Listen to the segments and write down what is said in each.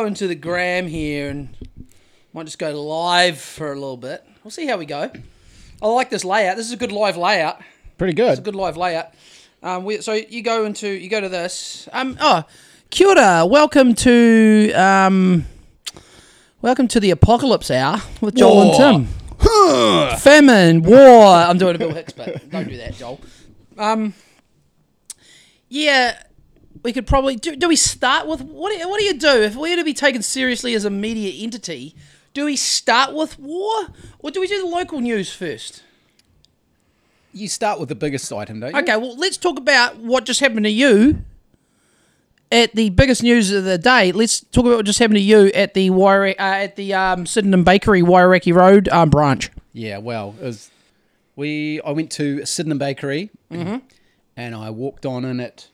Go into the gram here and might just go live for a little bit. We'll see how we go. I like this layout. This is a good live layout. Pretty good. It's a good. live layout. Um, we, so you go into you go to this. Um, oh, kia ora. Welcome to um, welcome to the apocalypse hour with Joel and Tim. Famine, war. I'm doing a Bill Hicks bit. Don't do that, Joel. Um, yeah, we could probably do. Do we start with what? Do, what do you do if we're to be taken seriously as a media entity? Do we start with war, or do we do the local news first? You start with the biggest item, don't you? Okay, well, let's talk about what just happened to you at the biggest news of the day. Let's talk about what just happened to you at the Wairakei, uh, at the um, Sydenham Bakery, Wairakei Road um, branch. Yeah, well, was, we I went to Sydenham Bakery mm-hmm. and I walked on in it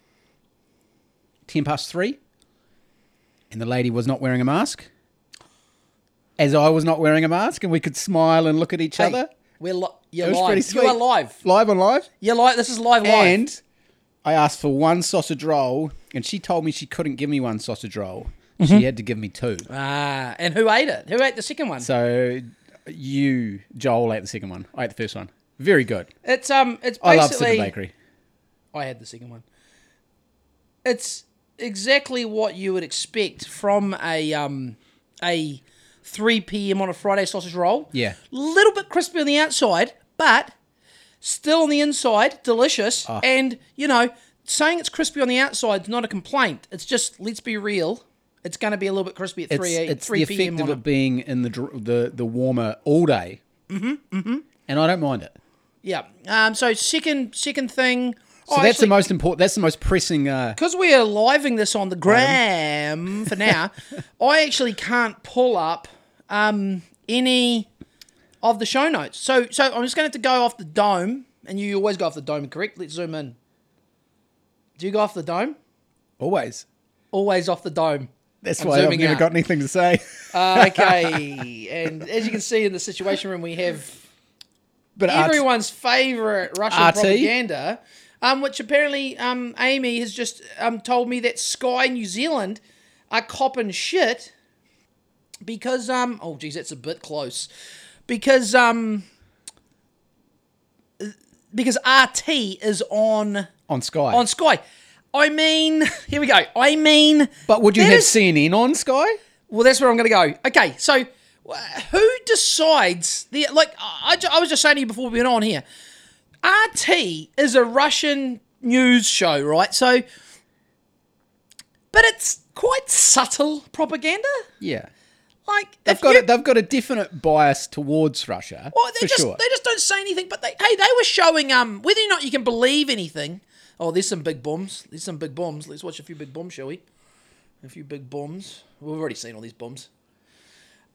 10 past three, and the lady was not wearing a mask, as I was not wearing a mask, and we could smile and look at each Hey, other. We're li- you're It was pretty live. sweet. You are live. Live on live. Yeah, live. This is live live. And I asked for one sausage roll, and she told me she couldn't give me one sausage roll. She mm-hmm. had to give me two. ah, and who ate it? Who ate the second one? So you, Joel, ate the second one. I ate the first one. Very good. it's um, it's basically I love Super Bakery. I had the second one. It's exactly what you would expect from a um a 3 p.m. on a Friday sausage roll. Yeah. little bit crispy on the outside, but still on the inside, delicious. Ah. And you know, saying it's crispy on the outside is not a complaint. It's just let's be real. It's going to be a little bit crispy at It's, three a- it's three the p.m. effect of it being in the the the warmer all day. Mm-hmm. Mm-hmm. And I don't mind it. Yeah. Um. So second second thing. So that's the most important. That's the most pressing. Uh, because we are living this on the gram for now, I actually can't pull up um, any of the show notes. So, so I'm just going to have to go off the dome, and you always go off the dome, correct? Let's zoom in. Do you go off the dome? always. Always off the dome. That's I'm why I've never out. got anything to say. Uh, okay, and as you can see in the situation room, we have But RT everyone's favorite Russian RT? propaganda, um, which apparently um, Amy has just um, told me that Sky New Zealand are copping shit because um oh geez that's a bit close because um because RT is on on Sky. on Sky. I mean, here we go. I mean, but would you have is- CNN on Sky? well, that's where I'm going to go. Okay, so who decides the like? I, I was just saying to you before we went on here. RT is a Russian news show, right? So, but it's quite subtle propaganda. Yeah. Like They've got you- a, they've got a definite bias towards Russia Well, they just sure. they just don't say anything. But they hey, they were showing um whether or not you can believe anything. Oh, there's some big bombs. There's some big bombs. Let's watch a few big bombs, shall we? A few big bombs. We've already seen all these bombs.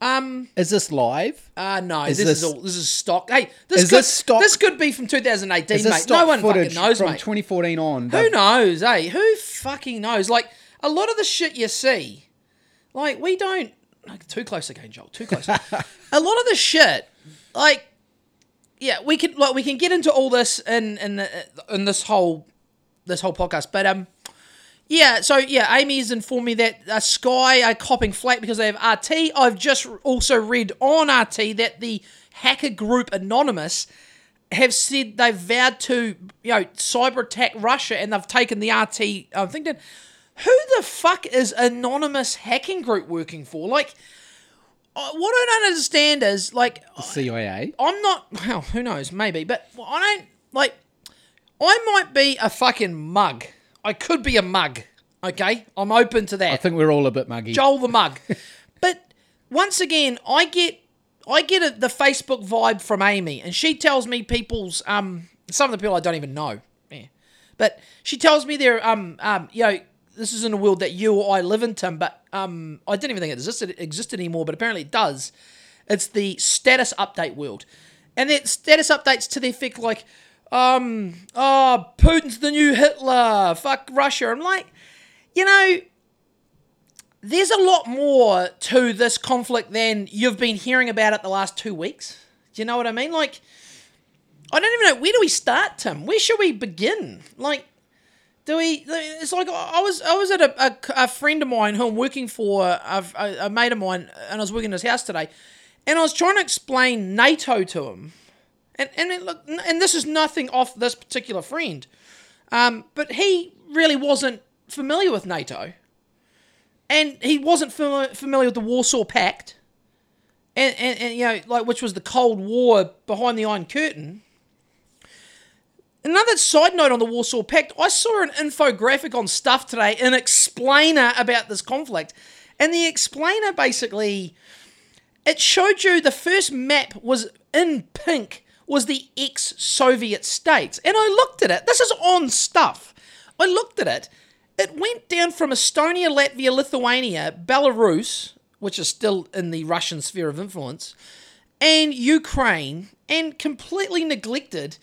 Um. Is this live? Uh no. Is this, this- is all. This is stock. Hey, this Is could this stock- this could be from 2018, Is this mate. No one footage fucking knows, from mate. 2014 on? Who knows? Hey, who fucking knows? Like a lot of the shit you see, like we don't. Like, too close again, Joel. Too close. a lot of the shit, like, yeah, we can like we can get into all this in in the, in this whole this whole podcast, but um. Yeah, so yeah, Amy has informed me that uh, Sky are copping flat because they have RT. I've just also read on RT that the hacker group Anonymous have said they've vowed to, you know, cyber attack Russia and they've taken the RT. I'm thinking, who the fuck is Anonymous hacking group working for? Like, uh, what I don't understand is like, CIA. I'm not. Well, who knows? Maybe, but I don't like. I might be a fucking mug. I could be a mug. Okay, I'm open to that. I think we're all a bit muggy. Joel the mug. but once again, I get I get a, the Facebook vibe from Amy, and she tells me people's um some of the people I don't even know. Yeah. But she tells me they're um um you know this isn't a world that you or I live in, Tim. But um I didn't even think it existed existed anymore, but apparently it does. It's the status update world, and that status updates to the effect like um oh Putin's the new Hitler, fuck Russia. I'm like you know, there's a lot more to this conflict than you've been hearing about it the last two weeks. Do you know what I mean? Like, I don't even know where do we start, Tim. Where should we begin? Like, Do we? It's like I was. I was at a, a, a friend of mine who I'm working for, a, a, a mate of mine, and I was working in his house today, and I was trying to explain NATO to him, and and look, and this is nothing off this particular friend, um, but he really wasn't familiar with NATO, and he wasn't familiar, familiar with the Warsaw Pact, and, and and you know like which was the Cold War behind the Iron Curtain. Another side note on the Warsaw Pact, I saw an infographic on stuff today, an explainer about this conflict. And the explainer basically it showed you the first map was in pink was the ex-Soviet states. And I looked at it. This is on stuff. I looked at it. It went down from Estonia, Latvia, Lithuania, Belarus, which is still in the Russian sphere of influence, and Ukraine, and completely neglected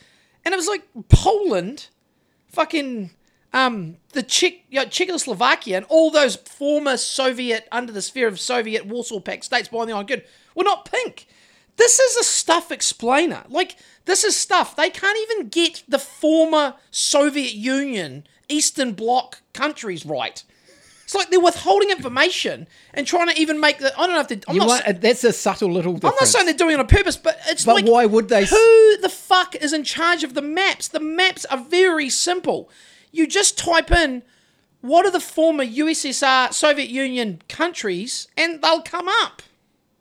and it was like Poland, fucking um, the Czech, you know, Czechoslovakia, and all those former Soviet under the sphere of Soviet Warsaw Pact states behind the Iron Curtain were not pink. This is a stuff explainer. Like this is stuff they can't even get the former Soviet Union Eastern Bloc countries right. It's like they're withholding information and trying to even make the. I don't know if they. I'm You not. want, that's a subtle little difference. I'm not saying they're doing it on purpose, but it's But like why would they Who the fuck is in charge of the maps? The maps are very simple. You just type in what are the former USSR Soviet Union countries, and they'll come up.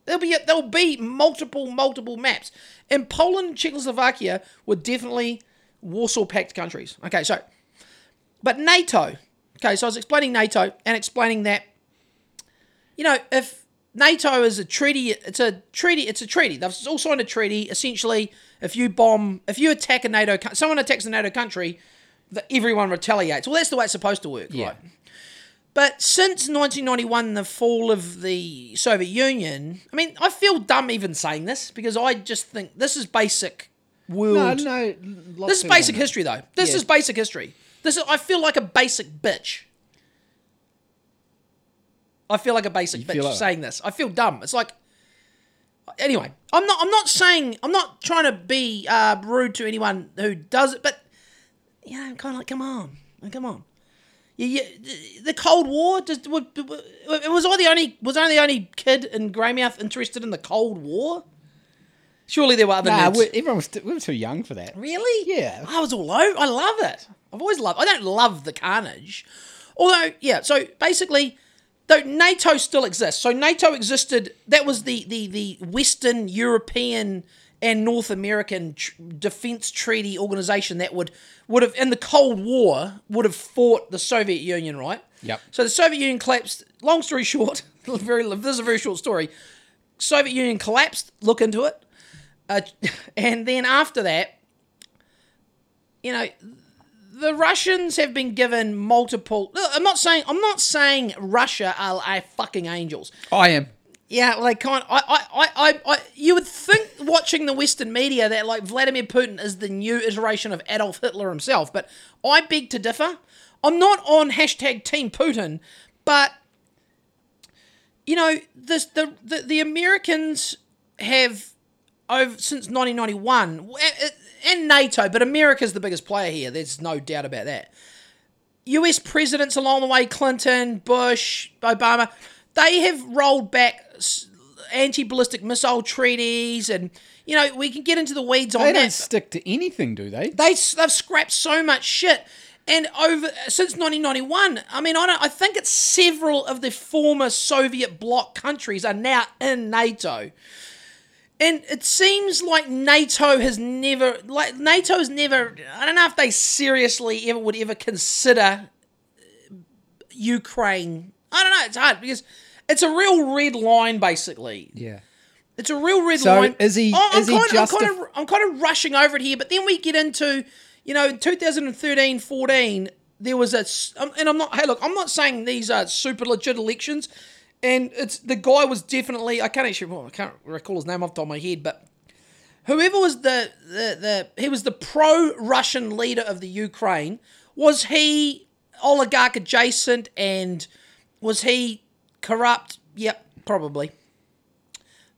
There'll be there'll be multiple multiple maps. And Poland and Czechoslovakia were definitely Warsaw Pact countries. Okay, so but NATO. Okay, so I was explaining NATO and explaining that you know, if NATO is a treaty, it's a treaty, it's a treaty. They've all signed a treaty. Essentially, if you bomb, if you attack a NATO, someone attacks a NATO country, that everyone retaliates. Well, that's the way it's supposed to work, Yeah. right? But since 1991, the fall of the Soviet Union, I mean, I feel dumb even saying this because I just think this is basic No, world. no. lots This is basic history, though. This Yeah. is basic history. This is. I feel like a basic bitch. I feel like a basic bitch like- saying this. I feel dumb. It's like. Anyway, I'm not. I'm not saying. I'm not trying to be uh, rude to anyone who does it, but you know, I'm kind of like, come on, come on. You, you, the Cold War. Just, was I the only? Was I the only kid in Greymouth interested in the Cold War? Surely there were other Nah, we, everyone was, we were too young for that. Really? Yeah. I was all over. I love it. I've always loved. I don't love the carnage, although yeah. So basically, though NATO still exists. So NATO existed. That was the the the Western European and North American tr- defense treaty organization that would would have in the Cold War would have fought the Soviet Union, right? Yep. So the Soviet Union collapsed. Long story short, very this is a very short story. Soviet Union collapsed. Look into it. Uh, and then after that, you know, the Russians have been given multiple. I'm not saying I'm not saying Russia are, are fucking angels. I am. Yeah, well, they kind. I, I, I, I, you would think watching the Western media that like Vladimir Putin is the new iteration of Adolf Hitler himself, but I beg to differ. I'm not on hashtag Team Putin, but you know, this the the, the Americans have over since 1991 and NATO, but America's the biggest player here. There's no doubt about that. US presidents along the way, Clinton, Bush, Obama, they have rolled back anti-ballistic missile treaties, and you know we can get into the weeds on that. They don't stick to anything, do they? They they've scrapped so much shit, and over since 1991, I mean, I don't, I think it's several of the former Soviet bloc countries are now in NATO. And it seems like NATO has never, like NATO has never. I don't know if they seriously ever would ever consider uh, Ukraine. I don't know. It's hard because it's a real red line, basically. Yeah. It's a real red So line. is he- I'm, is he kind of, I'm, kind of, I'm kind of rushing over it here, but then we get into, you know, in 2013, 14, there was a, um, and I'm not, hey, look, I'm not saying these are super legit elections, and it's the guy was definitely, I can't actually, well, I can't recall his name off the top of my head, but whoever was the, the, the he was the pro-Russian leader of the Ukraine. Was he oligarch adjacent and was he corrupt? Yep, probably.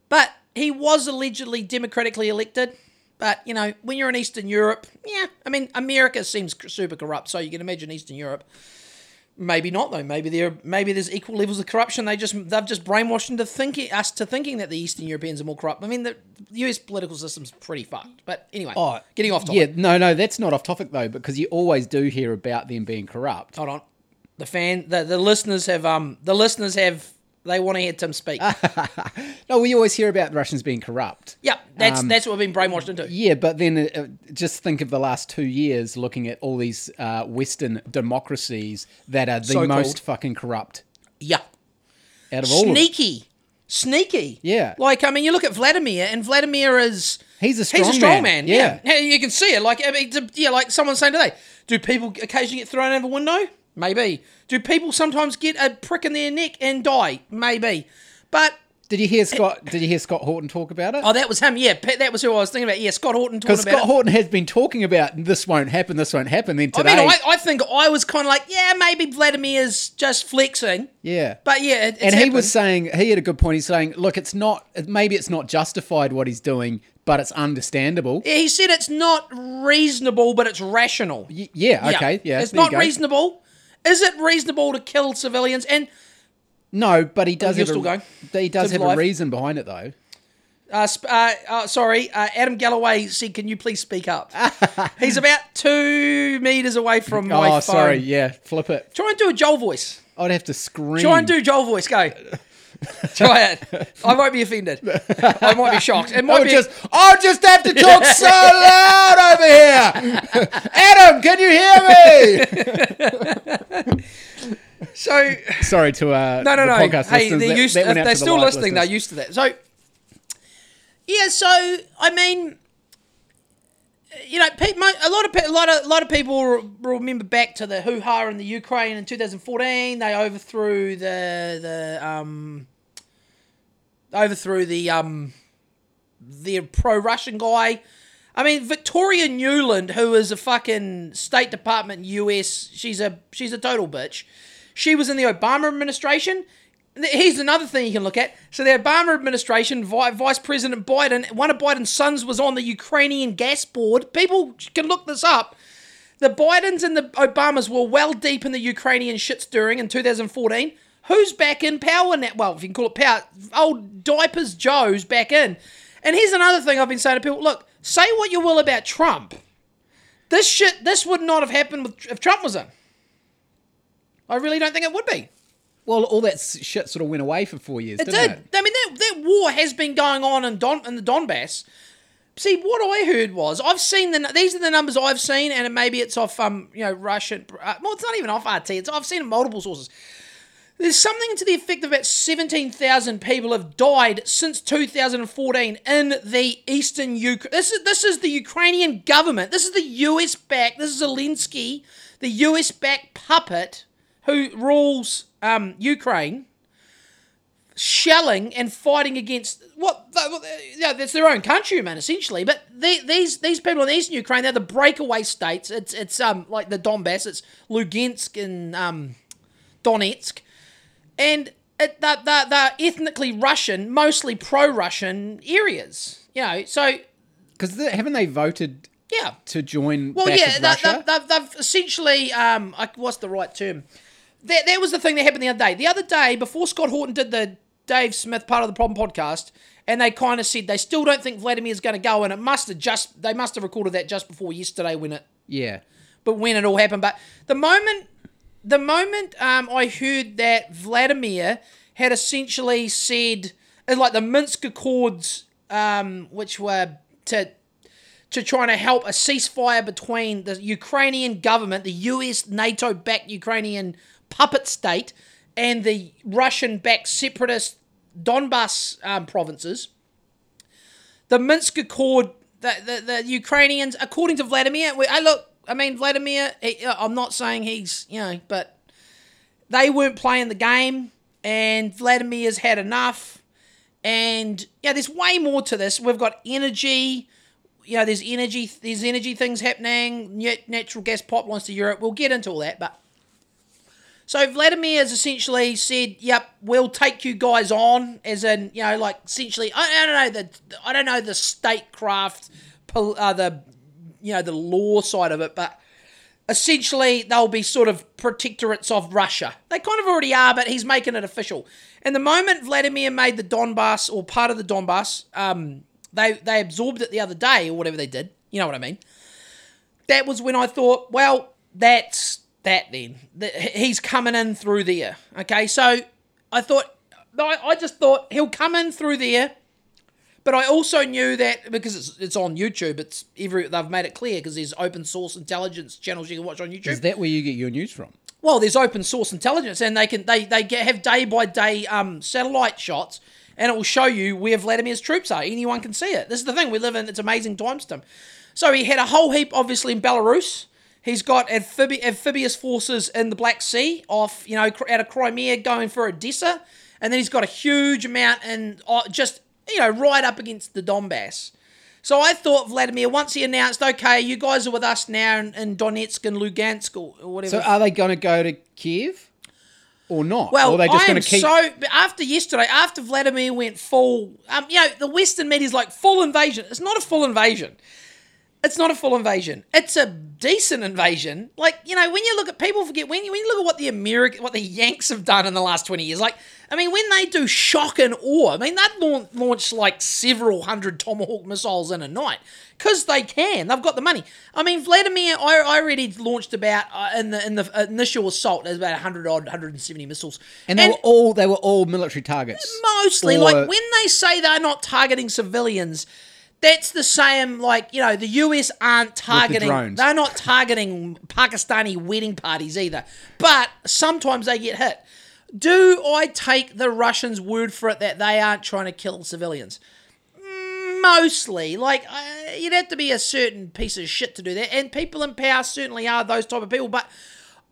But he was allegedly democratically elected. But you know, when you're in Eastern Europe, yeah, I mean, America seems super corrupt, so you can imagine Eastern Europe. Maybe not though. Maybe there, maybe there's equal levels of corruption. They just they've just brainwashed into thinking us to thinking that the Eastern Europeans are more corrupt. I mean, the U.S. political system's pretty fucked. But anyway, Oh, getting off topic. Yeah, no, no, that's not off topic though, because you always do hear about them being corrupt. Hold on, the fan, the, the listeners have um, the listeners have they want to hear Tim speak. No, we always hear about the Russians being corrupt. yeah, that's Um, that's what we've been brainwashed into. Yeah, but then uh, just think of the last two years looking at all these uh, Western democracies that are the So-called. most fucking corrupt Yeah. out of all sneaky, sneaky. Yeah. Like I mean, you look at Vladimir, and Vladimir is He's a strong he's a strong man. man. Yeah. Yeah. you can see it. Like I mean, yeah, like someone saying today, do people occasionally get thrown out of a window? Maybe. Do people sometimes get a prick in their neck and die? Maybe. But Did you hear Scott? Did you hear Scott Horton talk about it? oh, that was him. Yeah, that was who I was thinking about. Yeah, Scott Horton talking Because Scott it. Horton has been talking about this won't happen, this won't happen. Then I mean, I, I think I was kind of like, yeah, maybe Vladimir's just flexing. yeah, But yeah, it, it's and he happened. was saying he had a good point. He's saying, look, it's not maybe it's not justified what he's doing, but it's understandable. Yeah, he said it's not reasonable, but it's rational. Y- yeah, okay, yeah, It's there you not reasonable. Is it reasonable to kill civilians? And No, but he does have a, still going? He does have live? a reason behind it, though. uh, sp- uh, uh, sorry, uh, Adam Galloway said, "Can you please speak up?" He's about two meters away from my oh, phone. sorry, yeah, flip it. Try and do a Joel voice. I'd have to scream. Try and do Joel voice. Go. Try it. I won't be offended. I might be shocked. It might I'll be. just, I'll just have to talk so loud over here. Adam, can you hear me? so Sorry to uh, no, no, the no. podcast Hey, they're That- used. that went they're to the still live listening. They're used to that. So yeah. So I mean, you know, a lot of a lot of a lot of people re- remember back to the hoo ha in the Ukraine in 2014. They overthrew the the um overthrew the um the pro Russian guy. I mean, Victoria Nuland, who is a fucking State Department US, she's a she's a total bitch. She was in the Obama administration. Here's another thing you can look at. So the Obama administration, Vice President Biden, one of Biden's sons was on the Ukrainian gas board. People can look this up. The Bidens and the Obamas were well deep in the Ukrainian shit stirring in 2014. Who's back in power now? Well, if you can call it power, old diapers Joe's back in. And here's another thing I've been saying to people: Look, say what you will about Trump. This shit, this would not have happened with, if Trump was in. I really don't think it would be. Well, all that shit sort of went away for four years, It didn't did. it? I mean, that, that war has been going on in Don in the Donbass. See, what I heard was I've seen the these are the numbers I've seen, and maybe it's off um you know Russian. Uh, well, it's not even off RT. It's I've seen it multiple sources. There's something to the effect of about 17,000 people have died since 2014 in the eastern Ukraine. This is this is the Ukrainian government. This is the US backed. This is Zelensky, the US backed puppet who rules um, Ukraine shelling and fighting against what yeah, that's their own countrymen essentially. But they, these these people in eastern Ukraine, they're the breakaway states. It's it's um like the Donbass, it's Lugansk and um, Donetsk, and it, they're, they're, they're ethnically Russian, mostly pro-Russian areas. You know, so Because haven't they voted yeah. to join Well, yeah, they, Russia? they've, they've, they've essentially, um, I, what's the right term? That, that was the thing that happened the other day. The other day, before Scott Horton did the Dave Smith part of the problem podcast, and they kind of said they still don't think Vladimir is going to go, and it must have just they must have recorded that just before yesterday when it yeah. but when it all happened. But the moment, the moment um, I heard that Vladimir had essentially said, uh, like the Minsk Accords, um, which were to to trying to help a ceasefire between the Ukrainian government, the US NATO-backed Ukrainian puppet state, and the Russian-backed separatist Donbas um, provinces the Minsk Accord, the, the, the Ukrainians, according to Vladimir, I look, I mean, Vladimir, he, uh, I'm not saying he's, you know, but they weren't playing the game, and Vladimir's had enough. And yeah, there's way more to this. We've got energy. You know, there's energy. There's energy things happening. Natural gas pipelines to Europe. We'll get into all that, but so Vladimir has essentially said, "Yep, we'll take you guys on," as in, you know, like essentially, I, I don't know the, I don't know the statecraft uh, the you know the law side of it, but essentially they'll be sort of protectorates of Russia. They kind of already are, but he's making it official. And the moment Vladimir made the Donbass or part of the Donbass, um, they they absorbed it the other day or whatever they did. You know what I mean? That was when I thought, well, that's that then. He's coming in through there. Okay, so I thought, I, I just thought he'll come in through there. But I also knew that because it's, it's on YouTube, it's every they've made it clear because there's open source intelligence channels you can watch on YouTube. Is that where you get your news from? Well, there's open source intelligence, and they can they they get, have day by day um, satellite shots, and it will show you where Vladimir's troops are. Anyone can see it. This is the thing we live in. It's amazing times to him. So he had a whole heap, obviously, in Belarus. He's got amphibi- amphibious forces in the Black Sea, off you know out of Crimea, going for Odessa, and then he's got a huge amount and uh, just you know right up against the Donbass. So I thought Vladimir, once he announced, okay, you guys are with us now in, in Donetsk and Lugansk or, or whatever. So are they going to go to Kiev or not? Well, or are they just I going am to keep? so. After yesterday, after Vladimir went full, um, you know, the Western media's like full invasion. It's not a full invasion. It's not a full invasion. It's a decent invasion. Like you know, when you look at people forget when you when you look at what the American, what the Yanks have done in the last twenty years. Like, I mean, when they do shock and awe, I mean, that launch, launched like several hundred Tomahawk missiles in a night because they can. They've got the money. I mean, Vladimir, I, I already launched about uh, in the in the initial assault. There's about hundred odd, hundred and seventy missiles, and they were all they were all military targets. mostly Or- like when they say they're not targeting civilians that's the same like you know the us aren't targeting drones. they're not targeting pakistani wedding parties either but sometimes they get hit do i take the russians word for it that they aren't trying to kill civilians mostly like uh, you'd have to be a certain piece of shit to do that and people in power certainly are those type of people but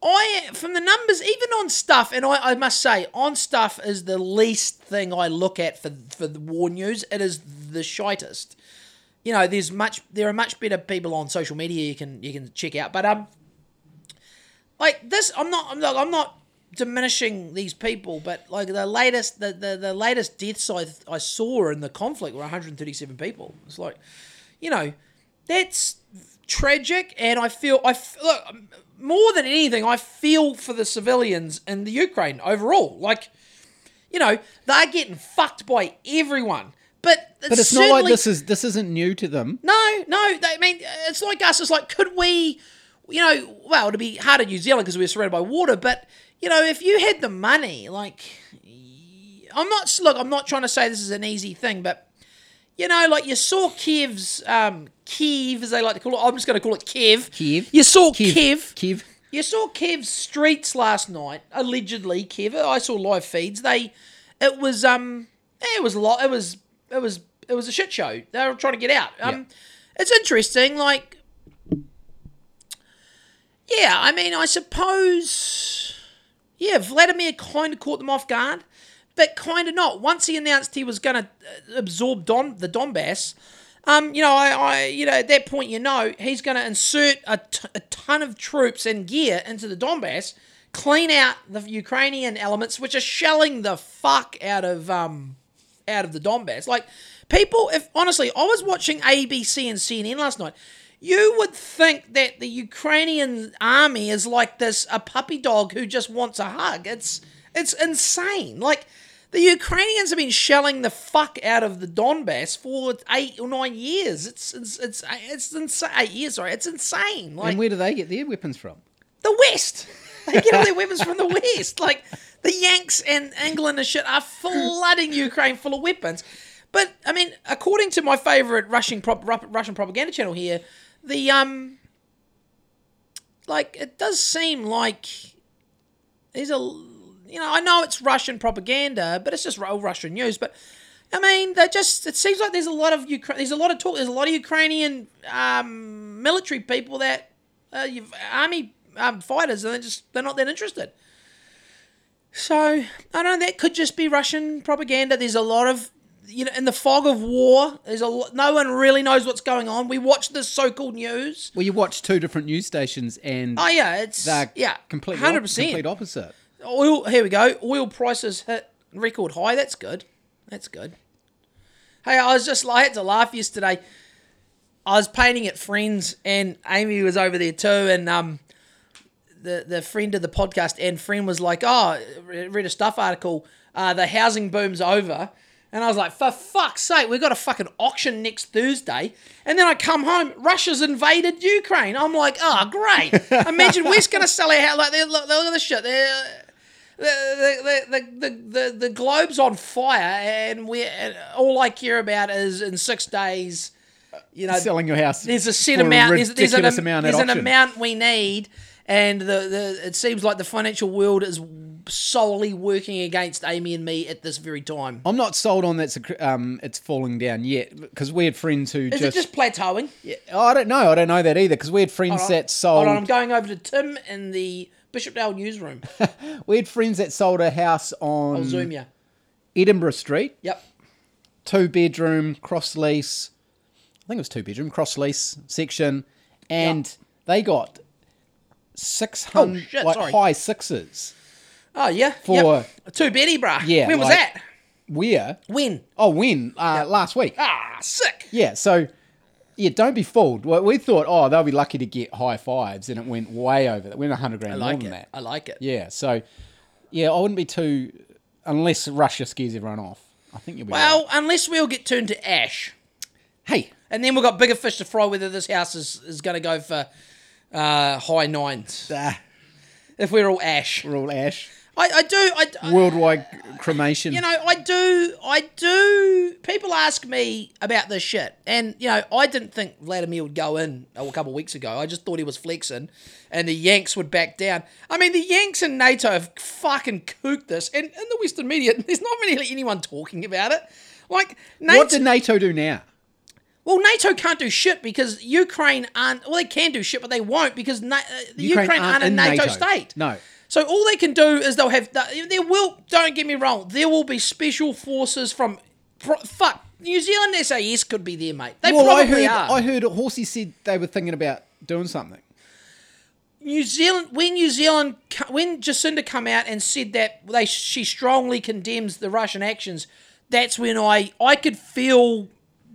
I from the numbers, even on stuff, and I, I must say, on stuff is the least thing I look at for for the war news. It is the shitest. You know, there's much there are much better people on social media you can you can check out. But um like this I'm not I'm not I'm not diminishing these people, but like the latest the, the, the latest deaths I I saw in the conflict were 137 people. It's like you know, that's tragic and I feel I look more than anything I feel for the civilians in the Ukraine overall. Like you know, they're getting fucked by everyone. But it's, But it's not like this is this isn't new to them. no, no. They, I mean, it's like us. It's like, could we, you know, well, it'd be hard in New Zealand because we're surrounded by water. But you know, if you had the money, like, I'm not. Look, I'm not trying to say this is an easy thing, but you know, like you saw Kiev's, um, Kiev, as they like to call it. I'm just going to call it Kiev. Kiev. You saw Kiev. Kiev. Kiev. You saw Kev's streets last night, allegedly. Kev, I saw live feeds. They, it was um, it was a lot. It was it was it was a shit show. They were trying to get out. Um, it's interesting. Like, yeah, I mean, I suppose, yeah, Vladimir kind of caught them off guard, but kind of not. Once he announced he was going to absorb Don the Donbass. Um, you know, I, I, you know, at that point, you know, he's going to insert a, t- a ton of troops and gear into the Donbass, clean out the Ukrainian elements, which are shelling the fuck out of, um, out of the Donbass. Like, people, if honestly, I was watching ABC and CNN last night. You would think that the Ukrainian army is like this a puppy dog who just wants a hug. It's it's insane. Like the Ukrainians have been shelling the fuck out of the Donbass for eight or nine years. It's it's it's it's insane. Eight years, sorry. It's insane. Like And where do they get their weapons from? the West. They get all their weapons from the West. Like the Yanks and England and shit are flooding Ukraine full of weapons. But I mean, according to my favorite Russian Russian propaganda channel here, the um, like it does seem like there's a you know I know it's Russian propaganda, but it's just all Russian news. But I mean, they just it seems like there's a lot of Ukraine. There's a lot of talk. There's a lot of Ukrainian um, military people that uh, army um, fighters, and they're just they're not that interested. So I don't know. That could just be Russian propaganda. There's a lot of you know in the fog of war. There's a lot, no one really knows what's going on. We watch the so-called news. Well, you watch two different news stations and Oh yeah, it's they're yeah, completely 100%. complete opposite. Oil. Here we go. Oil prices hit record high. That's good. That's good. Hey, I was just I had to laugh yesterday. I was painting at friends, and Amy was over there too, and um, the the friend of the podcast and friend was like, "Oh, read a stuff article. Uh, the housing boom's over." And I was like, for fuck's sake, we've got a fucking auction next Thursday. And then I come home, Russia's invaded Ukraine. I'm like, oh, great. Imagine we're going to sell our house. Like, look, look at this shit. They're, the, the, the, the, the, the globe's on fire, and we all I care about is in six days, you know, Selling your house. there's a set amount. There's, there's an, amount there's an amount we need, and the, the it seems like the financial world is solely working against Amy and me at this very time. I'm not sold on that's a, um, it's falling down yet because we had friends who Is just, it just plateauing? Yeah, oh, I don't know. I don't know that either because we had friends that sold. Hold on, I'm going over to Tim in the Bishopdale newsroom. We had friends that sold a house on I'll zoom you. Edinburgh Street, Yep. two bedroom, cross lease. I think it was two bedroom, cross lease section, and they got six hundred Oh, like sorry. high sixes. Oh yeah. For- yep. two Betty, bruh. Yeah, When was like- that? Where? When? Oh, when? Uh, Last week. Ah, sick. Yeah, so yeah, don't be fooled. We thought, oh, they'll be lucky to get high fives, and it went way over that. It went hundred grand I more like than it. that. I like it. Yeah, so yeah, I wouldn't be too unless Russia scares everyone off. I think you'll be Well, right. unless we all get turned to ash. Hey, And then we've got bigger fish to fry whether this house is, is going to go for uh, high nines. ah, If we're all ash. we're all ash. I, I do. I, I- Worldwide cremation. you know, I do. I do. People ask me about this shit. And, you know, I didn't think Vladimir would go in a couple of weeks ago. I just thought he was flexing and the Yanks would back down. I mean, the Yanks and NATO have fucking cooked this. And in the Western media, there's not really anyone talking about it. Like, NATO, what did NATO do now? Well, NATO can't do shit because Ukraine aren't. Well, they can do shit, but they won't because Na- uh, the Ukraine Ukraine, aren't aren't, a NATO, NATO. state. No. So all they can do is they'll have. There will. Don't get me wrong. There will be special forces from. Fuck. New Zealand SAS could be there, mate. They well, I probably heard are. I heard Horsey said they were thinking about doing something. New Zealand, when New Zealand, when Jacinda come out and said that they she strongly condemns the Russian actions, that's when I I could feel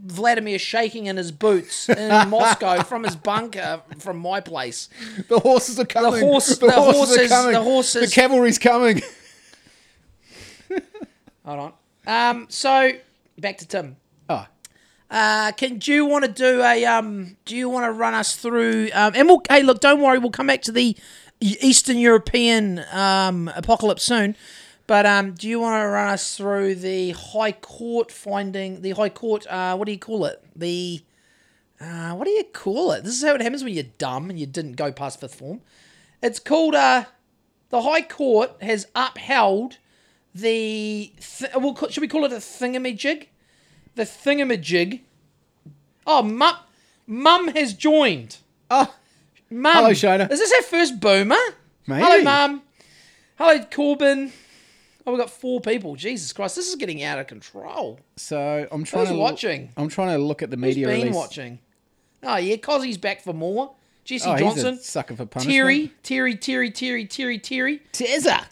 Vladimir shaking in his boots in Moscow from his bunker from my place. The horses are coming. horse- the, the horses, horses- are coming. the horses- The cavalry's coming. Hold on. Um, so back to Tim. Oh, Uh, can do you want to do a um? Do you want to run us through? Um, and we'll hey look, don't worry, we'll come back to the Eastern European um apocalypse soon. But um, do you want to run us through the High Court finding the High Court? Uh, what do you call it? The uh, what do you call it? This is how it happens when you're dumb and you didn't go past fifth form. It's called uh, the High Court has upheld the. Th- well, should we call it a thingamajig? The thingamajig. Oh, mum, mum has joined. oh, Mum. Hello, Shona. Is this our first boomer? Maybe. Hello, mum. Hello, Corbin. Oh, we've got four people. Jesus Christ, this is getting out of control. so I'm trying Who's to watching? I'm trying to look at the Who's media been release. watching? Oh, yeah, Cozzy's back for more. Jesse Oh, Johnson. sucker for punishment. Terry, Terry, Terry, Terry, Terry, Terry, Tezza.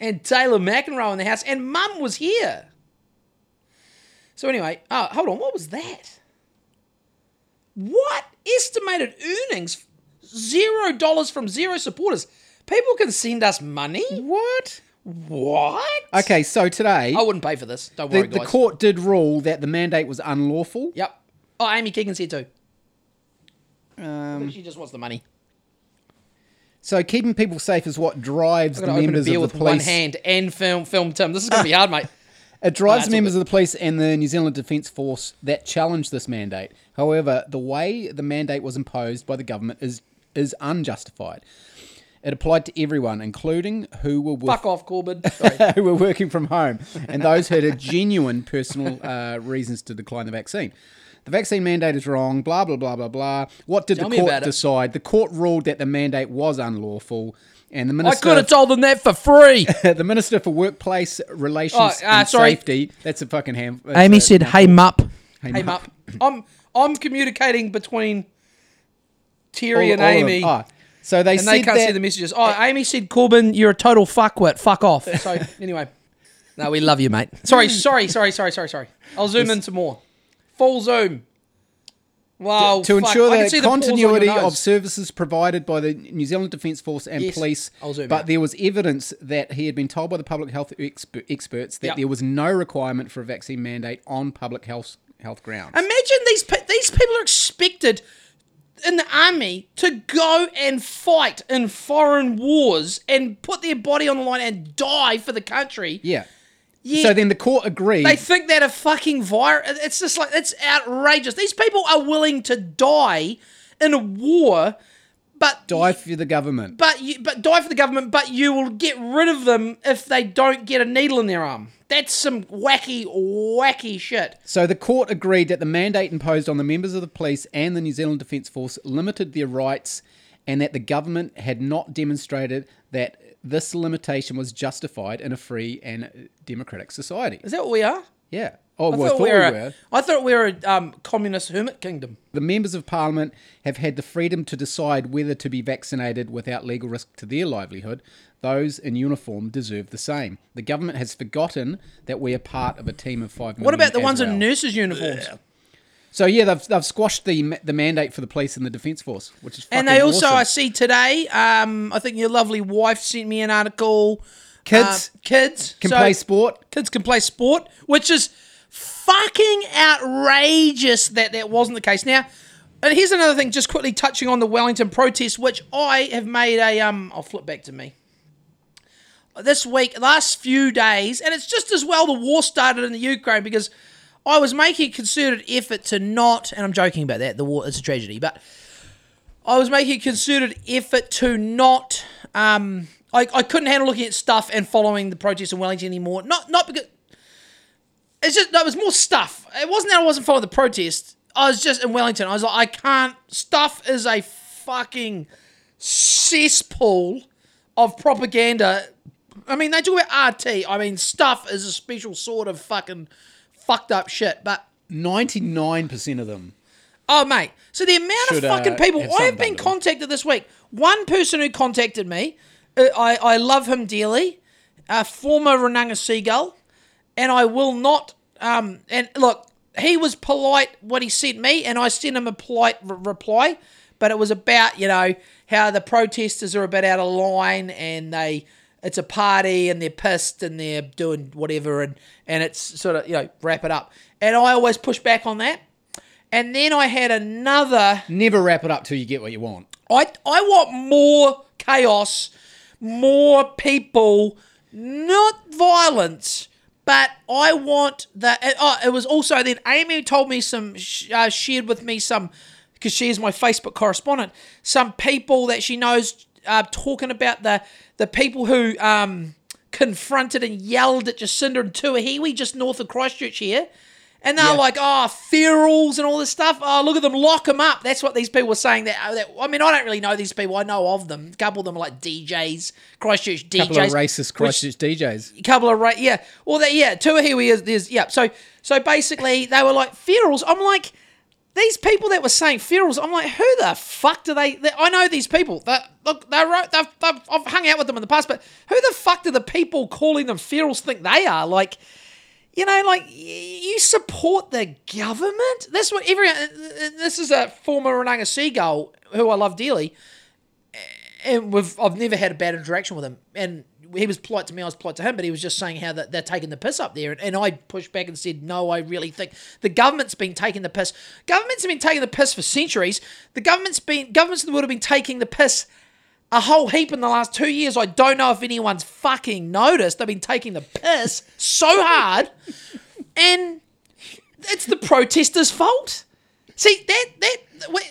and Taylor McEnroe in the house, and Mum was here. So anyway, oh, hold on, what was that? What estimated earnings? Zero dollars from zero supporters. People can send us money. What? What? Okay, so today I wouldn't pay for this. Don't the, worry, the guys. court did rule that the mandate was unlawful. Yep. Oh, Amy Keegan's here too. Um, She just wants the money. so keeping people safe is what drives the gonna open a members of with the one police. hand and film film Tim. This is gonna be hard, mate. It drives members good. of the police and the New Zealand Defence Force that challenge this mandate. However, the way the mandate was imposed by the government is is unjustified. It applied to everyone, including who were with, Fuck off, Corbin. Who were working from home and those who had genuine personal uh, reasons to decline the vaccine. The vaccine mandate is wrong, blah, blah, blah, blah, blah. What did Tell the court decide? The court ruled that the mandate was unlawful, and the minister, I minister, could have told them that for free. the minister for workplace relations Oh, uh, and sorry. safety, that's a fucking ham. Amy a- said, "Hey Mup, hey, Mup. Mup." I'm I'm communicating between Terry all- and all of. Amy, Oh, so they and they can't that, see the messages. Oh, Amy said, "Corbin, you're a total fuckwit. Fuck off." So anyway, no, we love you, mate. Sorry, sorry, sorry, sorry, sorry, sorry. I'll zoom in some more. Full zoom. Wow, to fuck, ensure the see the pores on your continuity of services provided by the New Zealand Defence Force and Yes, police. I'll zoom but out. there was evidence that he had been told by the public health exper- experts that Yep. there was no requirement for a vaccine mandate on public health health grounds. Imagine these pe- these people are expected in the army to go and fight in foreign wars and put their body on the line and die for the country. yeah. Yeah. So then the court agreed. They think that a fucking virus. It's just like it's outrageous. These people are willing to die in a war, but die for the government. but you but die for the government. But you will get rid of them if they don't get a needle in their arm. That's some wacky, wacky shit. So the court agreed that the mandate imposed on the members of the police and the New Zealand Defence Force limited their rights and that the government had not demonstrated that this limitation was justified in a free and democratic society. Is that what we are? Yeah. Oh, I well, I thought thought we we were. A, I thought we were a um, communist hermit kingdom. The members of parliament have had the freedom to decide whether to be vaccinated without legal risk to their livelihood. Those in uniform deserve the same. The government has forgotten that we are part of a team of five million. What about the ones well. in nurses' uniforms? So yeah, they've, they've squashed the the mandate for the police and the defence force, which is And they also, awesome. I see today. Um, I think your lovely wife sent me an article. Kids uh, kids can So play sport. Kids can play sport, which is fucking outrageous that that wasn't the case. Now, and here's another thing, just quickly touching on the Wellington protest, which I have made a um. I'll flip back to me. This week, last few days, and it's just as well the war started in the Ukraine because I was making a concerted effort to not, and I'm joking about that. The war is a tragedy, but I was making a concerted effort to not. Um, I, I couldn't handle looking at stuff and following the protests in Wellington anymore. Not not because it's just that was more stuff. It wasn't that I wasn't following the protest. I was just in Wellington. I was like, I can't. Stuff is a fucking cesspool of propaganda. I mean, they talk about RT. I mean, stuff is a special sort of fucking fucked up shit. But Ninety nine percent of them. Oh, mate. So the amount Should, of fucking uh, people have I have been contacted this week. One person who contacted me, uh, I, I love him dearly, a former Runanga Seagull, and I will not. Um, and look, he was polite what he sent me, and I sent him a polite re- reply, but it was about you know how the protesters are a bit out of line and they. It's a party and they're pissed and they're doing whatever and, and it's sort of, you know, wrap it up. And I always push back on that. And then I had another. Never wrap it up till you get what you want. I I want more chaos, more people, not violence, but I want and, Oh, it was also then Amy told me some, uh, shared with me some, because she is my Facebook correspondent. Some people that she knows uh, talking about the the people who um, confronted and yelled at Jacinda and Tuahiwi just north of Christchurch here. And they're Yeah. like, oh, ferals and all this stuff. Oh, look at them, lock them up. That's what these people were saying. That, that I mean, I don't really know these people. I know of them. A couple of them are like DJs, Christchurch DJs. couple of racist which- Christchurch DJs. a couple of right, yeah. Well, that yeah, Tuahiwi is there's yeah. So so basically, they were like ferals. I'm like these people that were saying ferals. I'm like, who the fuck do they? they I know these people. That look, they wrote. They've, they've, I've hung out with them in the past, but who the fuck do the people calling them ferals think they are? Like. You know, like you support the government. That's what everyone. Uh, uh, this is a former Runanga Seagull who I love dearly and we've I've never had a bad interaction with him. And he was polite to me, I was polite to him, but he was just saying how that they're taking the piss up there. And, and I pushed back and said, no, I really think the government's been taking the piss. Governments have been taking the piss for centuries. The government's been governments in the world have been taking the piss a whole heap in the last two years. I don't know if anyone's fucking noticed. They've been taking the piss so hard, and it's the protesters' fault. See that that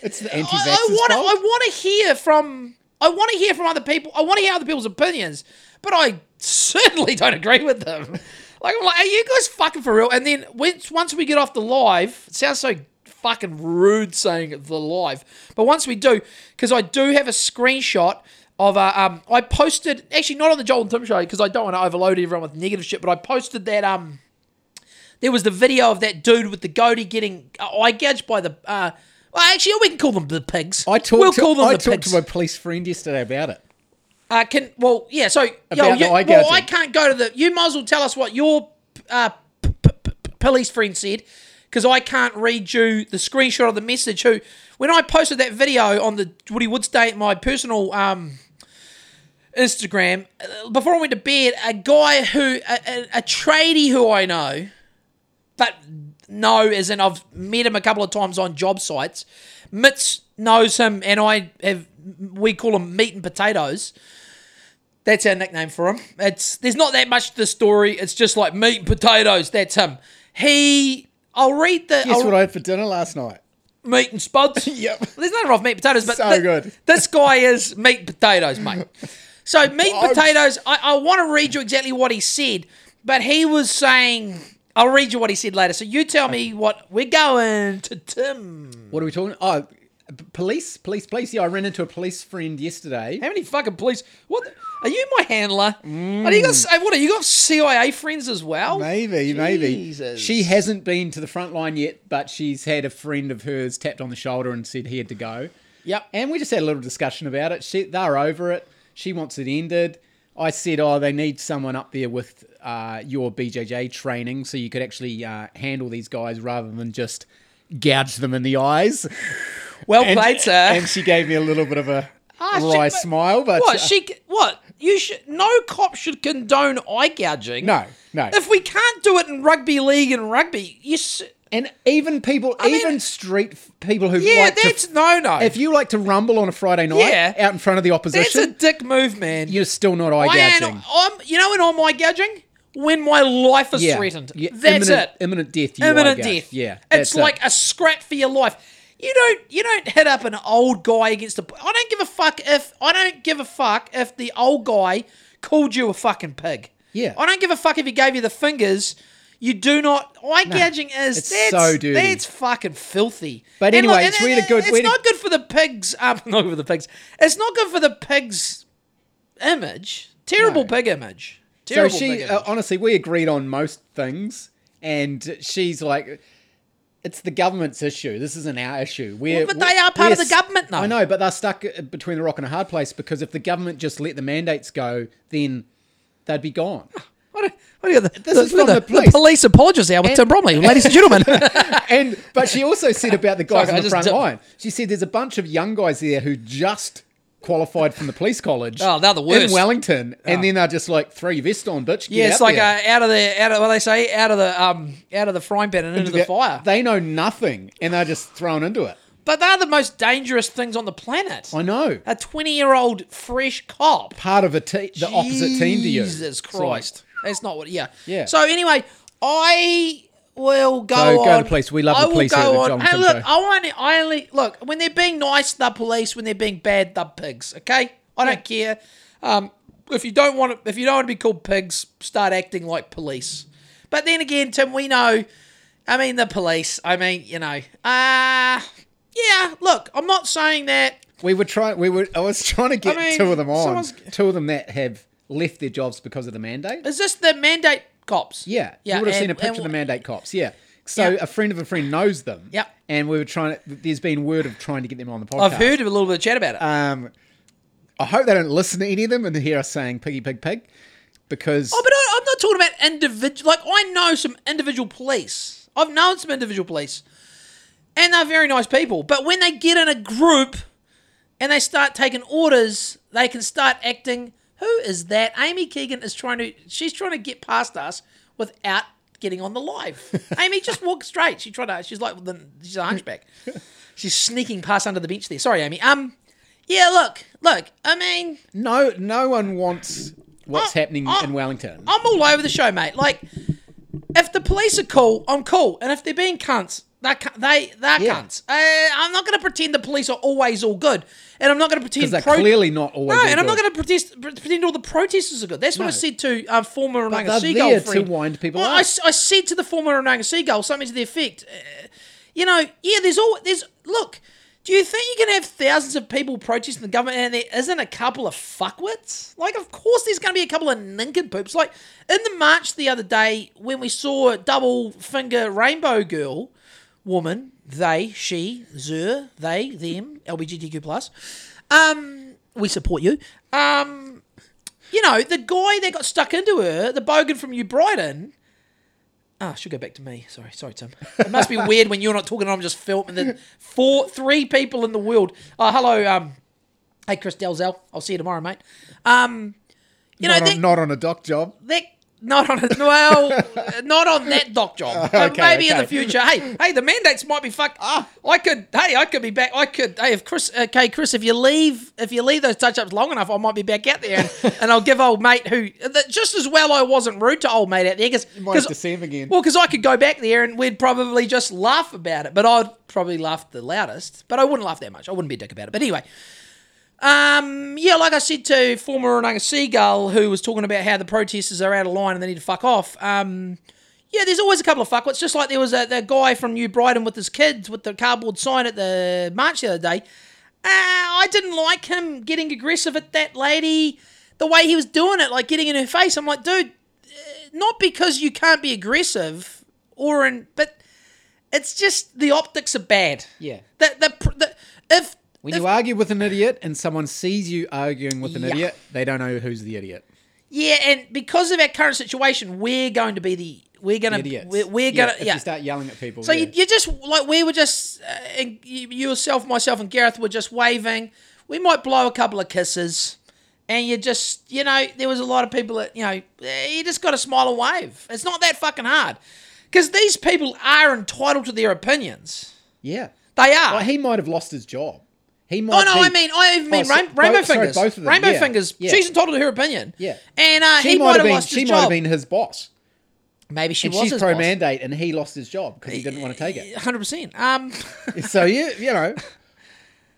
It's the I- anti-vaxxers' I want to. fault. I want to hear from. I want to hear from other people. I want to hear other people's opinions, but I certainly don't agree with them. Like I'm like, are you guys fucking for real? And then once once we get off the live, it sounds so fucking rude saying the live, but once we do, because I do have a screenshot of a um, I posted actually not on the Joel and Tim show because I don't want to overload everyone with negative shit, but I posted that um there was the video of that dude with the goatee getting uh, eye gouged by the. Uh, well, actually, we can call them the pigs. I talked. We'll to, call them I the talked pigs. to my police friend yesterday about it. uh, can well, yeah. So, yo, About you, well. I can't go to the. You might as well tell us what your uh, p- p- p- police friend said, because I can't read you the screenshot of the message. Who, when I posted that video on the Woody Woods Day at my personal um, Instagram, uh, before I went to bed, a guy who, a, a, a tradie who I know, but know as in I've met him a couple of times on job sites. Mitz knows him, and I have. We call him meat and potatoes. That's our nickname for him. It's there's not that much to the story. It's just like meat and potatoes. That's him. He. I'll read the. Guess I'll- what I had for dinner last night? meat and spuds. Yep. There's nothing wrong with meat and potatoes, but So thi- good. this guy is meat and potatoes, mate. So meat potatoes. I, I want to read you exactly what he said, but he was saying. I'll read you what he said later. So you tell me what we're going to Tim. What are we talking? Oh, p- police, police, police. Yeah, I ran into a police friend yesterday. How many fucking police? What? The, are you my handler? Are you got? say- What? Are you got CIA friends as well? Maybe, maybe. She hasn't been to the front line yet, but she's had a friend of hers tapped on the shoulder and said he had to go. Yep. And we just had a little discussion about it. She, they're over it. She wants it ended. I said, oh, they need someone up there with uh, your BJJ training so you could actually uh, handle these guys rather than just gouge them in the eyes. Well And, played, sir. and she gave me a little bit of a Ah, she- wry but- smile. But What uh, she? What you should? No cop should condone eye gouging. No, no. If we can't do it in rugby league and rugby, you. s- And even people, mean- even street people who Yeah, like to that's no no. If you like to rumble on a Friday night Yeah. out in front of the opposition, that's a dick move, man. you're still not eye I am- gouging. I'm, you know when I'm eye gouging? When my life is threatened. Yeah, That's imminent, it. Imminent death. You Imminent death. Yeah, It's like it. a scrap for your life. You don't you don't hit up an old guy against a I don't give a fuck if I don't give a fuck if the old guy called you a fucking pig. Yeah. I don't give a fuck if he gave you the fingers. You do not. Eye gouging is it's that's, so dirty. That's fucking filthy. But And anyways, we had a good- It's not good for the pigs. Um, not good for the pigs. It's not good for the pigs' image. Terrible No. pig image. so she pig image. uh, honestly, we agreed on most things, and she's like. It's the government's issue. This isn't our issue. We're, Well, but they are part of the government, though. I know, but they're stuck uh, between a rock and a hard place because if the government just let the mandates go, then they'd be gone. What, are- what are the, This the, is from the, the the police. police apologist hour with Tim Bromley, ladies and gentlemen. and but she also said about the guys Sorry, on the front did- line. She said there's a bunch of young guys there who just qualified from the police college. Oh, they're the worst in. Wellington, Oh. and then they're just like throw your vest on, bitch. Get yeah, it's like uh, out of the out of what they say, out of the um out of the frying pan and into the fire. They know nothing, and they're just thrown into it. But they're the most dangerous things on the planet. I know. A twenty-year-old fresh cop. Part of a te- the opposite team to you. Jesus Christ, that's not what. Yeah. Yeah. So anyway, I will go So, on. go to the police. We love I the will police go at the on. Hey, look, Show. I only, I only look when they're being nice, the police. When they're being bad, the pigs. Okay, I don't care. Um, if you don't want to, if you don't want to be called pigs, start acting like police. But then again, Tim, we know. I mean, the police. I mean, you know. Uh yeah. Look, I'm not saying that. We were trying. We were. I was trying to get I mean, two of them on. Two of them that have left their jobs because of the mandate. Is this the mandate cops? Yeah, Yeah. you would have seen a picture of the mandate cops. Yeah. So Yeah. a friend of a friend knows them. Yeah. And we were trying to. There's been word of trying to get them on the podcast. I've heard of a little bit of chat about it. Um, I hope they don't listen to any of them and hear us saying "piggy pig pig," because Oh, but I, I'm not talking about individual. Like I know some individual police. I've known some individual police, and they're very nice people. But when they get in a group and they start taking orders, they can start acting. Who is that? Amy Keegan is trying to. She's trying to get past us without getting on the live. Amy, just walk straight. She's trying to. She's like the. She's a hunchback. she's sneaking past under the bench there. Sorry, Amy. Um. Yeah. Look. Look. I mean. no, no one wants what's Oh, happening oh, in Wellington. I'm all over the show, mate. Like, if the police are cool, I'm cool. And if they're being cunts, cu- they, they're Yeah. cunts. Uh, I'm not going to pretend the police are always all good. And I'm not going to pretend... They're clearly not always No, all and I'm not going to protest, pretend all the protesters are good. That's what I said to um, former Runanga they're Seagull there to wind people Well. I, I said to the former Runanga Seagull something to the effect, uh, you know, yeah, there's all... there's Look, do you think you can have thousands of people protesting the government and there isn't a couple of fuckwits? Like, of course there's going to be a couple of nincompoops. Like, in the march the other day, when we saw double finger rainbow girl woman, they, she, zer, they, them, LGBTQ plus, um, we support you. Um, you know, the guy that got stuck into her, the bogan from New Brighton, Ah, I should go back to me. Sorry, sorry, Tim. It must be weird when you're not talking and I'm just filming. The four, three people in the world. Oh, hello. Um, hey, Chris Delzell. I'll see you tomorrow, mate. Um, you know, not, that, on, not on a dock job. that not on a, well, not on that dock job. But Okay, maybe in the future. Hey, hey, the mandates might be fuck. Ah. I could. Hey, I could be back. I could. Hey, if Chris. Okay, Chris, if you leave, if you leave those touch ups long enough, I might be back out there, and, and I'll give old mate who just as well. I wasn't rude to old mate out there because might have to see him again. Well, because I could go back there and we'd probably just laugh about it, but I'd probably laugh the loudest. But I wouldn't laugh that much. I wouldn't be a dick about it. But anyway. Um, yeah, like I said to former Runanga Seagull, who was talking about how the protesters are out of line and they need to fuck off. Um, yeah, there's always a couple of fuckwits. Just like there was a, the guy from New Brighton with his kids with the cardboard sign at the march the other day. Uh, I didn't like him getting aggressive at that lady. The way he was doing it, like getting in her face. I'm like, dude, uh, not because you can't be aggressive or in, but it's just the optics are bad. Yeah. The, the, the, if When you argue with an idiot and someone sees you arguing with an Yeah. idiot, they don't know who's the idiot. Yeah, and because of our current situation, we're going to be the we're gonna Idiots. we're, we're Yeah, gonna if yeah. you start yelling at people. so yeah. you, you just like we were just uh, and you, yourself, myself, and Gareth were just waving. We might blow a couple of kisses, and you just you know there was a lot of people that you know eh, you just got to smile and wave. It's not that fucking hard because these people are entitled to their opinions. yeah. They are. He might have lost his job. He might. Oh no! be- I mean, I even mean Oh, so Rain- Rainbow both- sorry, Fingers. both of them, Rainbow yeah, Fingers. yeah. She's entitled to her opinion. Yeah. and uh, she he might have have been. lost She his might have been his boss, Maybe she and was she's his pro boss. mandate, and he lost his job because he didn't want to take it. Hundred percent. Um, so you you know,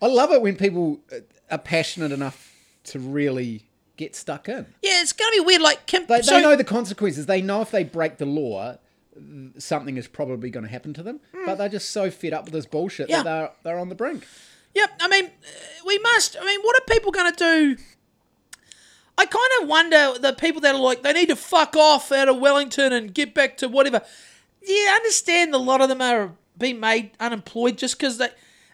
I love it when people uh, are passionate enough to really get stuck in. yeah, it's gonna be weird. Like Kim, They, so, they know the consequences. They know if they break the law, something is probably going to happen to them. But they're just so fed up with this bullshit. Yeah. that they're they're on the brink. Yep. I mean, uh, we must. I mean, what are people gonna do? I kind of wonder the people that are like they need to fuck off out of Wellington and get back to whatever. Yeah, I understand a lot of them are being made unemployed just because they.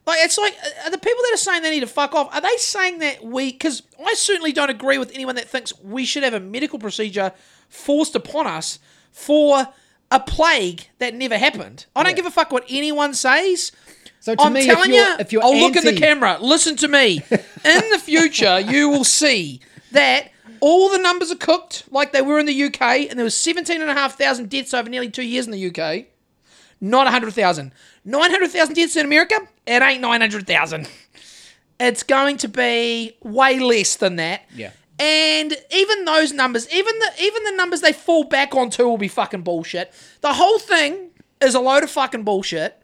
Like it's like are the people that are saying they need to fuck off. Are they saying that we? Because I certainly don't agree with anyone that thinks we should have a medical procedure forced upon us for a plague that never happened. I don't Yeah. give a fuck what anyone says. So to I'm me, telling if you're, if you're I'll look in the camera. Listen to me. In the future, you will see that all the numbers are cooked like they were in the UK, and there was 17,500 deaths over nearly two years in the UK. Not 100,000. 900,000 deaths in America? It ain't 900,000. It's going to be way less than that. Yeah. And even those numbers, even the even the numbers they fall back onto will be fucking bullshit. The whole thing is a load of fucking bullshit.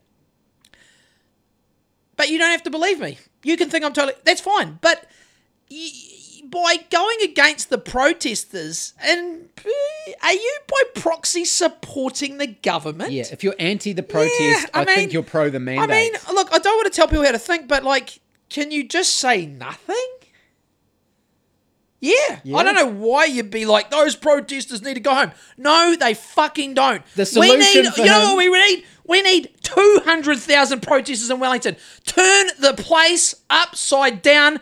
But you don't have to believe me. You can think I'm totally. That's fine. But by going against the protesters, and uh, are you by proxy supporting the government? Yeah, if you're anti the protest, Yeah, I, I mean- think you're pro the I mean, look, I don't want to tell people how to think, but like, can you just say nothing? Yeah. Yeah. I don't know why you'd be like, those protesters need to go home. No, they fucking don't. The we solution need, for you know him- what we need? We need 200,000 protesters in Wellington. Turn the place upside down.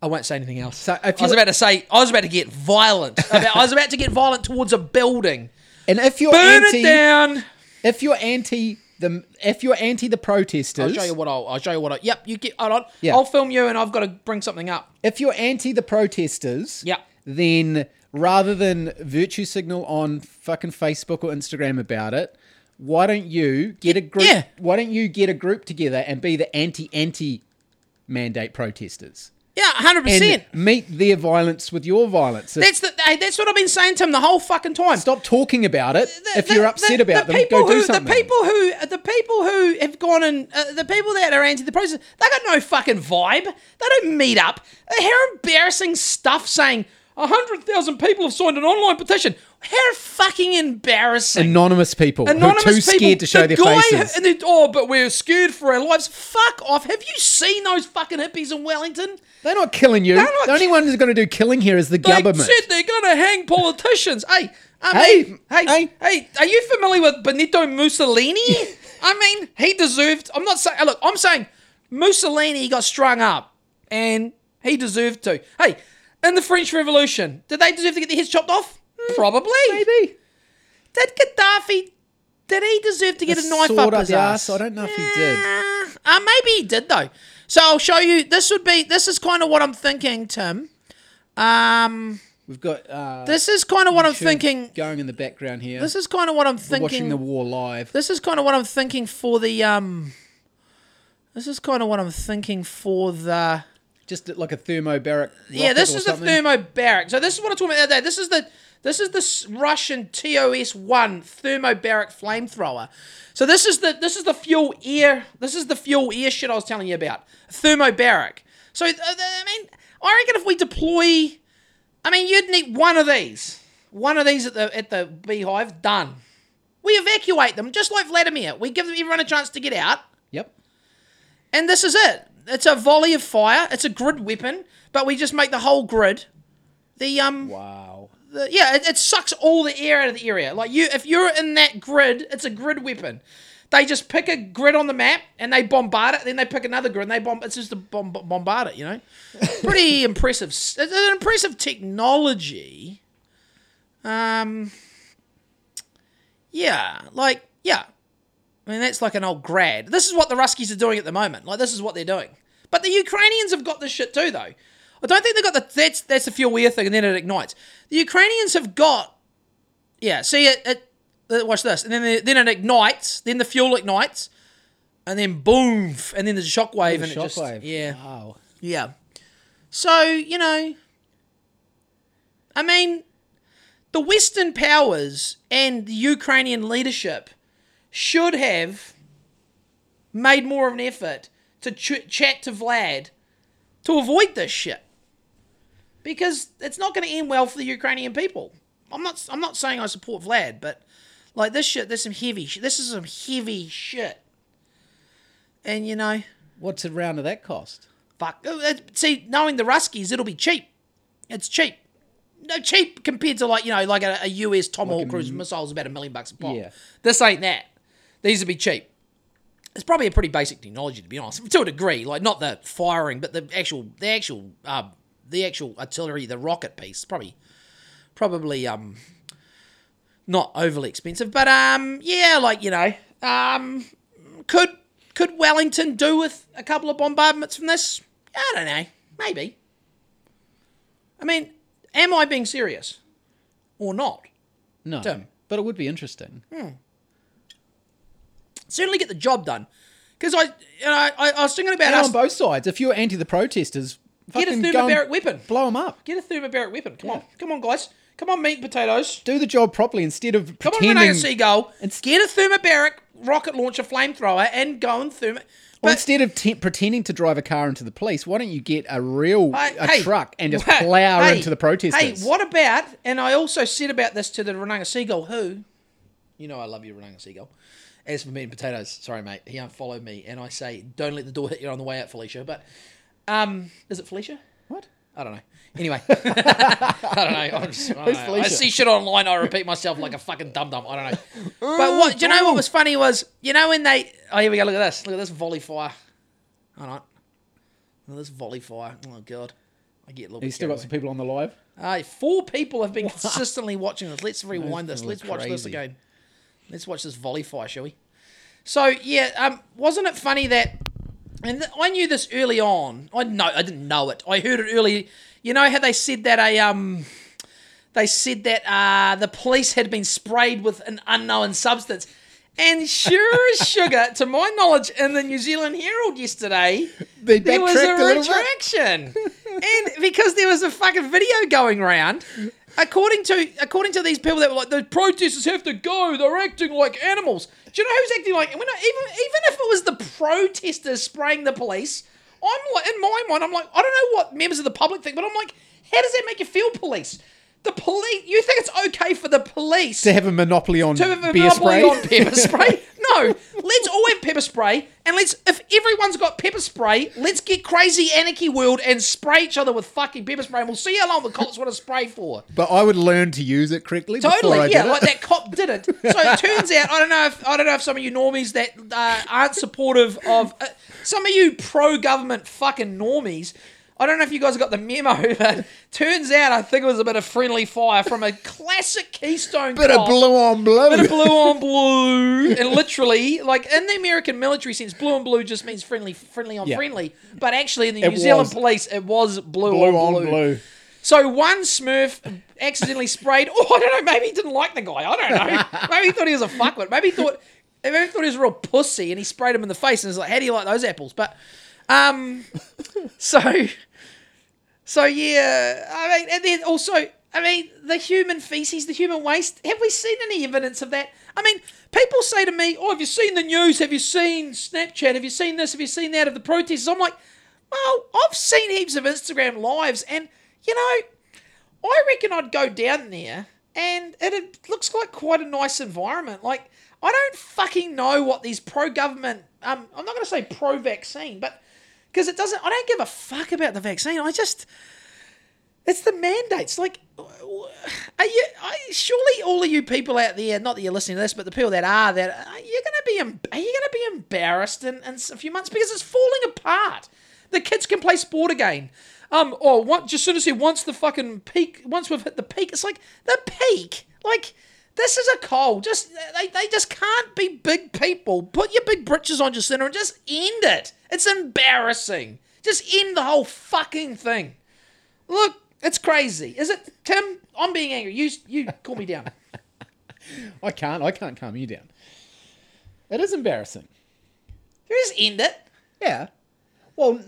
I won't say anything else. So if I was about to say, I was about to get violent. About- I was about to get violent towards a building. and if you're Burn anti, it down. if you're anti the, if you're anti the protesters, I'll show you what I'll. I'll show you what I. Yep, you get. Hold on. Yeah. I'll film you, and I've got to bring something up. if you're anti the protesters, Yeah. then rather than virtue signal on fucking Facebook or Instagram about it, why don't you get a group? Yeah. Why don't you get a group together and be the anti anti mandate protesters Yeah, hundred and percent. meet their violence with your violence? That's the. That's what I've been saying to him the whole fucking time. Stop talking about it. The- if the- you're upset about the them, people go do who, something. The people who, the people who have gone and uh, the people that are anti the process, they got no fucking vibe. They don't meet up. They hear embarrassing stuff saying hundred thousand people have signed an online petition. How fucking embarrassing! Anonymous people Anonymous who are too people, scared to show the their guy faces. and they- oh, but we're scared for our lives. Fuck off! Have you seen those fucking hippies in Wellington? They're not killing you. Not the only ki- one who's going to do killing here is the They government. said they're gonna hang politicians. hey, I Hey, hey, hey, hey. are you familiar with Benito Mussolini? I mean, he deserved. I'm not saying. Look, I'm saying Mussolini got strung up, and he deserved to. Hey, in the French Revolution, did they deserve to get their heads chopped off? Probably. Maybe. Did Gaddafi Did he deserve to get The a knife up his the ass? I don't know if he did. Uh, maybe he did though. So I'll show you. This would be. This is kind of what I'm thinking, Tim. Um, We've got uh, this is kind of what I'm thinking. going in the background here. This is kind of what I'm We're thinking. watching the war live. This is kind of what I'm thinking for the um. This is kind of what I'm thinking for the. Just like a thermobaric. Yeah, this is the something. thermobaric. So this is what I'm talking about the other day. This is the this is the Russian TOS one thermobaric flamethrower. So this is the this is the fuel air. This is the fuel air shit I was telling you about. Thermobaric. So uh, I mean, I reckon if we deploy, I mean, you'd need one of these. One of these at the at the beehive. Done. We evacuate them just like Vladimir. We give everyone a chance to get out. Yep. And this is it. It's a volley of fire. It's a grid weapon, but we just make the whole grid. The um, Wow. The, yeah, it, it sucks all the air out of the area. Like you, if you're in that grid, it's a grid weapon. They just pick a grid on the map and they bombard it. Then they pick another grid and they bomb. It's just a bomb, bombard it. You know, pretty impressive. It's an impressive technology. Um. Yeah, like yeah, I mean, that's like an old grad. This is what the Ruskies are doing at the moment. Like, this is what they're doing. But the Ukrainians have got this shit too, though. I don't think they've got the. That's that's the fuel air thing, and then it ignites. The Ukrainians have got. Yeah, see it. it uh, watch this, and then the, then it ignites. Then the fuel ignites, and then boom, and then there's a shockwave, and it just Shockwave. yeah, Wow. yeah. So, you know, I mean, the Western powers and the Ukrainian leadership should have made more of an effort to ch- chat to Vlad to avoid this shit. Because it's not going to end well for the Ukrainian people. I'm not I'm not saying I support Vlad, but like this shit, there's some heavy shit. This is some heavy shit. And you know, What's a round of that cost? Fuck. Uh, uh, See, knowing the Ruskies, it'll be cheap. It's cheap. No, cheap compared to like you know, like a, a US Tomahawk cruise missile is about a million bucks a pop. Yeah. This ain't that. These would be cheap. It's probably a pretty basic technology to be honest, to a degree. Like not the firing, but the actual, the actual, um, the actual artillery, the rocket piece. Probably, probably, um, not overly expensive, but um, yeah, like you know, um, could could Wellington do with a couple of bombardments from this? I don't know. Maybe. I mean, am I being serious or not? No. Tim. But it would be interesting. Certainly get the job done. Because I, you know, I, I was thinking about And us. on both sides, if you're anti the protesters, Get a thermobaric weapon. blow them up. Get a thermobaric weapon. Come on, come on, guys. Come on, meat and potatoes. Do the job properly instead of Come on, pretending. Renee Seagull. Get a thermobaric rocket launcher flamethrower and go and thermo. Well, But instead of te- pretending to drive a car into the police, why don't you get a real a hey, truck and just hey, plow hey, into the protesters? Hey, what about? And I also said about this to the Runanga Seagull, who, you know, I love you, Runanga Seagull. As for meat and potatoes, sorry, mate, he unfollowed me, and I say, don't let the door hit you on the way out, Felicia. But, um, is it Felicia? What? I don't know. Anyway, I don't know. I'm just, I, don't Who's know. I Felicia? see shit online. I repeat myself like a fucking dum dum. I don't know. But what? Do you know what was funny was you know when they? Oh, here we go. Look at this. Look at this volley fire. Hold on. Look at this volley fire. Oh god. I get a little. Bit still got carried some people on the live? away. Uh, four people have been consistently watching this. Let's rewind this. Let's watch this crazy. again. Let's watch this volley fire, shall we? So yeah, um, wasn't it funny that? And th- I knew this early on. I know I didn't know it. I heard it early. You know how they said that a um, they said that uh, the police had been sprayed with an unknown substance. And sure as sugar, to my knowledge, in the New Zealand Herald yesterday, They there was a a retraction, and because there was a fucking video going around, according to according to these people that were like the protesters have to go, they're acting like animals. Do you know who's acting like? I, even even if it was the protesters spraying the police, I'm like in my mind, I'm like I don't know what members of the public think, but I'm like, how does that make you feel, police? The police, you think it's okay for the police To have a monopoly on to have a beer monopoly spray? on pepper spray. No, let's all have pepper spray, and let's if everyone's got pepper spray, let's get crazy anarchy world and spray each other with fucking pepper spray, and we'll see how long the cops want to spray for. but I would learn to use it correctly before I Totally, yeah, like that cop didn't. So it turns out I don't know if I don't know if some of you normies that uh, aren't supportive of uh, some of you pro government fucking normies. I don't know if you guys got the memo, but turns out I think it was a bit of friendly fire from a classic Keystone Bit of blue on blue. Bit of blue on blue, and literally, like in the American military sense, blue on blue just means friendly, friendly on Yeah. friendly. But actually, in the It New Zealand police, it was blue, blue on on blue. so one Smurf accidentally sprayed. Oh, I don't know. Maybe he didn't like the guy. I don't know. Maybe he thought he was a fuckwit. Maybe he thought. Maybe he thought he was a real pussy, and he sprayed him in the face, and was like, "How do you like those apples?" But, um, so, so yeah. I mean, and then also, I mean, the human feces, the human waste. Have we seen any evidence of that? I mean, people say to me, "Oh, have you seen the news? Have you seen Snapchat? Have you seen this? Have you seen that of the protests?" I'm like, well, I've seen heaps of Instagram lives, and you know, I reckon I'd go down there, and it, looks like quite a nice environment. Like, I don't fucking know what these pro-government. Um, I'm not going to say pro-vaccine, but because it doesn't. I don't give a fuck about the vaccine. I just. It's the mandates. Like, are you? I, surely all of you people out there, not that you're listening to this, but the people that are, that are you going to be? Are you going to be embarrassed in, in a few months because it's falling apart? The kids can play sport again. Um, or what? Just soon as he once the fucking peak, once we've hit the peak, it's like the peak. Like this is a cold. Just they, they just can't be big people. Put your big britches on, Jacinda, and just end it. It's embarrassing. Just end the whole fucking thing. Look, it's crazy. Is it, Tim? I'm being angry. You you call me down. I can't. I can't calm you down. It is embarrassing. Just end it. Yeah. Well,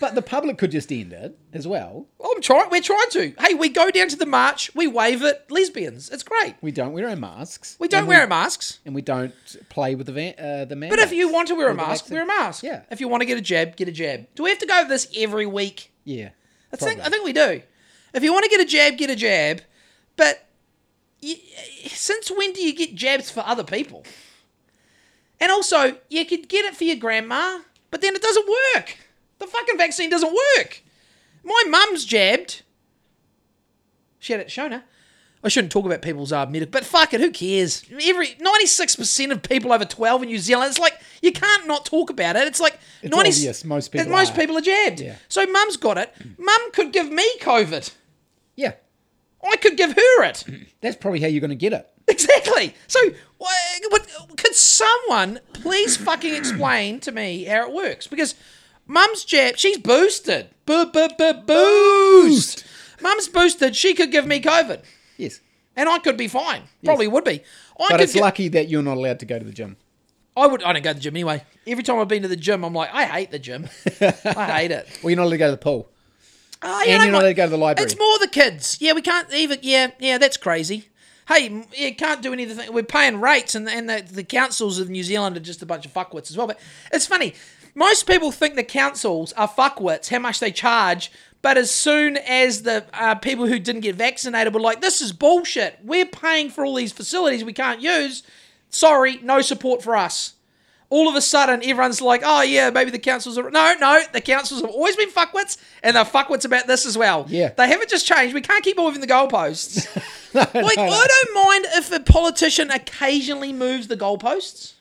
but the public could just end it as well. I'm trying. We're trying to. Hey, we go down to the march. We wave it. Lesbians. It's great. We don't wear our masks. We don't and wear our masks. and we don't play with the van, uh, the man. But if you want to wear a mask, wear a mask. Yeah. If you want to get a jab, get a jab. Do we have to go over this every week? yeah, I think I think we do. If you want to get a jab, get a jab. But you, since when do you get jabs for other people? And also, you could get it for your grandma, but then it doesn't work. The fucking vaccine doesn't work. My mum's jabbed. She had it shown her. I shouldn't talk about people's uh, medical, but fuck it, who cares? Every ninety six percent of people over twelve in New Zealand, it's like you can't not talk about it. It's like It's 90 obvious, most people most are. people are jabbed. Yeah. So mum's got it. Mum could give me COVID. yeah, I could give her it. that's probably how you're going to get it. exactly. So, wha- what, could someone please fucking explain to me how it works? Because mum's jab, she's boosted. Boo, boo, boo, boost. Mum's boosted. She could give me COVID, Yes, and I could be fine. Probably would be. I but could it's get- lucky that you're not allowed to go to the gym. I would. I don't go to the gym anyway. Every time I've been to the gym, I'm like, I hate the gym. I hate it. Well, you're not allowed to go to the pool. Oh, yeah, I you're not allowed to go to the library. It's more the kids. Yeah, we can't even. Yeah, yeah, that's crazy. Hey, m- yeah, can't do anything. We're paying rates, and and the, the councils of New Zealand are just a bunch of fuckwits as well. But it's funny. Most people think the councils are fuckwits, how much they charge. But as soon as the uh, people who didn't get vaccinated were like, "This is bullshit. We're paying for all these facilities we can't use. Sorry, no support for us." all of a sudden everyone's like, oh yeah, maybe the councils are no, no, the councils have always been fuckwits, and they're fuckwits about this as well. Yeah. they haven't just changed. We can't keep moving the goalposts. like no, no. I don't mind if a politician occasionally moves the goalposts.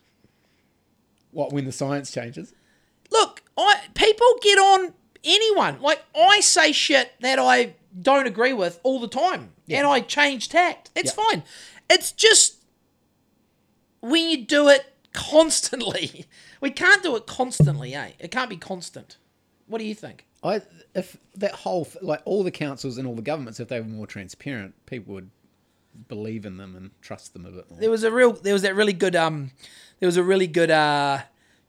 What when the science changes? Look, I people get on anyone. Like I say shit that I don't agree with all the time, and I change tact. It's Yeah. fine. It's just when you do it constantly. We can't do it constantly, eh? It can't be constant. What do you think? I if that whole like all the councils and all the governments, if they were more transparent, people would believe in them and trust them a bit more. There was a real there was that really good um there was a really good uh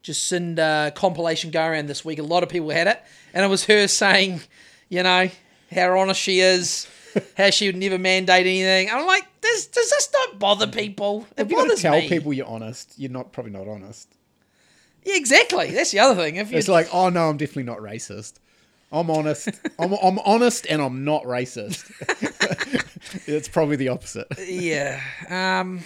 Jacinda compilation go around this week. A lot of people had it. And it was her saying, you know, how honest she is, how she would never mandate anything. I'm like, does does this not bother people? It if you bothers tell me. people you're honest, you're not probably not honest. Yeah, exactly. That's the other thing. If you It's like, oh no, I'm definitely not racist. I'm honest. I'm, I'm honest and I'm not racist. it's probably the opposite. Yeah. Um,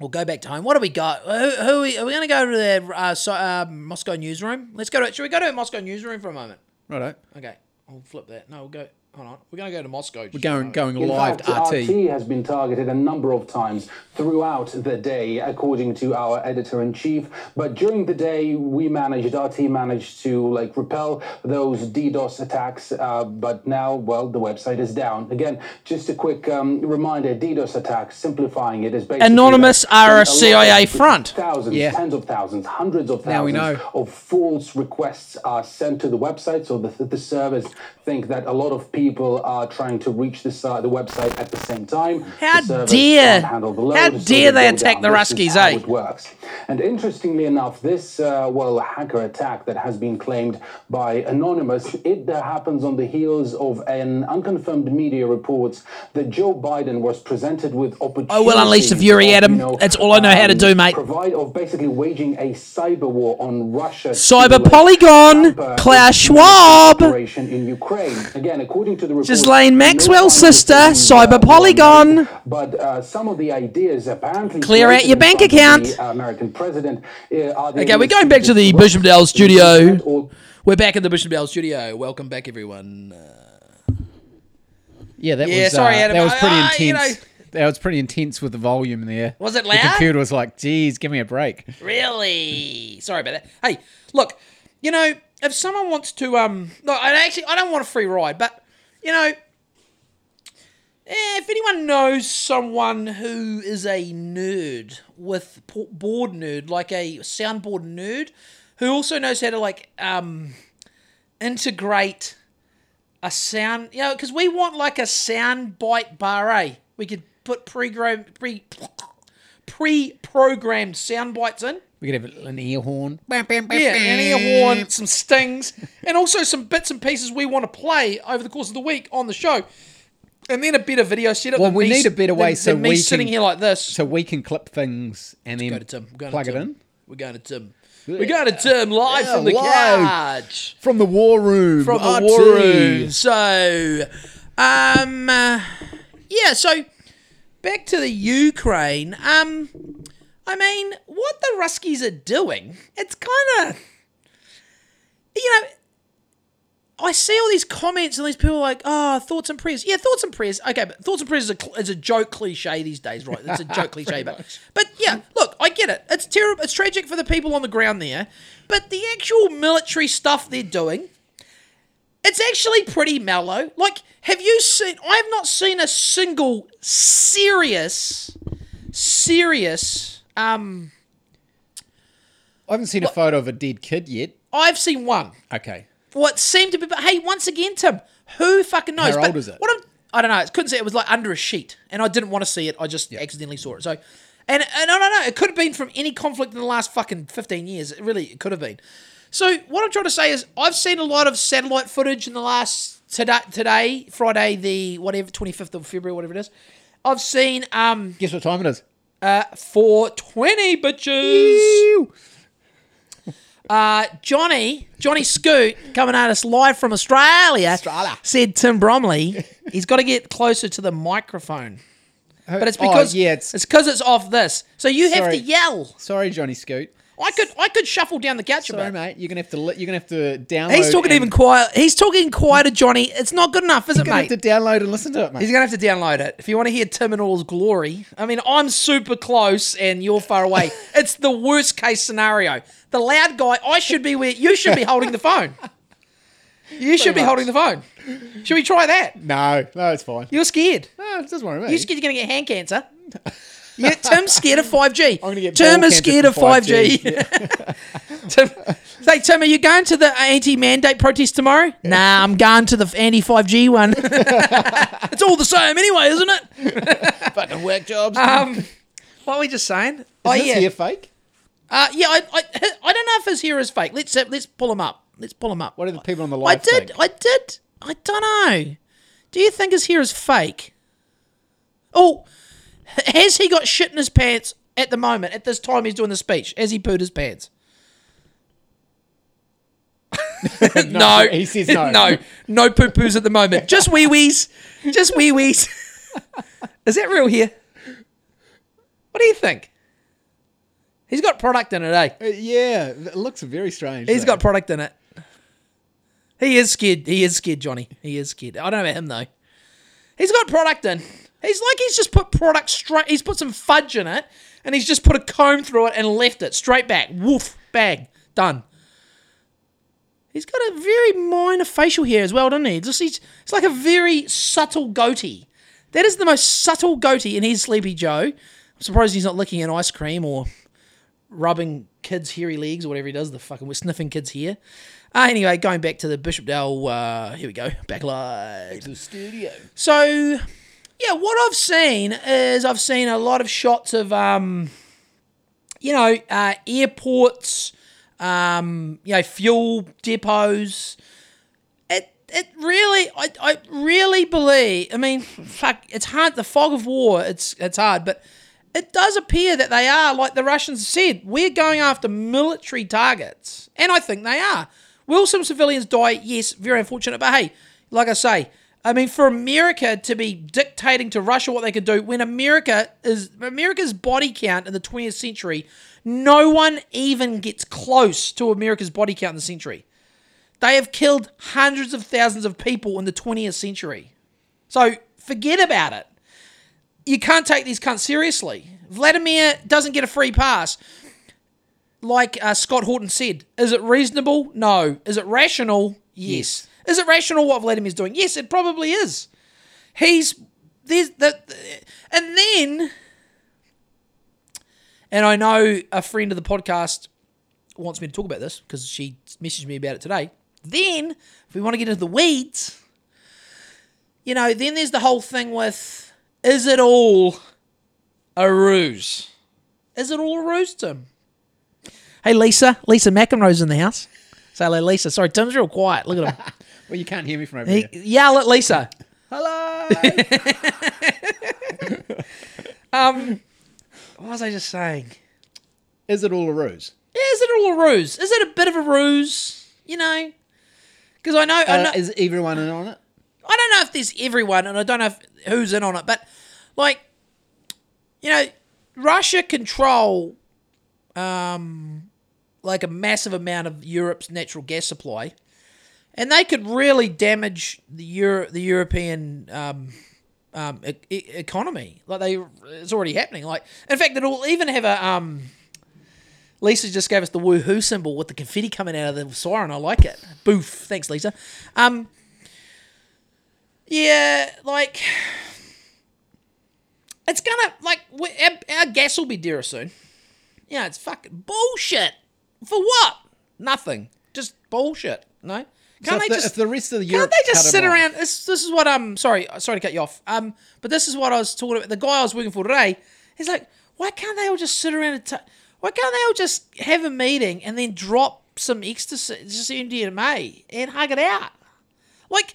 we'll go back to home. What do we got? Who, who are we, are we going to go to the uh, so, uh, Moscow newsroom? Let's go to. Should we go to Moscow newsroom for a moment? Righto. Okay, I'll flip that. No, we'll go. Hold on. We're going to go to Moscow. We're going going In live fact, to RT. RT has been targeted a number of times throughout the day, according to our editor in chief. But during the day, we managed, RT managed to like repel those DDoS attacks. Uh, but now, well, the website is down. Again, just a quick um, reminder: DDoS attacks. Simplifying it is basically Anonymous that are a CIA front. Thousands, Yeah. tens of thousands, hundreds of thousands Now we thousands know. of false requests are sent to the website. So the, the servers think that a lot of people are trying to reach the, si- the website at the same time. How dare- handle the load, how so dare they attack down. the Ruskies, eh? It works. And interestingly enough, this uh, well hacker attack that has been claimed by Anonymous, it uh, happens on the heels of an unconfirmed media reports that Joe Biden was presented with opportunities. I will unleash the fury, Adam. you know, um, That's all I know how to do, mate. Provide of basically waging a cyber war on Russia. Cyber Polygon, Klaus Schwab. in Ukraine. Again, according to the report, Ghislaine no Maxwell's final sister, uh, Cyber Polygon. But uh, some of the ideas apparently Clear out your bank account. The American president. uh, are Okay, we're going back to the just Bishopdale studio. or- We're back in the Bishopdale studio. Welcome back, everyone. Uh, Yeah, that Yeah, was sorry, uh, Adam. that was pretty I- I- you intense. know- that was pretty intense with the volume there. Was it loud? The computer was like, "Geez, give me a break." Really? Sorry about that. Hey, look, you know, if someone wants to, um, no, I actually, I don't want a free ride, but you know, eh, if anyone knows someone who is a nerd with board nerd, like a soundboard nerd, who also knows how to like um integrate a sound, you know, because we want like a sound bite bar, eh? We could put pre-program, pre pre-programmed sound bites in. We could have an ear horn. Yeah, an ear horn, some stings, and also some bits and pieces we want to play over the course of the week on the show. And then a better video setup. Well, we me need a better way than- so than me we sitting here like this. so we can clip things and then go to Tim. We're going plug to it in We're going to Tim. We're going to Tim live Yeah, from the live. couch. from the war room. from the RT. war room. So, um, uh, yeah. So back to the Ukraine. Um, I mean, what the Ruskies are doing, it's kind of, you know. I see all these comments and these people are like, oh, thoughts and prayers. Yeah, thoughts and prayers. Okay, but thoughts and prayers is a, cl- is a joke cliche these days, right? It's a joke cliche, but but yeah, look, I get it. It's terrible. It's tragic for the people on the ground there, but the actual military stuff they're doing, it's actually pretty mellow. Like, have you seen? I have not seen a single serious, serious. Um, I haven't seen a photo of a dead kid yet. I've seen one. Okay. What seemed to be, but hey, once again, Tim, who fucking knows? How But old is it? What I'm, I don't know. I couldn't see. It was like under a sheet, and I didn't want to see it. I just accidentally saw it. So, and, and no, no, no. It could have been from any conflict in the last fucking fifteen years. It really, it could have been. So, what I'm trying to say is, I've seen a lot of satellite footage in the last today, today Friday, the whatever, 25th of February, whatever it is. I've seen um Guess what time it is? Uh 420 bitches. Uh, Johnny, Johnny Scoot, coming at us live from Australia, Australia. said Tim Bromley, he's got to get closer to the microphone. But it's Oh, because yeah, it's- it's because it's off this, so you have Sorry. to yell. Sorry, Johnny Scoot. I could I could shuffle down the couch a Sorry, mate. You're gonna have to. li- You're gonna have to download. He's talking and- even quiet. He's talking quieter, Johnny. It's not good enough, is it, mate? You're gonna mate? have to download and listen to it, mate. He's gonna have to download it if you want to hear Tim in all his glory. I mean, I'm super close and you're far away. it's the worst case scenario. The loud guy, I should be where you should be holding the phone. You should be much. holding the phone. Should we try that? no, no, it's fine. You're scared. No, it doesn't worry me. You're scared you're gonna get hand cancer. Yeah, Tim's scared of 5G. I'm gonna get Tim is scared of from 5G. Tim, say, Tim, are you going to the anti-mandate protest tomorrow? Nah, I'm going to the anti-5G one. it's all the same anyway, isn't it? Fucking work jobs. Um, what were we just saying? oh is this yeah, here fake? uh, yeah. I, I, I don't know if his hair is fake. Let's uh, let's pull him up. Let's pull him up. What are the people on the line? I did. think? I did. I don't know. Do you think his hair is fake? Oh, has he got shit in his pants at the moment? At this time, he's doing the speech. Has he pooed his pants? no, he says no. no, no poo poos at the moment. Just wee wees. Just wee wees. is that real here? What do you think? He's got product in it, eh? Uh, yeah, it looks very strange. He's though. got product in it. He is scared. He is scared, Johnny. He is scared. I don't know about him though. He's got product in. He's like he's just put product straight. He's put some fudge in it, and he's just put a comb through it and left it straight back. Woof, bag, done. He's got a very minor facial hair as well, doesn't he? Just he's, it's like a very subtle goatee. That is the most subtle goatee in his Sleepy Joe. I'm surprised he's not licking an ice cream or rubbing kids' hairy legs or whatever he does. The fucking we're sniffing kids' hair. Uh, anyway, going back to the Bishopdale. Uh, here we go. Back live. The studio. So, yeah, what I've seen is I've seen a lot of shots of, um, you know, uh, airports, um, you know, fuel depots. It it really, I, I really believe. I mean, fuck, it's hard. The fog of war, it's it's hard, but it does appear that they are like the Russians said. We're going after military targets, and I think they are. Will some civilians die? Yes, very unfortunate. But hey, like I say, I mean, for America to be dictating to Russia what they could do when America is America's body count in the 20th century, no one even gets close to America's body count in the century. They have killed hundreds of thousands of people in the 20th century. So forget about it. You can't take these cunts seriously. Vladimir doesn't get a free pass like uh, Scott Horton said, is it reasonable? No. Is it rational? Yes. Is it rational what Vladimir's doing? Yes, it probably is. He's there's that, and then, and I know a friend of the podcast wants me to talk about this because she messaged me about it today. Then, if we want to get into the weeds, you know, then there's the whole thing with is it all a ruse? Is it all a ruse, Tim? Hey, Lisa. Lisa McEnroe's in the house. Say hello, Lisa. Sorry, Tim's real quiet. Look at him. Well, you can't hear me from over He, here. yell at Lisa. Hello. What was I just saying? Is it all a ruse? Is it all a ruse? Is it a bit of a ruse? You know? Because I know, I know Uh, is everyone in on it? I don't know if there's everyone, and I don't know if, who's in on it, but like, you know, Russia control, um, like a massive amount of Europe's natural gas supply, and they could really damage the Euro- the European um, um, e- economy. Like they, it's already happening. Like, in fact, it'll even have a um. Lisa just gave us the woohoo symbol with the confetti coming out of the siren. I like it. Boof. Thanks, Lisa. Um, yeah, like it's gonna like we, our, our gas will be dearer soon. Yeah, it's fucking bullshit. For what? Nothing. Just bullshit. No. So Can't if, they the, just if the rest of the can't they just sit around? This, this is what I'm sorry. Sorry to cut you off. Um, but this is what I was talking about. The guy I was working for today. He's like, why can't they all just sit around and? ta- why can't they all just have a meeting and then drop some ecstasy, just MDMA and hug it out? Like,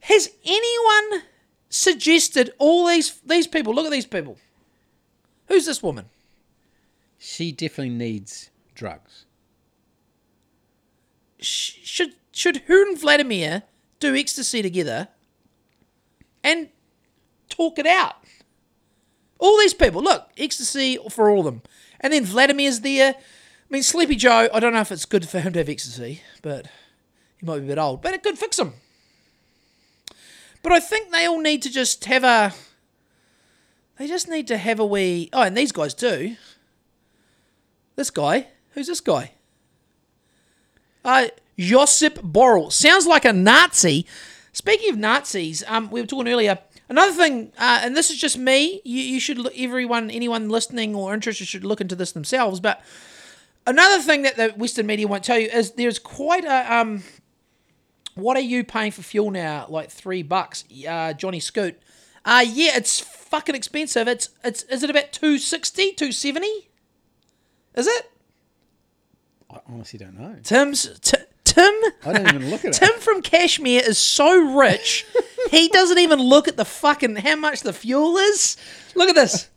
has anyone suggested all these these people? Look at these people. Who's this woman? She definitely needs drugs. Sh- should should her and Vladimir do ecstasy together and talk it out? All these people, look, ecstasy for all of them, and then Vladimir's there. I mean, Sleepy Joe. I don't know if it's good for him to have ecstasy, but he might be a bit old. But it could fix him. But I think they all need to just have a. They just need to have a wee. Oh, and these guys too. This guy. Who's this guy? Uh, Josep Borrell. Sounds like a Nazi. Speaking of Nazis, um, we were talking earlier. Another thing, uh, and this is just me. You, you should look, everyone, anyone listening or interested should look into this themselves. But another thing that the Western media won't tell you is there's quite a um. What are you paying for fuel now? Like three bucks, uh, Johnny Scoot. Uh yeah, it's fucking expensive. It's it's is it about 260, 270? Is it? I honestly don't know. Tim's t- Tim. I don't even look at it. Tim from Cashmere is so rich, he doesn't even look at the fucking how much the fuel is. Look at this.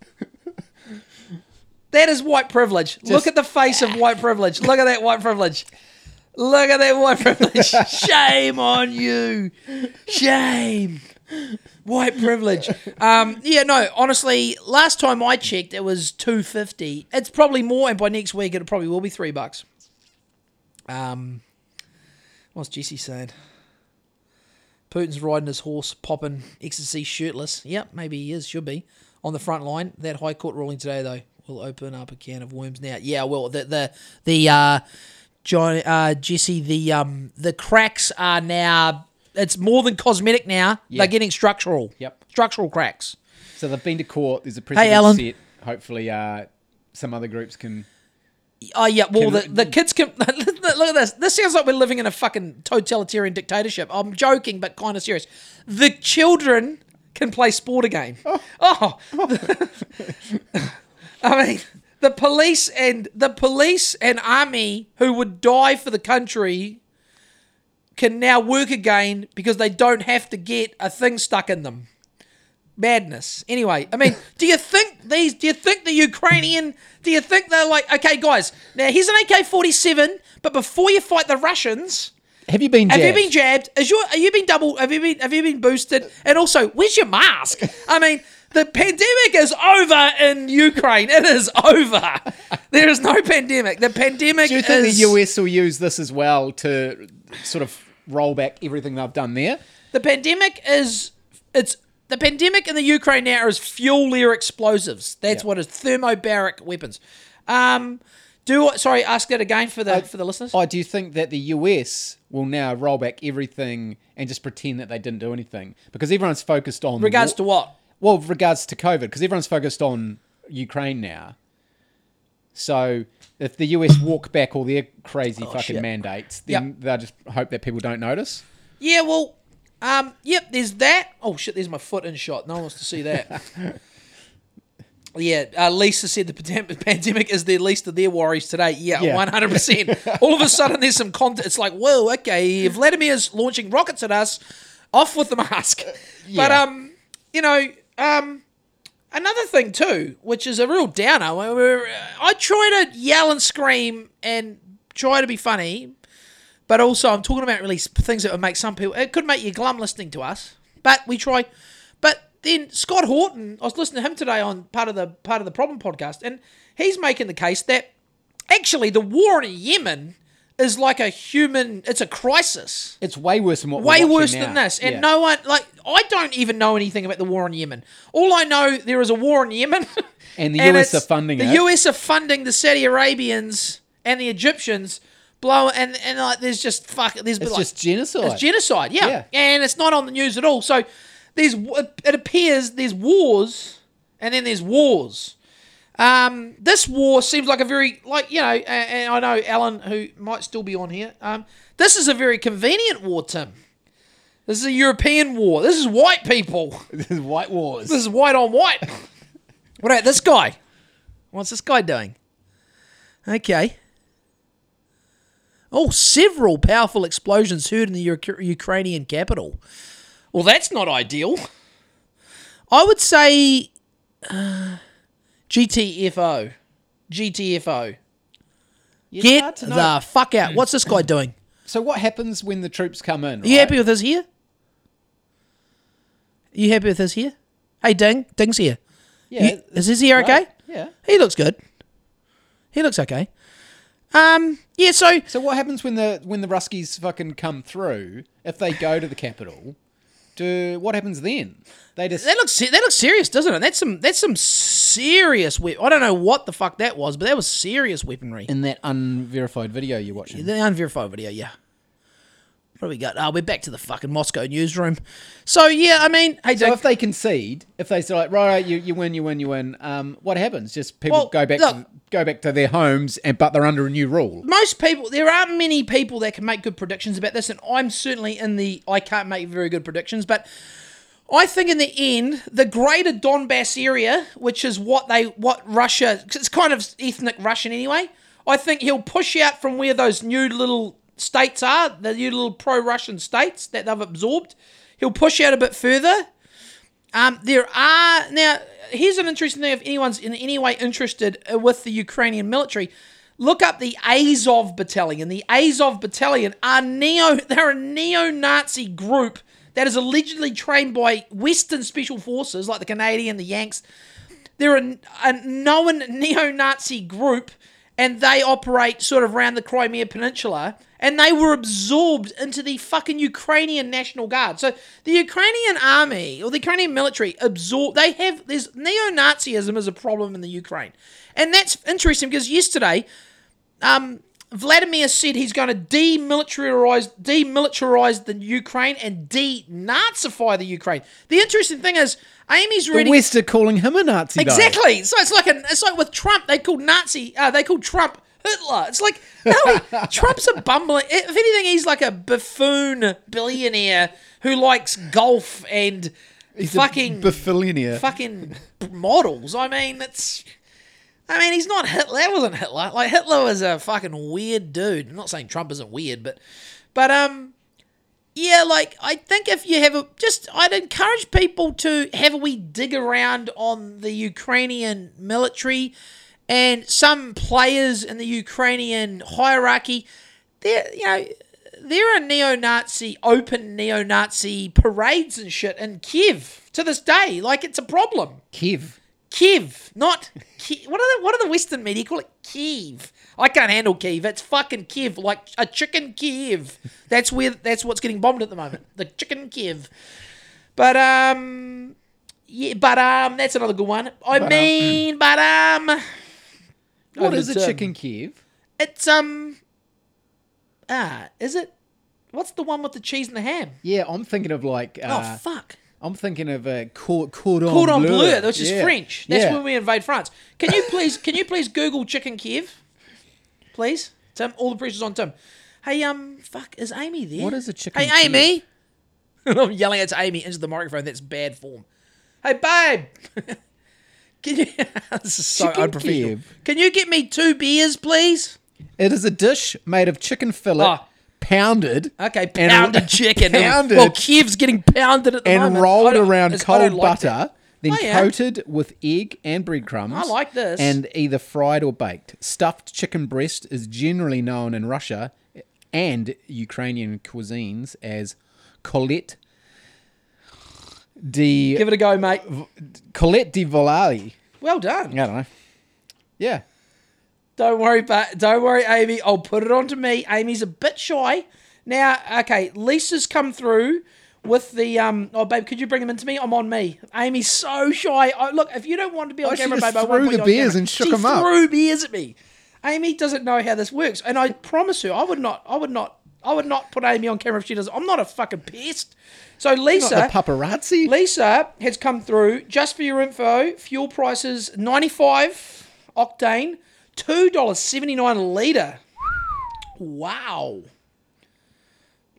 That is white privilege. look at the face of white privilege. Look at that white privilege. Look at that white privilege. Shame on you. Shame. White privilege. Um, yeah, no, honestly, last time I checked, it was two fifty. It's probably more, and by next week, it probably will be three bucks. Um, what's Jesse saying? Putin's riding his horse, popping ecstasy, shirtless. Yep, maybe he is. Should be on the front line. That High Court ruling today, though, will open up a can of worms. Now, yeah, well, the the the uh, John uh, Jesse, the um the cracks are now. It's more than cosmetic now. They're getting structural. Yep. Structural cracks. So they've been to court. There's a precedent Alan. set. Hopefully, uh, some other groups can. Oh yeah, well the, the kids can look at this. This sounds like we're living in a fucking totalitarian dictatorship. I'm joking, but kind of serious. The children can play sport again. Oh, oh. I mean, the police and the police and army who would die for the country can now work again because they don't have to get a thing stuck in them madness. Anyway, I mean, do you think these? Do you think the Ukrainian? Do you think they're like, okay, guys? Now here's an AK forty seven, but before you fight the Russians, Have you been? have you been jabbed? Is your? Have you been double? Have you been? Have you been boosted? And also, where's your mask? I mean. The pandemic is over in Ukraine. It is over. There is no pandemic. The pandemic Do you think is the US will use this as well to sort of roll back everything they've done there? The pandemic is it's the pandemic in the Ukraine now is fuel air explosives. That's Yeah. what is thermobaric weapons. Um, do sorry, ask that again for the for the listeners. Oh, do you think that the US will now roll back everything and just pretend that they didn't do anything because everyone's focused on Regards to what? well, regards to COVID, because everyone's focused on Ukraine now. So if the US walk back all their crazy fucking Oh, shit. mandates, then Yep. they'll just hope that people don't notice. Yeah, well, um, yep. There's that. Oh shit, there's my foot in shot. No one wants to see that. Yeah, uh, Lisa said the pandem- pandemic is the least of their worries today. Yeah, one hundred percent. All of a sudden, there's some content. It's like, whoa, okay, if Vladimir's launching rockets at us, off with the mask. But Yeah. um, you know, um, another thing too, which is a real downer. where we're- I try to yell and scream and try to be funny, but also I'm talking about really things that would make some people. It could make you glum listening to us, but we try. But then Scott Horton, I was listening to him today on part of the part of the problem podcast, and he's making the case that actually the war in Yemen is like a human. It's a crisis It's way worse than what way worse now. than this. And Yeah. no one like I don't even know anything about the war in Yemen. All I know there is a war in Yemen, And the US are funding the it. US are funding the Saudi Arabians and the Egyptians. Blow and and like there's just fuck. There's It's like, just genocide. It's genocide. Yeah. Yeah. and it's not on the news at all. So there's it appears there's wars and then there's wars. Um, this war seems like a very like you know, and, and I know Alan who might still be on here. Um, this is a very convenient war, Tim. This is a European war. This is white people. This is white wars. This is white on white. what about this guy? What's this guy doing? Okay. Oh, several powerful explosions heard in the Uk- Ukrainian capital. Well, that's not ideal. I would say uh, GTFO. GTFO. Yeah, it's Get the fuck out. What's this guy doing? So what happens when the troops come in? Are you right? happy with us here? Are you happy with us here? Hey, Ding. Ding's here. Yeah. You- is his hair okay? right. Yeah. He looks good. He looks okay. Um, yeah, so So what happens when the when the Ruskies fucking come through? If they go to the capital, do what happens then? They just that looks se- that looks serious, doesn't it? That's some that's some serious we- I don't know what the fuck that was, but that was serious weaponry. in that unverified video you're watching. The unverified video, yeah. What do we got? Oh, we're back to the fucking Moscow newsroom. So yeah, I mean, hey, So if they concede, if they say like, right, right, you, you win, you win, you win, um, what happens? Just people Well, go back look- to, go back to their homes, and but they're under a new rule. most people there aren't many people that can make good predictions about this and i'm certainly in the i can't make very good predictions but i think in the end the greater donbass area which is what they what russia 'cause it's kind of ethnic russian anyway i think he'll push out from where those new little states are the little pro-russian states that they've absorbed he'll push out a bit further um, there are now. Here's an interesting thing. If anyone's in any way interested uh, with the Ukrainian military, look up the Azov Battalion. The Azov Battalion are neo. They're a neo-Nazi group that is allegedly trained by Western special forces like the Canadian, the Yanks. They're a, a known neo-Nazi group, and they operate sort of around the Crimea Peninsula, and they were absorbed into the fucking Ukrainian National Guard. So the Ukrainian army or the Ukrainian military absorb. They have there's neo-Nazism is a problem in the Ukraine, and that's interesting because yesterday, um, Vladimir said he's going to demilitarize demilitarize the Ukraine and denazify the Ukraine. The interesting thing is, Amy's The reading West are calling him a Nazi. though. Exactly. So it's like an, it's like with Trump, they called Nazi, uh, they called Trump Hitler. It's like no, he- Trump's a bumbling. If anything, he's like a buffoon billionaire who likes golf and He's fucking billionaire. fucking models. I mean, it's. I mean, he's not Hitler. That wasn't Hitler. Like Hitler was a fucking weird dude. I'm not saying Trump isn't weird, but, but um, yeah, like I think if you have a just, I'd encourage people to have a wee dig around on the Ukrainian military and some players in the Ukrainian hierarchy. There, you know, there are neo-Nazi, open neo-Nazi parades and shit in Kiev to this day. Like it's a problem. Kiev. Kiev, not Kiev. What are the what are the Western media call it? Kiev. I can't handle Kiev. It's fucking Kiev, like a chicken Kiev. That's where that's what's getting bombed at the moment. The chicken Kiev. But um, yeah, but um, that's another good one. I um, mean, but um, What over a chicken Kiev? It's um, ah, is it? What's the one with the cheese and the ham? Yeah, I'm thinking of like. oh Uh, fuck. I'm thinking of a cor- cordon, Cordon bleu, bleu, which is Yeah. French. That's yeah. when we invade France. Can you please can you please Google chicken Kiev? Please? Tim, all the pressure's on Tim. Hey, um, fuck, is Amy there? What is a chicken Hey, Kiev? Amy! I'm yelling at Amy into the microphone. That's bad form. Hey, babe! Can you... this is so Chicken unprofessional. Kiev. Can you get me two beers, please? It is a dish made of chicken fillet, Oh. pounded, Okay, And- pounded chicken. pounded. Well, Kiev's getting pounded at the and moment. I rolled don't- around don't cold like butter, that. then Oh, yeah. coated with egg and breadcrumbs. I like this. And either fried or baked. Stuffed chicken breast is generally known in Russia and Ukrainian cuisines as colette de Give it a go, mate. colette de volali. Well done. I don't know. Yeah. Don't worry, but don't worry, Amy. I'll put it on to me. Amy's a bit shy. Now, okay, Lisa's come through with the um. Oh, babe, could you bring him into me? I'm on me. Amy's so shy. Oh, look, if you don't want to be on Oh, she camera, just babe, I threw you the beers and shook she 'em up. Threw beers at me. Amy doesn't know how this works, and I promise her, I would not. I would not. I would not put Amy on camera if she does. I'm not a fucking pest. So Lisa, Not the paparazzi. Lisa has come through just for your info. Fuel prices 95 octane, $2.79 a litre. Wow.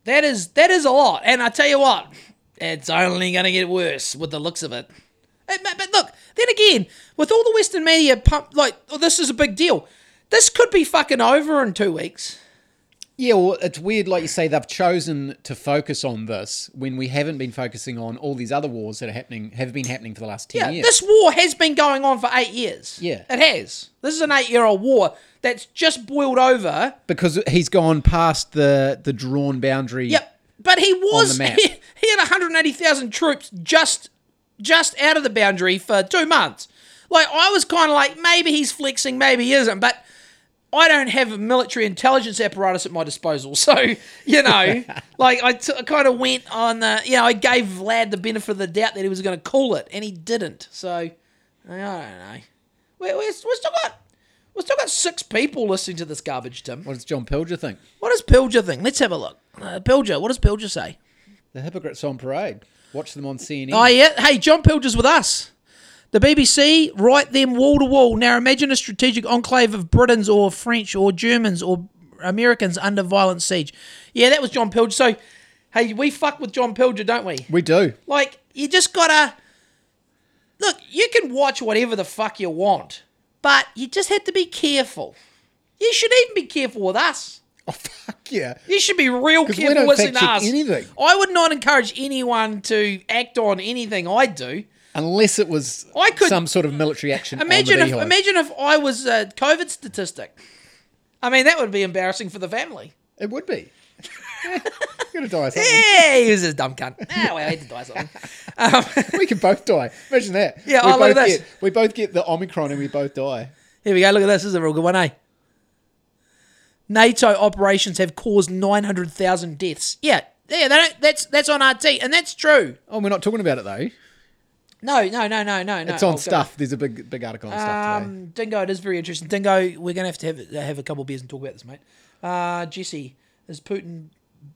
That is that is a lot. And I tell you what, it's only going to get worse with the looks of it. But, but look, then again, with all the Western media pump like, oh, this is a big deal. This could be fucking over in two weeks. Yeah, well, it's weird, like you say, they've chosen to focus on this when we haven't been focusing on all these other wars that are happening, have been happening for the last 10 Yeah, years. this war has been going on for eight years. Yeah. It has. This is an eight year old war that's just boiled over. because he's gone past the, the drawn boundary. Yep. But he was he, he had 180,000 troops just just out of the boundary for 2 months. Like I was kind of like maybe he's flexing, maybe he isn't, but I don't have a military intelligence apparatus at my disposal. So, you know, like I t- kind of went on the, you know, I gave Vlad the benefit of the doubt that he was going to call it, and he didn't. So, I don't know. We, we, still got we've still got six people listening to this garbage, Tim. What does John Pilger think? What does Pilger think? Let's have a look. Uh, Pilger, what does Pilger say? The hypocrites on parade. Watch them on CNN. Oh yeah. Hey, John Pilger's with us. The BBC write them wall to wall. Now imagine a strategic enclave of Britons or French or Germans or Americans under violent siege. Yeah, that was John Pilger. So, hey, we fuck with John Pilger, don't we? we do. Like, you just gotta look. You can watch whatever the fuck you want, but you just have to be careful. You should even be careful with us. Oh, fuck yeah. You should be real 'Cause we careful don't listening to us. anything. I would not encourage anyone to act on anything I do. Unless it was I could- some sort of military action. Imagine if beehive. imagine if I was a COVID statistic. I mean, that would be embarrassing for the family. It would be. You're to die something. Yeah, he was a dumb cunt. Ah, well, I hate to die something. Um, we can both die. Imagine that. Yeah, we oh, look at this. Get, we both get the Omicron and we both die. here we go. Look at this. This is a real good one, eh? NATO operations have caused 900,000 deaths. Yeah, yeah, they don't, that's that's on RT, and that's true. Oh, we're not talking about it though. No, no, no, no, no, no. It's on Oh, go- stuff. There's a big big article on stuff today. Um, Dingo, it is very interesting. Dingo, we're gonna have to have have a couple of beers and talk about this, mate. Uh, Jesse, is Putin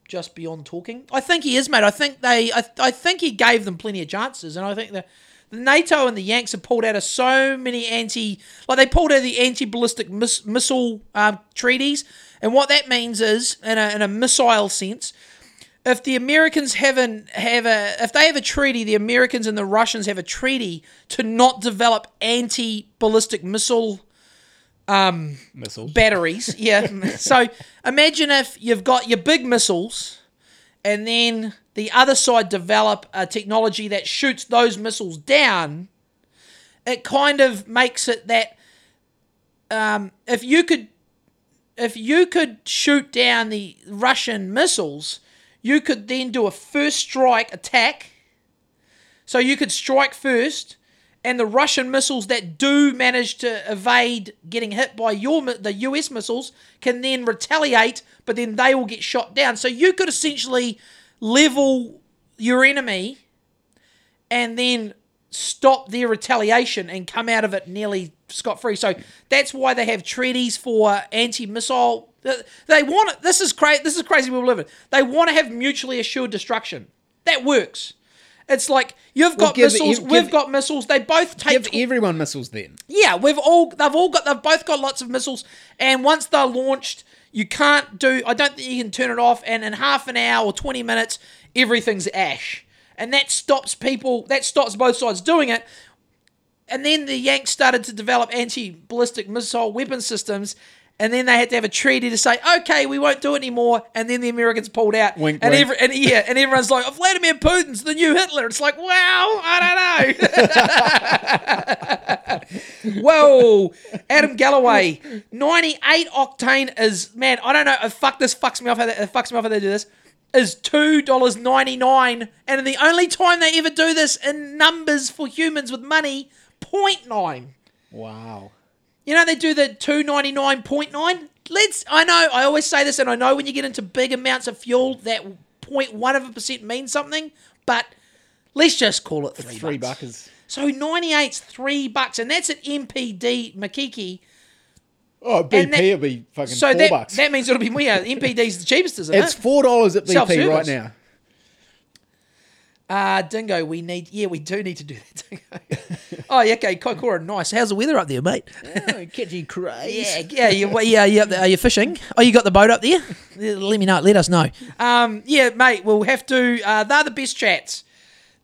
just beyond talking? I think he is, mate. I think they, I, I think he gave them plenty of chances, and I think the, the NATO and the Yanks have pulled out of so many anti, like they pulled out of the anti-ballistic miss, missile um, treaties, and what that means is, in a, in a missile sense, if the Americans haven't have a if they have a treaty, the Americans and the Russians have a treaty to not develop anti ballistic missile Missiles. batteries. Yeah. so imagine if you've got your big missiles and then the other side develop a technology that shoots those missiles down. It kind of makes it that um, if you could if you could shoot down the Russian missiles, you could then do a first strike attack. So you could strike first, and the Russian missiles that do manage to evade getting hit by your the US missiles can then retaliate, but then they will get shot down. So you could essentially level your enemy and then stop their retaliation and come out of it nearly scot free. So that's why they have treaties for anti-missile. They want it. This is crazy. This is crazy. We live in. They want to have mutually assured destruction. That works. It's like you've Well, got give- missiles. we've got missiles. They both take. Give everyone missiles then. Yeah, we've all they've all got they've both got lots of missiles, and once they're launched, you can't do. I don't think you can turn it off, and in half an hour or twenty minutes, everything's ash, and that stops people. That stops both sides doing it. And then the Yanks started to develop anti-ballistic missile weapon systems. And then they had to have a treaty to say, okay, we won't do it anymore. And then the Americans pulled out. Wink, and, wink. Every, and yeah, and everyone's like, oh, Vladimir Putin's the new Hitler. It's like, wow, I don't know. Whoa, Adam Galloway, ninety-eight octane is man. I don't know. Fuck this fucks me off. How they, it fucks me off how they do this. Is two dollars ninety-nine, and the only time they ever do this in numbers for humans with money, 0.9. Wow. You know they do the two ninety nine point nine. Let's. I know. I always say this, and I know when you get into big amounts of fuel, that 0.1 of a percent means something. But let's just call it three. Three bucks. buckers. So 98's three bucks, and that's at NPD Makiki. Oh, And BP that- will be fucking So four that bucks. that means it'll be more. Yeah, NPD's the cheapest, isn't it's it? four dollars at BP right now. Uh, Dingo, we need. Yeah, we do need to do that. Dingo. oh, yeah, okay, Kaikoura, nice. How's the weather up there, mate? Oh, catchy craze. Yeah, yeah, you, well, yeah, you up there? Are you fishing? Oh, you got the boat up there? Let me know. Let us know. Um, yeah, mate, we'll have to. Uh, they're the best chats.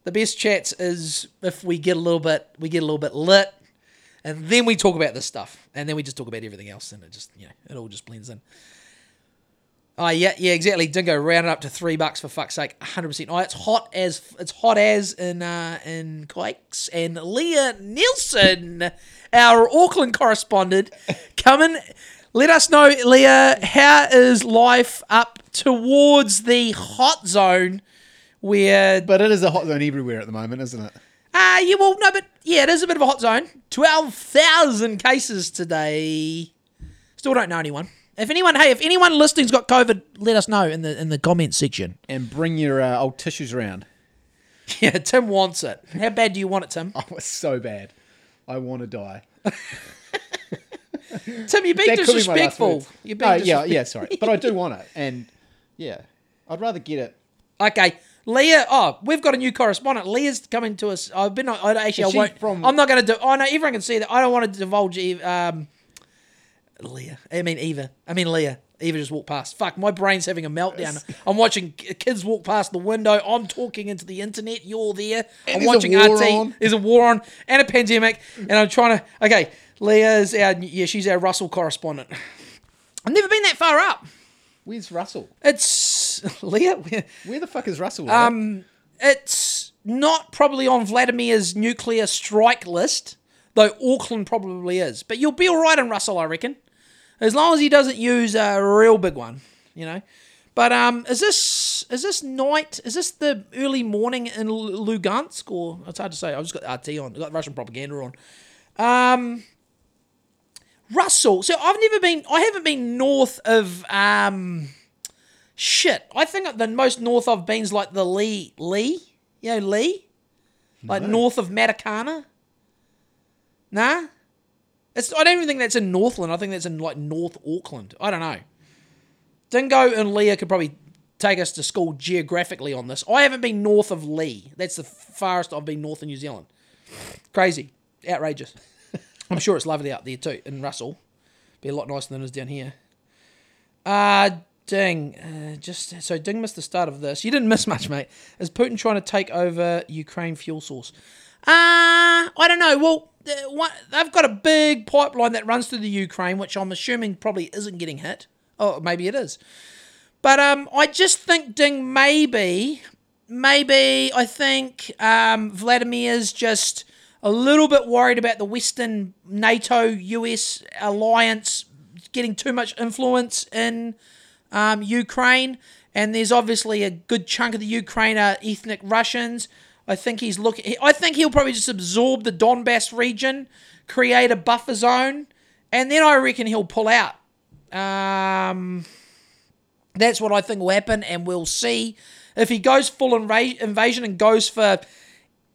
The best chats is if we get a little bit, we get a little bit lit, and then we talk about this stuff, and then we just talk about everything else, and it just, you know, it all just blends in. Oh yeah, yeah, exactly. Dingo rounded up to three bucks for fuck's sake, hundred percent. Oh, it's hot as it's hot as in uh, in Quakes and Leah Nielsen, our Auckland correspondent, coming. Let us know, Leah, how is life up towards the hot zone? Where But it is a hot zone everywhere at the moment, isn't it? Ah, yeah, well, no, but yeah, it is a bit of a hot zone. Twelve thousand cases today. Still don't know anyone. If anyone, hey, if anyone listening's got COVID, let us know in the in the comment section. And bring your uh, old tissues around. Yeah, Tim wants it. How bad do you want it, Tim? Oh, it's so bad. I want to die. Tim, you're being That could be disrespectful. You're being No, yeah, yeah, sorry. But I do want it. And yeah, I'd rather get it. Okay, Leah. Oh, we've got a new correspondent. Leah's coming to us. I've been. I actually. Is I won't. from- I'm not going to do. Oh no, everyone can see that. I don't want to divulge. Um, Leah. I mean Eva. I mean Leah. Eva just walked past. Fuck, my brain's having a meltdown. I'm watching kids walk past the window. I'm talking into the internet. You're there. I'm there's a watching war RT. on. There's a war on and a pandemic, and I'm trying to. Okay, Leah's our. Yeah, she's our Russell correspondent. I've never been that far up. Where's Russell? It's Leah. where- Where the fuck is Russell? Um, it's not probably on Vladimir's nuclear strike list, though Auckland probably is. But you'll be all right in Russell, I reckon, as long as he doesn't use a real big one, you know. But um, is this is this night? Is this the early morning in Lugansk, or it's hard to say. I've just got RT on. I've got Russian propaganda on. Um, Russell. So I've never been. I haven't been north of. um Shit. I think the most north I've been is like the Leigh. Leigh. You know Leigh. Like north of Matakana. Nah. It's. I don't even think that's in Northland. I think that's in like North Auckland. I don't know. Dingo and Leah could probably take us to school geographically on this. I haven't been north of Leigh. That's the farthest I've been north in New Zealand. Crazy. Outrageous. I'm sure it's lovely out there too in Russell. Be a lot nicer than it is down here. Uh Ding. Uh, just so Ding missed the start of this. You didn't miss much, mate. Is Putin trying to take over Ukraine fuel source? Uh, I don't know. Well, uh, they've got a big pipeline that runs through the Ukraine, which I'm assuming probably isn't getting hit. Oh, maybe it is. But um, I just think Ding maybe, maybe I think um, Vladimir's just a little bit worried about the Western NATO US alliance getting too much influence in um, Ukraine, and there's obviously a good chunk of the Ukraine are ethnic Russians. I think he's looking. I think he'll probably just absorb the Donbass region, create a buffer zone, and then I reckon he'll pull out. Um, that's what I think will happen, and we'll see if he goes full inva- invasion and goes for.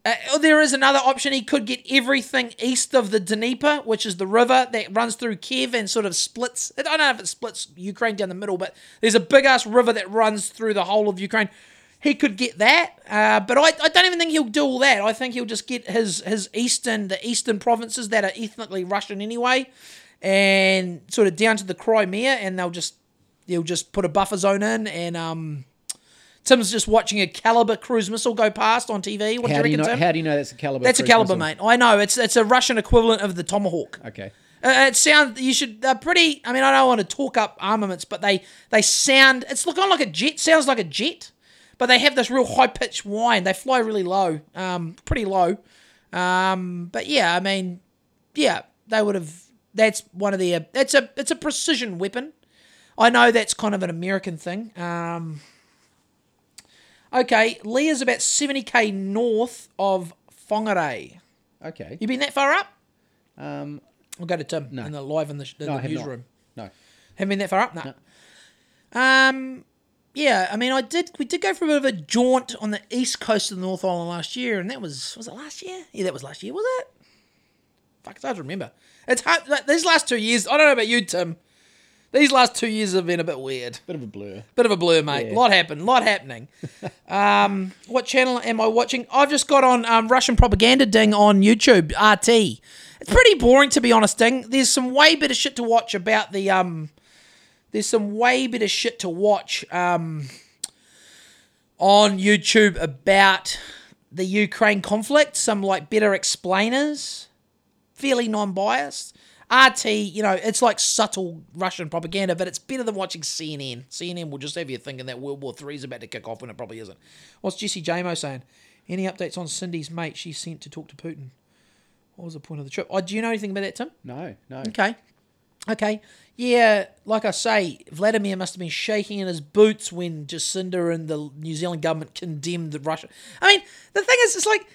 Uh, there is another option. He could get everything east of the Dnieper, which is the river that runs through Kiev and sort of splits. I don't know if it splits Ukraine down the middle, but there's a big ass river that runs through the whole of Ukraine. He could get that, uh, but I, I don't even think he'll do all that. I think he'll just get his his eastern the eastern provinces that are ethnically Russian anyway, and sort of down to the Crimea, and they'll just he'll just put a buffer zone in, and um, Tim's just watching a Caliber cruise missile go past on TV. What How do you reckon, know? Tim? How do you know that's a caliber? That's a Caliber, missile? mate. I know it's it's a Russian equivalent of the Tomahawk. Okay. Uh, it sounds you should they're pretty. I mean, I don't want to talk up armaments, but they they sound. It's looking like a jet. Sounds like a jet, but they have this real high pitched whine. They fly really low, um, pretty low. Um, but yeah, I mean, yeah, they would have. That's one of the. It's a it's a precision weapon. I know that's kind of an American thing. Um, okay, Leah's about seventy k north of Whangarei. Okay. You been that far up? Um, We'll go to Tim No. in the live in the, in no, the newsroom. No. Haven't been that far up? No. Um, yeah, I mean, I did. We did go for a bit of a jaunt on the east coast of the North Island last year, and that was was it last year? Yeah, that was last year. Was it? Fuck, it's hard to remember. It's hard. Like, these last two years, I don't know about you, Tim. These last two years have been a bit weird. Bit of a blur. Bit of a blur, mate. Yeah. Lot happened. Lot happening. um, what channel am I watching? I've just got on um, Russian propaganda ding on YouTube. RT. It's pretty boring to be honest. Ding. There's some way better shit to watch about the um. There's some way better shit to watch um. On YouTube about the Ukraine conflict. Some like better explainers. Fairly non-biased. RT, you know, it's like subtle Russian propaganda, but it's better than watching CNN. CNN will just have you thinking that World War Three is about to kick off when it probably isn't. What's Jesse Jamo saying? Any updates on Cindy's mate she sent to talk to Putin? What was the point of the trip? Oh, do you know anything about that, Tim? No, no. Okay. Okay. Yeah, like I say, Vladimir must have been shaking in his boots when Jacinda and the New Zealand government condemned the Russia. I mean, the thing is, it's like,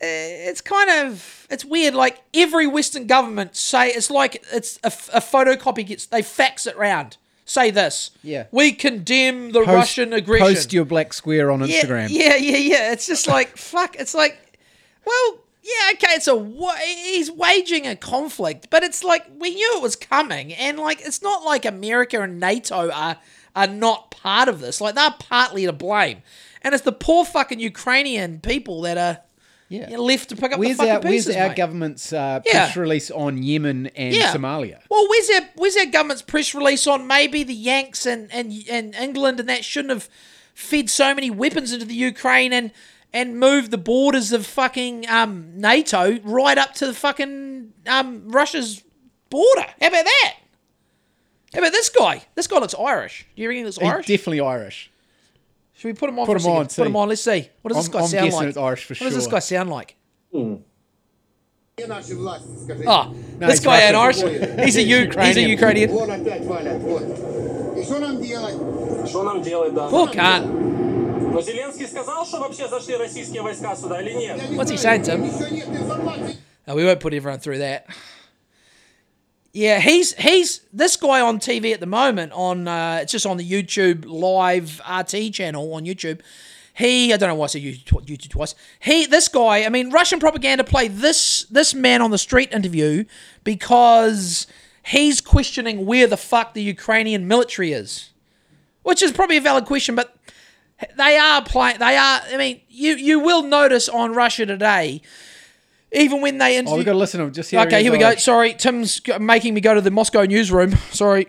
Eh, it's kind of, it's weird. Like every Western government say, it's like it's a, a photocopy gets, they fax it round. Say this. Yeah. We condemn the Post- Russian aggression. Post your black square on Yeah, Instagram. Yeah, yeah, yeah. It's just like fuck. It's like, well, yeah, okay. It's a he's waging a conflict, but it's like we knew it was coming, and like it's not like America and NATO are are not part of this. Like they're partly to blame, and it's the poor fucking Ukrainian people that are Yeah. you know, left to pick up Where's the fucking our Where's pieces. our mate. government's uh, Yeah. press release on Yemen and Yeah. Somalia? Well, where's our where's our government's press release on maybe the Yanks and, and and England and that shouldn't have fed so many weapons into the Ukraine and and moved the borders of fucking um, NATO right up to the fucking um, Russia's border. How about that? How about this guy? This guy looks Irish. Do you reckon he looks He's Irish? definitely Irish. Should we put him on? Put for a him on, second? Put him see. on. Let's see. What does this I'm- guy I'm sound guessing like? it's Irish for what does this sure. guy sound like? Где наши власти, скажите? Oh, No, this he's guy ain't Irish. Russian. He's a U- he's a Ukrainian. Вон опять валят, вот. И что нам делать? Что нам делать, да? Poor cunt. Но Зеленский сказал, что вообще зашли российские войска сюда или нет? Я не What's he знаю, saying, Tim? Еще нет информации. No, we won't put everyone through that. Yeah, he's he's this guy on TV at the moment on uh, it's just on the YouTube live RT channel on YouTube. He I don't know why I said YouTube, YouTube twice. He this guy, I mean, Russian propaganda play this this man on the street interview because he's questioning where the fuck the Ukrainian military is, which is probably a valid question, but they are playing. They are. I mean, you you will notice on Russia Today, even when they interview. Oh, we've got to listen to him. Just here. Okay, here we go. Sorry, Tim's making me go to the Moscow newsroom. Sorry.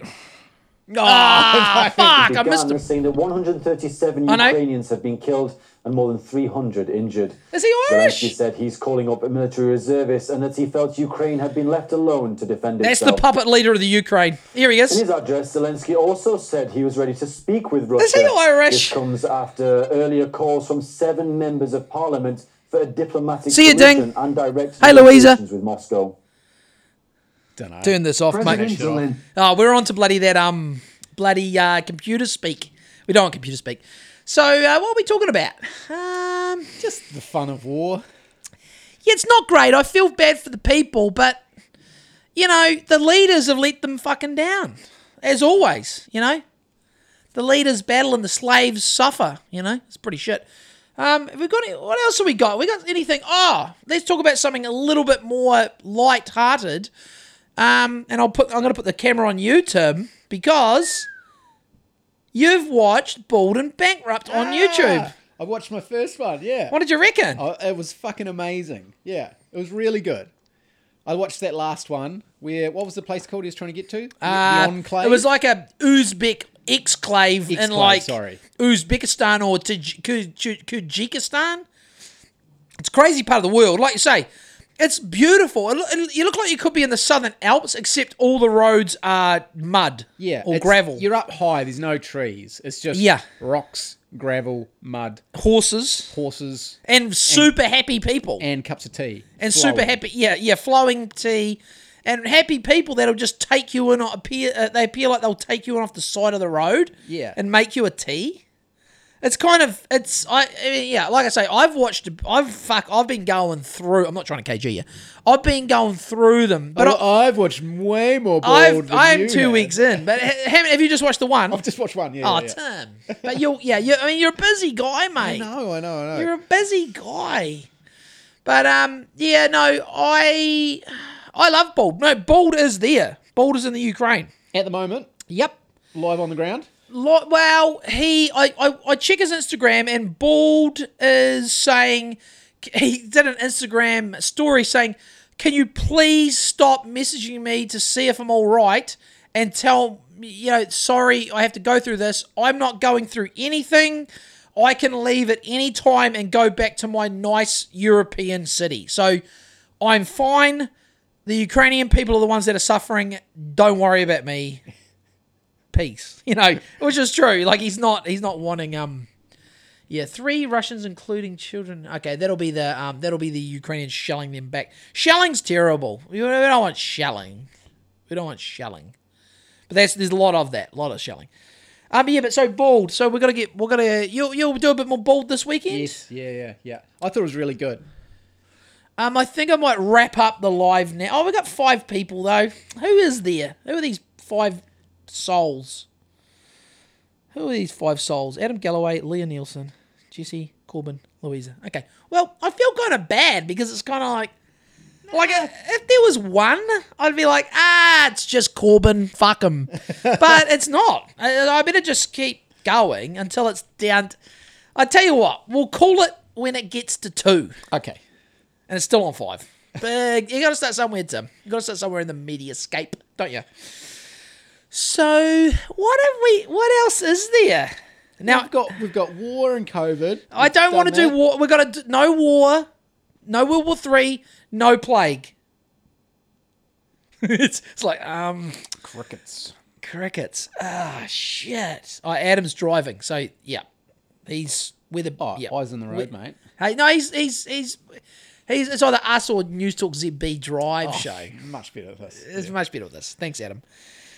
Ah, fuck! I began missed him. saying that 137 Ukrainians have been killed and more than 300 injured. Is he Irish? Zelensky said he's calling up a military reservists and that he felt Ukraine had been left alone to defend itself. That's the puppet leader of the Ukraine. Here he is. In his address, Zelensky also said he was ready to speak with Russia. Is he Irish? This comes after earlier calls from seven members of parliament for a diplomatic See you, solution Ding. and direct Hey, Louisa. with Moscow. Dunno. Turn this off, President mate. Zelensky. Oh, we're on to bloody that um bloody uh, computer speak. We don't want computer speak. So uh, what are we talking about? Um, Just the fun of war. yeah, it's not great. I feel bad for the people, but you know the leaders have let them fucking down, as always. You know, the leaders battle and the slaves suffer. You know, it's pretty shit. Um, have we got any, what else have we got? We got anything? Oh, let's talk about something a little bit more light-hearted. Um, and I'll put I'm going to put the camera on you, Tim, because you've watched Bald and Bankrupt on YouTube. Ah, I watched my first one. Yeah. What did you reckon? Oh, it was fucking amazing. Yeah, it was really good. I watched that last one where what was the place called he was trying to get to? The- Uh, the enclave. It was like a Uzbek exclave in like sorry. Uzbekistan or Taj- Ku- Ku- Kyrgyzstan. It's a crazy part of the world. Like you say, it's beautiful. It, you look like you could be in the Southern Alps, except all the roads are mud yeah, or gravel. You're up high. There's no trees. It's just Yeah. rocks, gravel, mud, Horses horses, and super happy people. and cups of tea. and Flowing. super happy. Yeah, yeah, flowing tea, and happy people that'll just take you in. Appear uh, they appear like they'll take you in off the side of the road. Yeah. and make you a tea. It's kind of it's I, I mean, yeah, like I say, I've watched. I've fuck. I've been going through. I'm not trying to KG you. I've been going through them, but But I, I've watched way more. I've than I'm you two have. weeks in. But haven't have you just watched the one? I've just watched one. Yeah. oh, yeah. Tim. But you're yeah. You I mean you're a busy guy, I mate. know. I know. I know. You're a busy guy. But um, yeah, no, I I love Bald. No, Bald is there. Bald is in the Ukraine. At the moment, Yep. live on the ground. Lo- well, he I, I I check his Instagram and Bald is saying he did an Instagram story saying, "Can you please stop messaging me to see if I'm all right and tell me, you know, sorry, I have to go through this. I'm not going through anything. I can leave at any time and go back to my nice European city. So I'm fine. The Ukrainian people are the ones that are suffering. Don't worry about me. Peace. You know, which is true. Like he's not he's not wanting um yeah, three Russians including children. Okay, that'll be the um that'll be the Ukrainians shelling them back. Shelling's terrible. We don't want shelling. We don't want shelling. But that's there's a lot of that, a lot of shelling. Um, yeah, but so bald. So we're gonna get we're gonna you'll you'll do a bit more bald this weekend. Yes. Yeah. Yeah. Yeah. I thought it was really good. Um, I think I might wrap up the live now. Oh, we got five people though. Who is there? Who are these five souls? Who are these five souls? Adam Galloway, Leah Nielsen, Jesse Corbin, Louisa. Okay. Well, I feel kind of bad because it's kind of like, like uh, if there was one, I'd be like, ah, it's just Corbin. Fuck him. but it's not. I, I better just keep going until it's down. t- I tell you what, we'll call it when it gets to two Okay. And it's still on five. But you got to start somewhere, Tim. You got to start somewhere in the mediascape, don't you? So what have we? What else is there? Now We've got we've got war and COVID. I don't want to do war. We've got to do no war, no World War Three, no plague. it's, it's like um crickets. crickets. Ah shit. Oh, Adam's driving, so yeah, he's with a Oh, yeah. eyes on the road, mate. Hey, no, he's he's he's he's it's either us or News Talk ZB Drive show. Much better than this. It's much better with this. Thanks, Adam.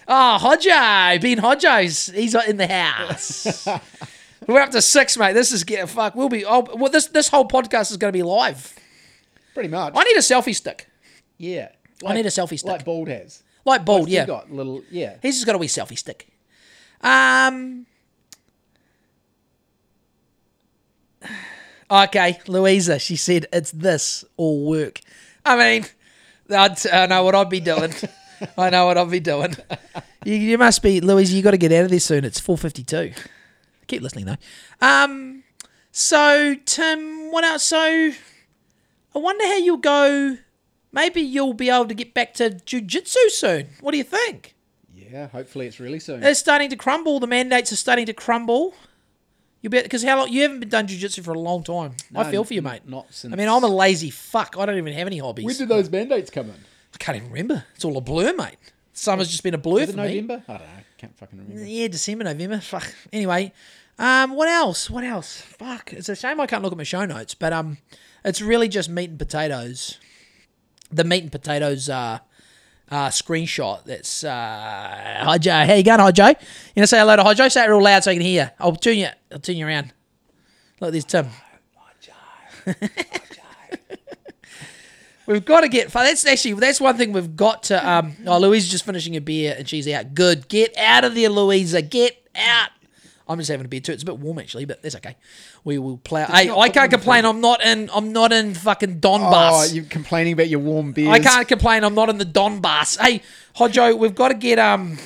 Oh, Hodjo, Ben Hodjo's he's in the house. We're up to six, mate. This is getting fuck. We'll be. Oh, well, this this whole podcast is going to be live. Pretty much. I need a selfie stick, yeah. I need a selfie stick. Like Bald has. Like bald, yeah. got little, yeah. He's just got a wee selfie stick. Um. Okay, Louisa. She said it's this or work. I mean, I'd, I know what I'd be doing. I know what I'd be doing. You, you must be, Louisa. You got to get out of there soon. It's four fifty-two. Keep listening though. Um. So Tim, what else? So I wonder how you'll go. Maybe you'll be able to get back to jujitsu soon. What do you think? Yeah, hopefully it's really soon. It's starting to crumble. The mandates are starting to crumble. You bet because how long you haven't been done jujitsu for a long time. I feel for you, mate. not since- I mean, I'm a lazy fuck. I don't even have any hobbies. when did those mandates come in? I can't even remember. It's all a blur, mate. Summer's just been a blur for it me. November? I don't know. Can't fucking remember. Yeah, December, November. Fuck. Anyway, um, what else? What else? Fuck. It's a shame I can't look at my show notes, but um, it's really just meat and potatoes. The meat and potatoes uh, uh screenshot. That's uh, hi Joe. How you going, hi Joe? You know, say hello to hi Joe. Say it real loud so I can hear. I'll turn you. I'll turn you around. Look, there's Tim. We've got to get. That's actually that's one thing we've got to. Um, oh, Louisa's just finishing a beer and she's out. Good. Get out of there, Louisa. Get out. I'm just having a beer too. It's a bit warm actually, but that's okay. We will play. Hey, I can't complain. I'm not in. I'm not in fucking Oh, Donbass. you're complaining about your warm beers. I can't complain. I'm not in the Donbass. Hey, Hodjo, we've got to get um.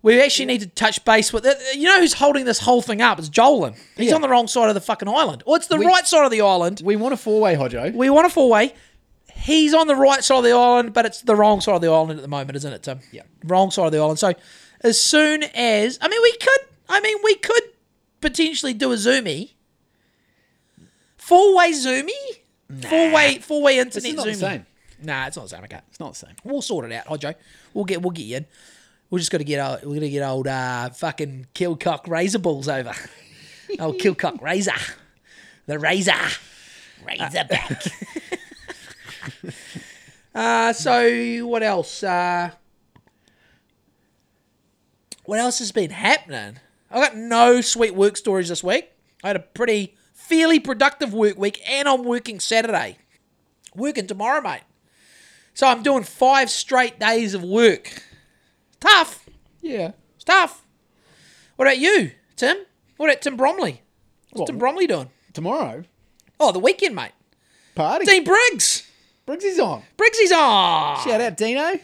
We actually need to touch base with. You know who's holding this whole thing up? It's Jolan. He's Yeah. on the wrong side of the fucking island. Or it's the We- right side of the island. We want a four-way, Hodjo. We want a four way. He's on the right side of the island, but it's the wrong side of the island at the moment, isn't it, Tim? Yeah. Wrong side of the island. So as soon as I mean we could I mean we could potentially do a zoomy. Four way zoomy? Four way four way internet It's not zoomy. the same. Nah, it's not the same, okay. It's not the same. We'll sort it out, Hodjo. We'll get we'll get you in. We're just gotta get old we're gonna get old uh fucking Killcock razor balls over. old Killcock razor. The razor. Razorback. uh so what else? Uh what else has been happening? I got no sweet work stories this week. I had a pretty fairly productive work week and I'm working Saturday. Working tomorrow, mate. So I'm doing five straight days of work. Tough. Yeah. It's tough. What about you, Tim? What about Tim Bromley? What's What? Tim Bromley doing? Tomorrow, Oh, the weekend, mate. party. Dean Briggs. Briggsy's on. Briggsy's on. Shout out, Dino.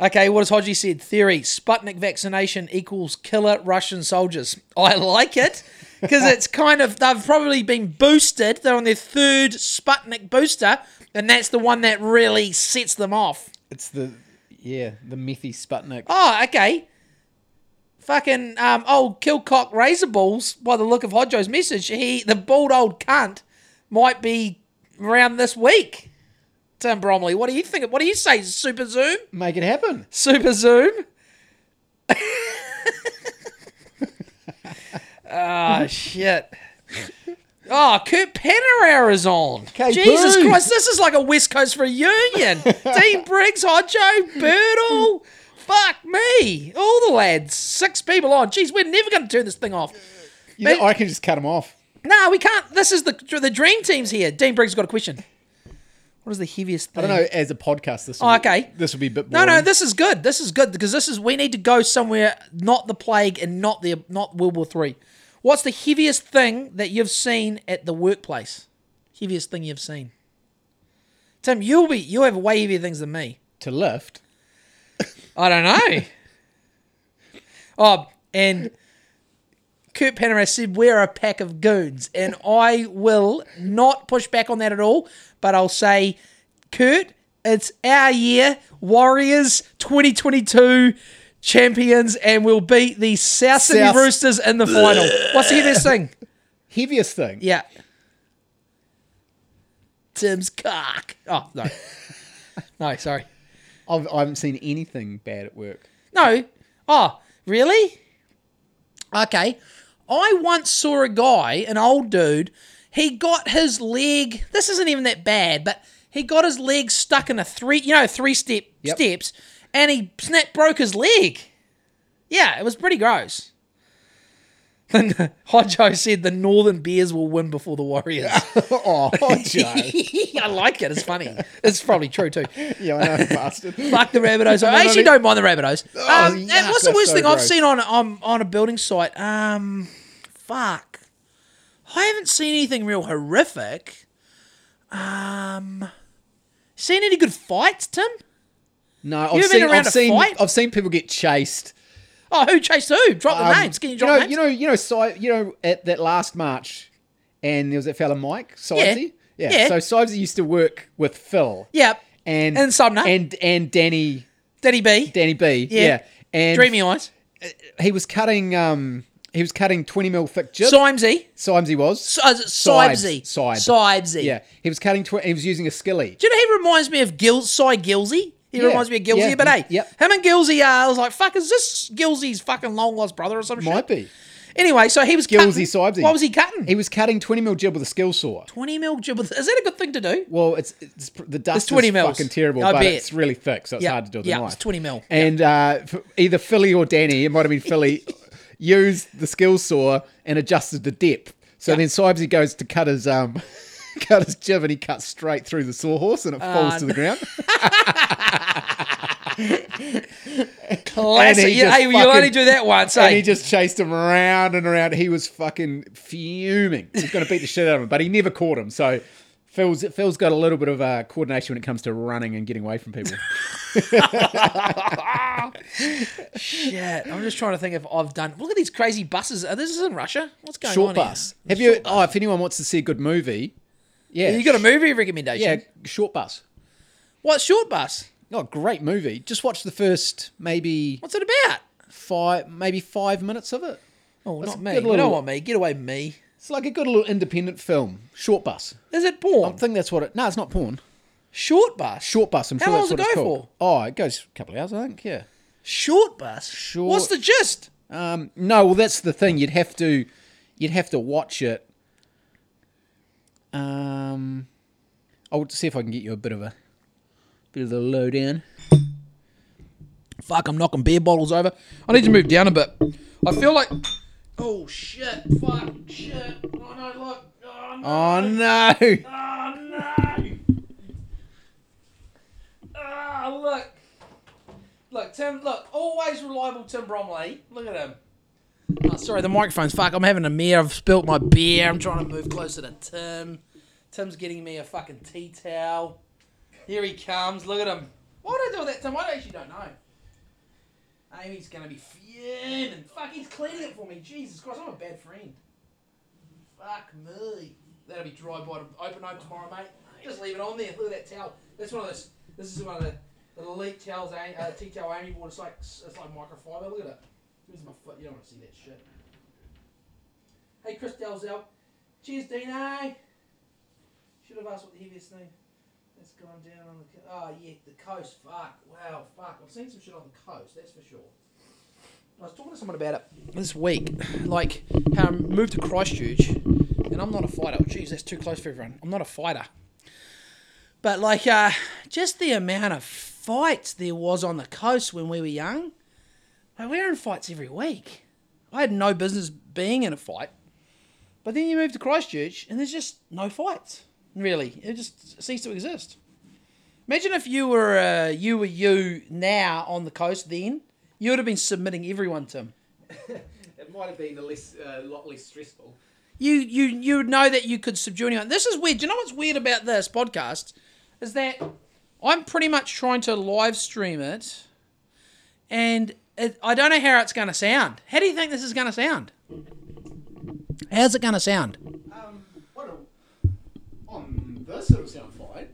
Okay, what has Hodgie said? Theory: Sputnik vaccination equals killer Russian soldiers. I like it because it's kind of they've probably been boosted. They're on their third Sputnik booster, and that's the one that really sets them off. It's the yeah the Methy Sputnik. Oh, okay. Fucking um, old Killcock Razor Balls, by the look of Hodjo's message, he the bald old cunt might be around this week. Tim Bromley, what do you think? What do you say? Super Zoom? Make it happen. Super Zoom? Ah, shit. Oh, Kurt Pennerer is on. Okay, Jesus boo. Christ, this is like a West Coast reunion. Dean Briggs, Hodjo, Birdle. Fuck me. All the lads. Six people on. Jeez, we're never going to turn this thing off. You know, I can just cut them off. No, we can't. This is the the dream team's here. Dean Briggs got a question. What is the heaviest thing? I don't know. As a podcast, this. Oh, will- okay. This will be a bit. No, Boring. no, this is good. This is good because this is we need to go somewhere not the plague and not the not World War Three. What's the heaviest thing that you've seen at the workplace? Heaviest thing you've seen. Tim, you'll be you'll have way heavier things than me. to lift. I don't know. oh, and Kurt Penneras said we're a pack of goons, and I will not push back on that at all. But I'll say, Kurt, it's our year, Warriors 2022 champions, and we'll beat the South Sydney South- Roosters in the final. What's the heaviest thing? Heaviest thing. Yeah. Tim's cock. Oh no, no, sorry. I've, I haven't seen anything bad at work. No. Oh, really? Okay. I once saw a guy, an old dude, he got his leg, this isn't even that bad, but he got his leg stuck in a three, you know, three step Yep. steps, and he snap broke his leg. Yeah, it was pretty gross. Joe said the Northern Bears will win before the Warriors. oh, Joe. I like it. It's funny. It's probably true too. yeah, I know, bastard. Fuck the Rabbitohs. I actually don't mind the Rabbitohs. Oh, um, yuck, what's the worst so thing I've seen on, on on a building site? Um, fuck. I haven't seen anything real horrific. Um, seen any good fights, Tim? No, I've seen, I've a seen, fight? I've seen people get chased. Oh, who chased who? Drop the Um, names. Can you you drop know, names? you know, you know, Si- you know, at that last march, and there was that fella Mike Sivesy. Yeah. yeah. Yeah. So Sivesy used to work with Phil. Yep. And And Sumner. and and Danny Danny B. Danny B. Yeah. Yeah. And Dreamy Eyes. he was cutting um he was cutting twenty mil thick jib. Simesy. Simesy was. S- uh. Sibes. Yeah. He was cutting. Tw- he was using a skilly. Do you know he reminds me of Gil Cy Gilsey? He Yeah, reminds me of Gilsey, yeah, but hey, yep. him and Gilsey, uh, I was like, fuck, is this Gilsey's fucking long lost brother or some shit? Might be. Anyway, so he was Gilsey cutting. Sibesy. What was he cutting? He was cutting twenty mil jib with a skill saw. 20 mil jib. with- Is that a good thing to do? Well, it's, it's the dust It's 20 is mils. fucking terrible, I but bet. it's really thick, so it's Yeah, hard to do with yeah, the knife. it's 20 mil. And uh, either Philly or Danny, it might have been Philly, used the skill saw and adjusted the depth. So then Sibesy goes to cut his um, cut his jib, and he cuts straight through the sawhorse, and it falls Uh, to the ground. Classic. he Yeah, hey, you fucking- only do that once, And eh? he just chased him around and around. He was fucking fuming. He was going to beat the shit out of him, but he never caught him. So Phil's Phil's got a little bit of uh, coordination when it comes to running and getting away from people. Shit. I'm just trying to think if I've done. Look at these crazy buses. Are this is in Russia? What's going Short on? Short bus. Here? Have you? Oh, if anyone wants to see a good movie, yeah, You got a movie recommendation? yeah, short bus. What short bus? Oh, great movie. Just watch the first maybe What's it about? five, maybe five minutes of it. Oh, That's not a me. good You don't want me. Get away from me. It's like a good little independent film. Short bus. Is it porn? I think that's what it. No, it's not porn. Short bus. Short bus. I'm How sure long that's does what it it's go called. for? Oh, it goes a couple of hours, I think. Yeah. Short bus. Short- What's the gist? Um, no, well, that's the thing. You'd have to, you'd have to watch it. Um, I'll see if I can get you a bit of a, bit of the lowdown. Fuck, I'm knocking beer bottles over. I need to move down a bit. I feel like. Oh shit! Fuck! Shit! Oh no! Look! Oh no! Oh no! Oh no! Ah, look! Look, Tim. Look, always reliable Tim Bromley. Look at him. Oh, sorry, the microphone's fuck. I'm having a mere. I've spilt my beer. I'm trying to move closer to Tim. Tim's getting me a fucking tea towel. Here he comes. Look at him. Why would I do that, Tim? I actually don't know. Amy's gonna be fuming. Fuck, he's cleaning it for me. Jesus Christ, I'm a bad friend. Fuck me. That'll be dry by open oak tomorrow, mate. Just leave it on there. Look at that towel. That's one of those. This is one of the, the elite towels. A- Uh, tea towel Amy bought. It's like it's like microfiber. Look at it. Where's my foot? You don't want to see that shit. Hey, Chris Dalzell. Cheers, Dino. Should have asked what the heaviest thing. That's gone down on the. Oh yeah, the coast. Fuck. Wow. Fuck. I've seen some shit on the coast. That's for sure. I was talking to someone about it this week, like how I moved to Christchurch, and I'm not a fighter. Jeez, that's too close for everyone. I'm not a fighter, but like uh, just the amount of fights there was on the coast when we were young. Like we were in fights every week. I had no business being in a fight, but then you move to Christchurch, and there's just no fights. Really, it just ceased to exist. Imagine if you were uh, you were you now on the coast then. You would have been submitting everyone, to Tim. It might have been a less, a lot less stressful. You you you would know that you could subdue anyone. This is weird. Do you know what's weird about this podcast? Is that I'm pretty much trying to live stream it, and it, I don't know how it's going to sound. How do you think this is going to sound? How's it going to sound? What a, on this it'll sound fine.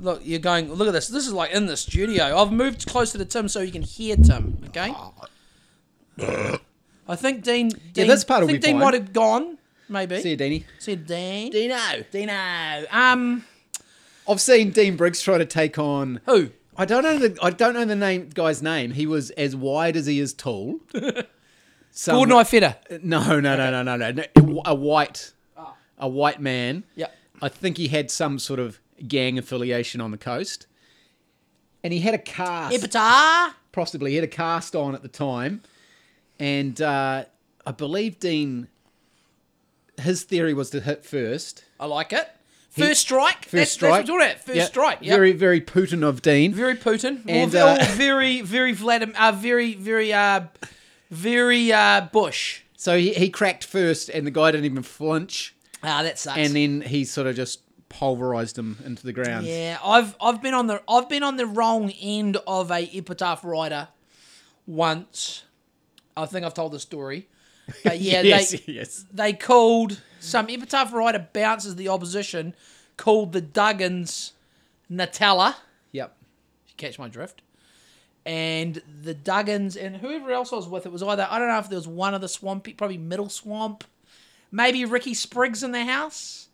Look, you're going. Look at this. This is like in the studio. I've moved closer to Tim so you can hear Tim. Okay. I think Dean. Dean this part I will think be Dean fine. might have gone. Maybe. See you, Deanie. Said Dean. Dino. Dino. Um. I've seen Dean Briggs try to take on. Who? I don't know the I don't know the name guy's name. He was as wide as he is tall. Some- Gordon Ifeda. No, no, no, no, no, no, no. A white, a white man. Yep. I think he had some sort of gang affiliation on the coast, and he had a cast. Epita. possibly he had a cast on at the time, and uh, I believe Dean. His theory was to hit first. I like it. First strike. First that's, strike. That's what we're doing. First Yep. strike. Yep. Very, very Putin of Dean. very Putin. And, or, uh, or very, very Vladimir. Uh, very, very, uh, very uh, Bush. So he, he cracked first, and the guy didn't even flinch. Ah, that sucks. And then he sort of just pulverized him into the ground. Yeah, I've I've been on the I've been on the wrong end of a epitaph rider once. I think I've told the story. But yeah, yes, they yes. they called some epitaph rider bounces the opposition, called the Duggins Nutella. Yep. You catch my drift. And the Duggins and whoever else I was with, it was either I don't know if there was one of the swampy, probably middle swamp, maybe Ricky Spriggs in the house.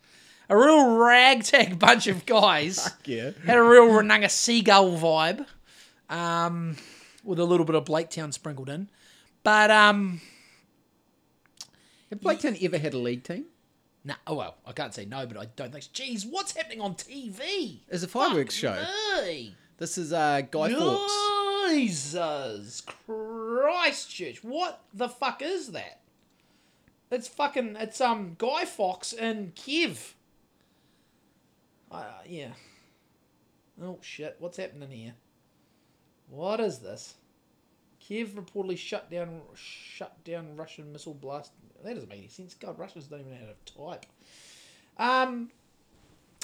A real ragtag bunch of guys. Yeah. Had a real Runanga Seagull vibe, um, with a little bit of Blaketown sprinkled in. But um, Have Blaketown ever had a league team? Nah, oh well, I can't say no, but I don't think. Jeez, what's happening on TV? It's a fireworks show. Hey, This is uh, Guy Fawkes. Jesus Christchurch! What the fuck is that? It's fucking. It's um Guy Fawkes in Kiev. Uh, yeah. Oh shit! What's happening here? What is this? Kiev reportedly shut down shut down Russian missile blast. That doesn't make any sense. God, Russians don't even know how to type. Um.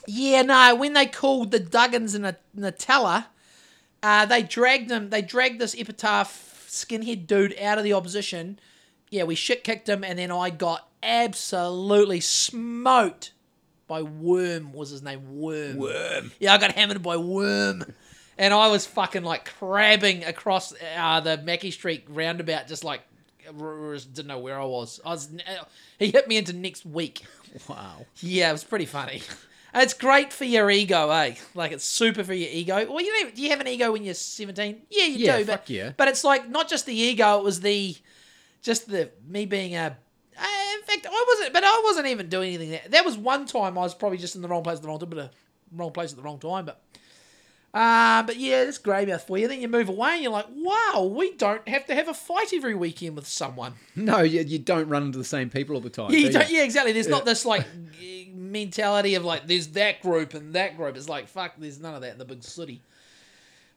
Yeah, no. When they called the Duggins and Nutella, uh, they dragged them. They dragged this epitaph skinhead dude out of the opposition. Yeah, we shit kicked him, and then I got absolutely smoked by Worm. Was his name Worm? Worm. Yeah, I got hammered by Worm, and I was fucking like crabbing across uh, the Mackay Street roundabout, just like didn't know where I was. I was. He hit me into next week. Wow. Yeah, it was pretty funny. It's great for your ego, eh? Like it's super for your ego. Well, you know, do you have an ego when you're seventeen? Yeah, you Yeah, do. But, fuck yeah. But it's like not just the ego; it was the, just the me being a. Uh, in fact, I wasn't, but I wasn't even doing anything. There. That was one time I was probably just in the wrong place at the wrong time, but the wrong place at the wrong time. But, uh, but yeah, it's graveyard for you. Then you move away, and you're like, wow, we don't have to have a fight every weekend with someone. No, you, you don't run into the same people all the time. Yeah, you do don't, yeah, exactly. There's not this like mentality of like there's that group and that group. It's like fuck, there's none of that in the big city.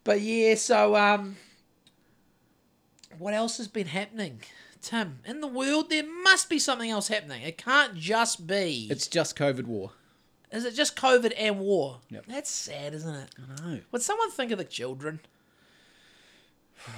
But yeah, so um, what else has been happening, Tim? In the world, there must be something else happening. It can't just be. It's just COVID war. Is it just COVID and war? Yep. That's sad, isn't it? No. Would someone think of the children?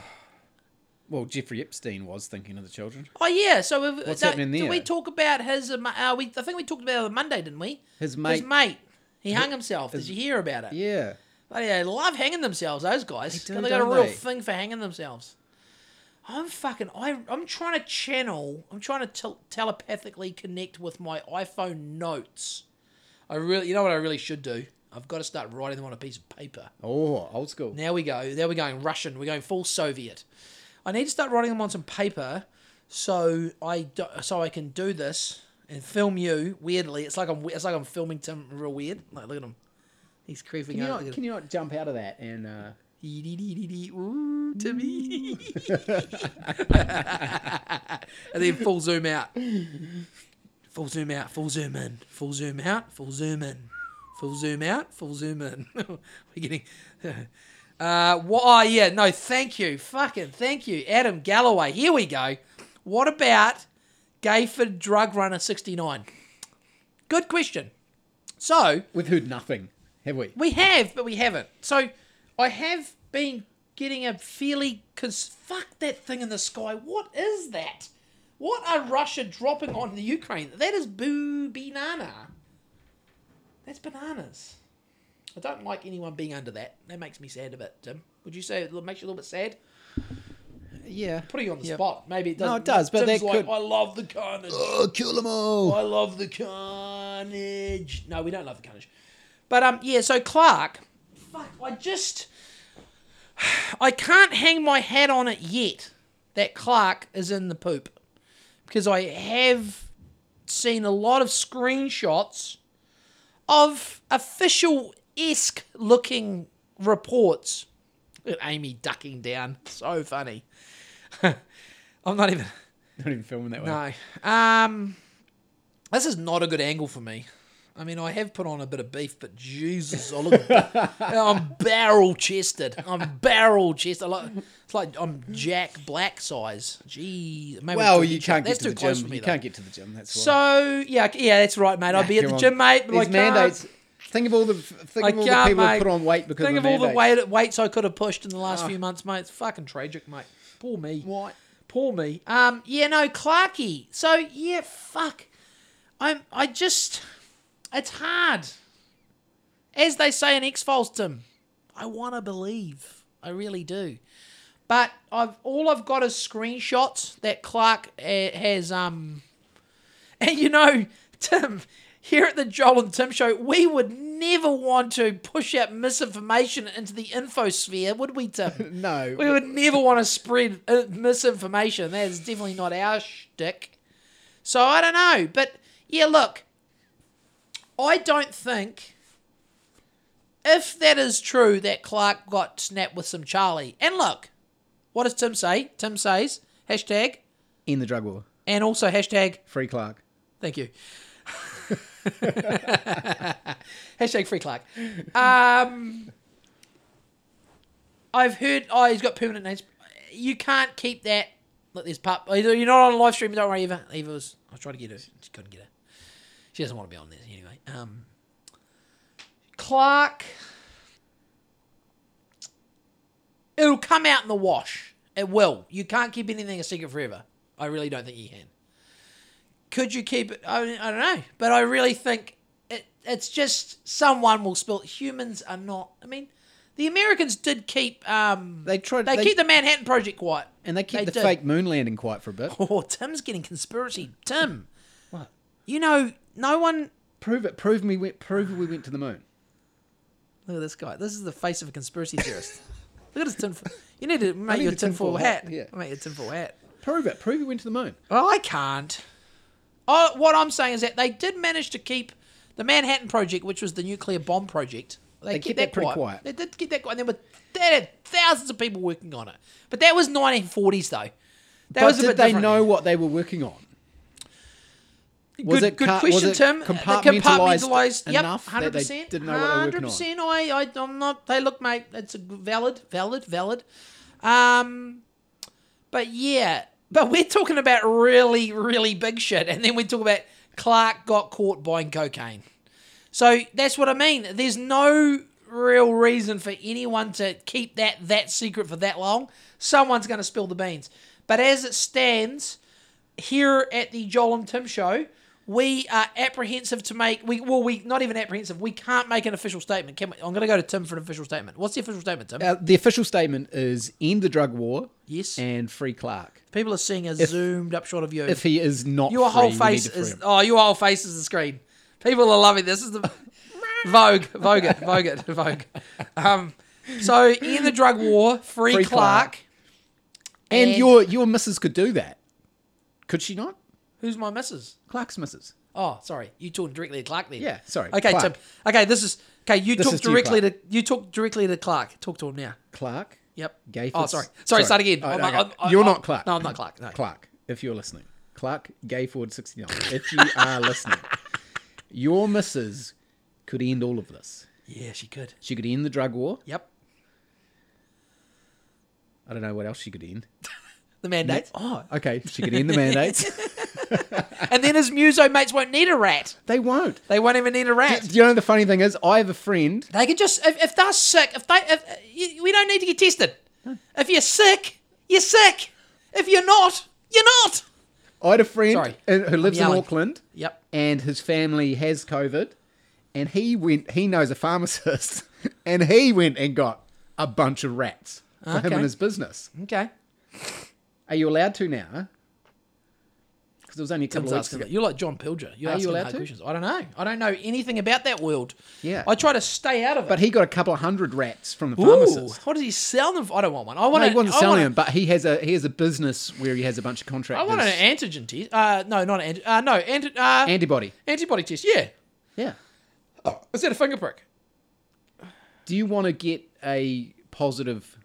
Well, Jeffrey Epstein was thinking of the children. Oh yeah. So if, What's happening Did there? we talk about his? Uh, uh, we I think we talked about it on Monday, didn't we? His mate. His mate. He hung himself. Did you hear about it? Yeah. Hell, They love hanging themselves, those guys. They They, do, got a real they? thing for hanging themselves. I'm fucking. I, I'm trying to channel. I'm trying to tel- telepathically connect with my iPhone notes. I really, you know what I really should do? I've got to start writing them on a piece of paper. Oh, old school. Now we go. Now we're going Russian. We're going full Soviet. I need to start writing them on some paper, so I do, so I can do this and film you. Weirdly, it's like I'm it's like I'm filming Tim real weird. Like look at him. He's creeping Can you, out. not, can you not jump out of that and uh, Ooh, Timmy. and then full zoom out. Full zoom out, full zoom in, full zoom out, full zoom in, full zoom out, full zoom in. We're getting. Uh, wha- oh, yeah, no, thank you. Fucking thank you. Adam Galloway. Here we go. What about Gayford Drug Runner 69? Good question. So, we've heard nothing, have we? we have, but we haven't. So I have been getting a fairly. Cause fuck that thing in the sky. What is that? What are Russia dropping on the Ukraine? That is boo banana. That's bananas. I don't like anyone being under that. That makes me sad a bit, Tim. Would you say it makes you a little bit sad? Yeah. Putting you on the Yep. spot. Maybe it does. No, it does, but Tim's that like, could- I love the carnage. Oh, kill them all. I love the carnage. No, we don't love the carnage. But um, yeah. So Clarke, fuck, I just, I can't hang my hat on it yet. That Clarke is in the poop because I have seen a lot of screenshots of official esque looking reports. Amy ducking down. So funny. I'm not even. Not even filming that way. No. Um, this is not a good angle for me. I mean, I have put on a bit of beef, but Jesus, I look, I'm barrel chested. I'm barrel chested. Like, it's like I'm Jack Black size. Gee, maybe Well, you can't get to the gym. me. you though. can't get to the gym. That's why. So yeah, yeah, that's right, mate. I'd be at the on. gym, mate. But These I can't- mandates. Think of all the think I of all the people who mate. put on weight because Think of of all the weight, weights I could have pushed in the last few months, mate. It's fucking tragic, mate. Poor me. What? Poor me. Um, yeah, no, Clarky. So yeah, fuck. I'm. I just. It's hard. As they say in X Files, Tim. I want to believe. I really do. But I've all I've got is screenshots that Clarke uh, has. Um, and you know, Tim, here at the Joel and Tim show, we would never want to push out misinformation into the infosphere, would we, Tim? No. We would never want to spread uh, misinformation. That is definitely not our shtick. So I don't know. But yeah, look, I don't think if that is true that Clarke got snapped with some Charlie. And look, what does Tim say? Tim says hashtag In the drug war. and also hashtag Free Clarke. Thank you. Hashtag free Clarke. Um, I've heard. Oh, he's got permanent names. You can't keep that. Let this pup. You're not on a live stream. Don't worry, Eva. Eva was. I was trying to get her. She couldn't get her. She doesn't want to be on this anyway. Um, Clarke. It'll come out in the wash. It will. You can't keep anything a secret forever. I really don't think you can. Could you keep it? I, I don't know, but I really think it, it's just someone will spill. Humans are not. I mean, the Americans did keep. Um, They tried- They, they- keep the Manhattan Project quiet, And they keep They the did. fake moon landing quiet for a bit. Oh, Tim's getting conspiracy. Tim, What? you know, no one. Prove it. Prove me. Prove we went to the moon. Look at this guy. This is the face of a conspiracy theorist. Look at his tin. You need to make your tinfoil tinfoil hat, hat. yeah. Make your tinfoil hat. Prove it. Prove we went to the moon. Oh, I can't. Oh, what I'm saying is that they did manage to keep the Manhattan Project, which was the nuclear bomb project. They, They kept kept that that pretty quiet. quiet. They did keep that quiet. And there were they had thousands of people working on it. But that was 1940s though. That but was did they different. know what they were working on? Was good, it good ca- question, was it Tim. Uh, compartmentalised, yep, enough that they 100%, didn't know what they were working 100%. I, I, I'm not. Hey, look, mate. It's valid, valid, valid. Um, but yeah, but we're talking about really, really big shit, and then we talk about Clarke got caught buying cocaine. So that's what I mean. There's no real reason for anyone to keep that that secret for that long. Someone's going to spill the beans. But as it stands, here at the Joel and Tim show, we are apprehensive to make. We well, we not even apprehensive. We can't make an official statement. Can we? I'm going to go to Tim for an official statement. What's the official statement, Tim? Uh, the official statement is end the drug war. Yes. And free Clarke. People are seeing a zoomed up shot of you. If he is not your free, whole face need to free is oh, your whole face is the screen. People are loving this. This is the Vogue, Vogue it, Vogue it, Vogue. Um, so in the drug war, free, Free Clarke. Clarke. and, and- your your missus could do that. Could she not? Who's my missus? Clarke's missus. Oh, sorry. You talking directly to Clarke then? Yeah, sorry, Okay, Clarke. Tim. Okay, this is okay. You This talk is to you, directly to, Clarke. you talk directly to Clarke. Talk to him now. Clarke. Yep. Gayford's- Oh, sorry. Sorry. Start again. Oh, I'm- okay. I'm- I'm- you're I'm- not Clarke. No, I'm not Clarke. No. Clarke, if you're listening. Clarke Gayford 69. If you are listening, your missus could end all of this. Yeah, she could. She could end the drug war. Yep. I don't know what else she could end. The mandate. Oh, okay. She could end the mandates. and then his muso mates won't need a rat. they won't. They won't even need a rat. Do you know the funny thing is, I have a friend. They can just if, if they're sick, if they if you, we don't need to get tested. If you're sick, you're sick. If you're not, you're not. I had a friend Sorry, in- who lives in. Auckland. Yep. and his family has COVID, and he went. He knows a pharmacist, and he went and got a bunch of rats for him Okay. and his business. Okay. Are you allowed to now? Because it was only a couple Tim's of weeks asking ago. You're like John Pilger. You're Are you asking allowed hard to? questions. I don't know. I don't know anything about that world. Yeah. I try to stay out of it. But he got a couple of hundred rats from the Ooh, pharmacist. what does he sell them for? I don't want one. I want No, he wasn't I selling want them, but he has a he has a business where he has a bunch of contracts. I contractors. want an antigen test. Uh, no, not an antigen. Uh, no, anti- uh, antibody. antibody test. Yeah. Yeah. Is that a finger prick? Do you want to get a positive?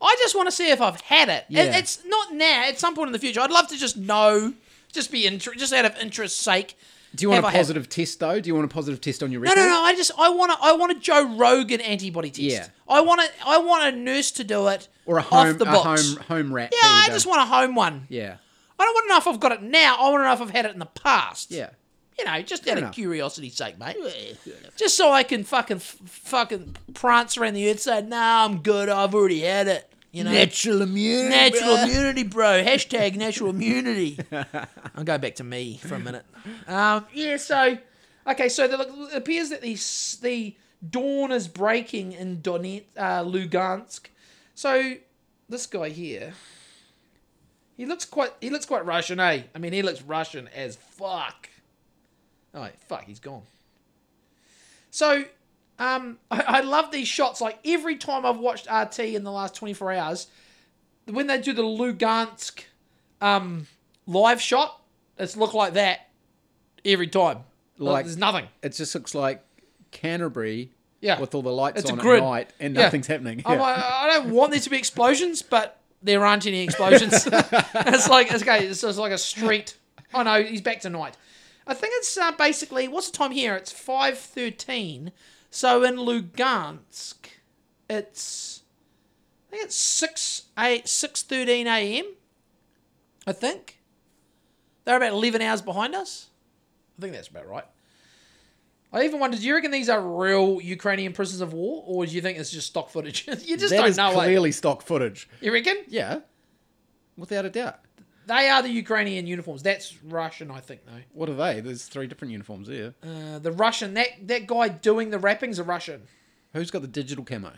I just want to see if I've had it. It- Yeah. It's not now. At some point in the future, I'd love to just know, just be inter- just out of interest sake. Do you want have a I had- positive test though? Do you want a positive test on your No, record? no, no. I just I want to I want a Joe Rogan antibody test. Yeah. I want to I want a nurse to do it Or a home, off the a books. home, home rat. Yeah, I just want a home one. Yeah, I don't want to know if I've got it now. I want to know if I've had it in the past. yeah. You know, just out of enough. curiosity's sake, mate. Just so I can fucking f- fucking prance around the earth saying, "Nah, I'm good. I've already had it." You know, Natural immunity. natural immunity, bro. Hashtag natural immunity. I'll go back to me for a minute. Um, yeah, so okay, so the, it appears that the the dawn is breaking in Donetsk, uh, Lugansk. So this guy here, he looks quite he looks quite Russian, eh? I mean, he looks Russian as fuck. Oh fuck, he's gone. So um, I, I love these shots. Like every time I've watched RT in the last 24 hours, when they do the Lugansk um, live shot, it's look like that every time. Like there's nothing. It just looks like Canterbury. Yeah. With all the lights It's on at night and Yeah. nothing's happening. I'm Yeah. like, I don't want there to be explosions, but there aren't any explosions. it's like it's okay. It's like a street. Oh no, he's back tonight. I think it's uh, basically what's the time here? It's five thirteen. So in Lugansk, it's I think it's six eight six thirteen a.m. I think they're about eleven hours behind us. I think that's about right. I even wondered, do you reckon these are real Ukrainian prisoners of war, or do you think it's just stock footage? you just That don't know. eh? clearly stock footage. You reckon? Yeah. Without a doubt. They are the Ukrainian uniforms. That's Russian, I think, though. What are they? There's three different uniforms there. Uh, the Russian, that, that guy doing the wrapping's a Russian. Who's got the digital camo?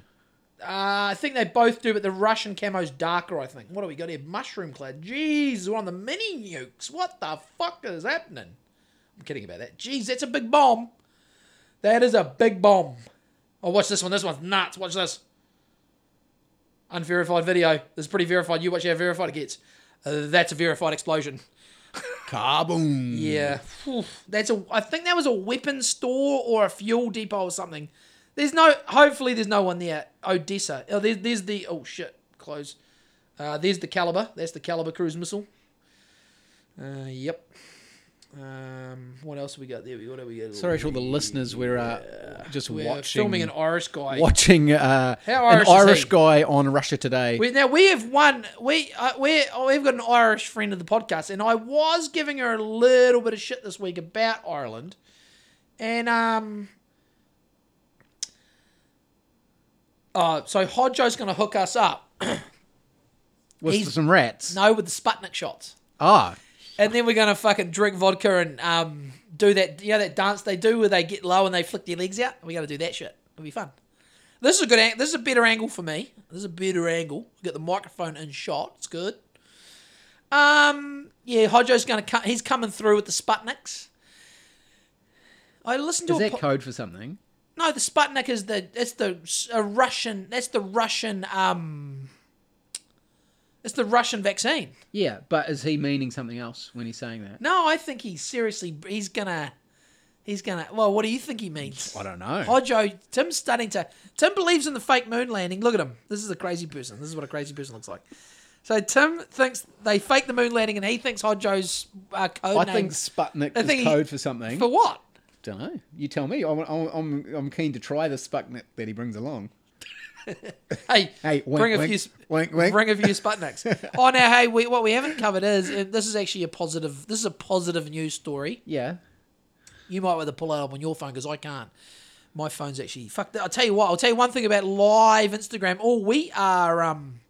Uh, I think they both do, but the Russian camo's darker, I think. What do we got here? Mushroom clad. Jeez, we're on the mini nukes. What the fuck is happening? I'm kidding about that. Jeez, that's a big bomb. That is a big bomb. Oh, watch this one. This one's nuts. Watch this. Unverified video. This is pretty verified. You watch how verified it gets. Uh, that's a verified explosion. Kaboom. Yeah, that's a. I think that was a weapons store or a fuel depot or something. There's no. Hopefully, there's no one there. Odessa. Oh, there's there's the. Oh shit, close. Uh, there's the caliber. That's the caliber cruise missile. Uh, yep. Um, what else have we got there? What have we got? Sorry to all the listeners. We're uh, just We're watching. filming an Irish guy. watching uh, How an Irish is Irish guy on Russia Today. We, now we have one. We uh, we oh, we've got an Irish friend of the podcast, and I was giving her a little bit of shit this week about Ireland, and um. Uh, so Hodjo's going to hook us up. with he's- some rats. No, with the Sputnik shots, Ah, and then we're going to fucking drink vodka and um do that. You know that dance they do where they get low and they flick their legs out. We got to do that shit. It'll be fun. This is a good. Ang- this is a better angle for me. This is a better angle. Get the microphone in shot. It's good. Um. Yeah, Hodjo's going to come. He's coming through with the Sputniks. I listened to is a that po- code for something? no. The Sputnik is the. It's the a Russian. That's the Russian. Um. It's the Russian vaccine. Yeah, but is he meaning something else when he's saying that? No, I think he's seriously. He's gonna. He's gonna. Well, what do you think he means? I don't know. Hodjo, Tim's starting to. Tim believes in the fake moon landing. Look at him. This is a crazy person. This is what a crazy person looks like. So Tim thinks they faked the moon landing, and he thinks Hodjo's uh, code I name think Sputnik I is think he- code for something. for what? don't know. You tell me. I'm, I'm, I'm keen to try the Sputnik that he brings along. Hey, Hey, wink, bring a wink, few, wink, wink. bring a few Sputniks. oh, now, hey, we, what we haven't covered is this is actually a positive. This is a positive news story. Yeah. You might want to pull it up on your phone because I can't. My phone's actually fuck. I'll tell you what. I'll tell you one thing about live Instagram. Oh, we are um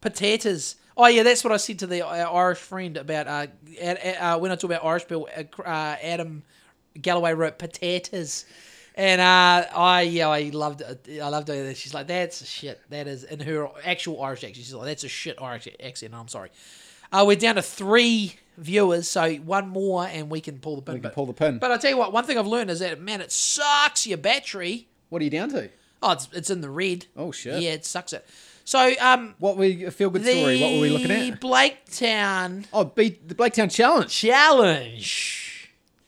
potatoes. Oh yeah, that's what I said to the uh, Irish friend about uh, uh when I talk about Irish people. Uh, uh, Adam Galloway wrote potatoes, and uh, I yeah I loved it. I loved it. She's like that's a shit. That is in her actual Irish accent. She's like that's a shit Irish accent. I'm sorry. Uh, we're down to three viewers, so one more and we can pull the pin. We can But- pull the pin. but I'll tell you what, one thing I've learned is that, man, it sucks your battery. What are you down to? Oh, it's, it's in the red. Oh, shit. Yeah, it sucks it. So, um, What were a feel good story? What were we looking at? The Blaketown Oh, beat the Blaketown Challenge. Challenge.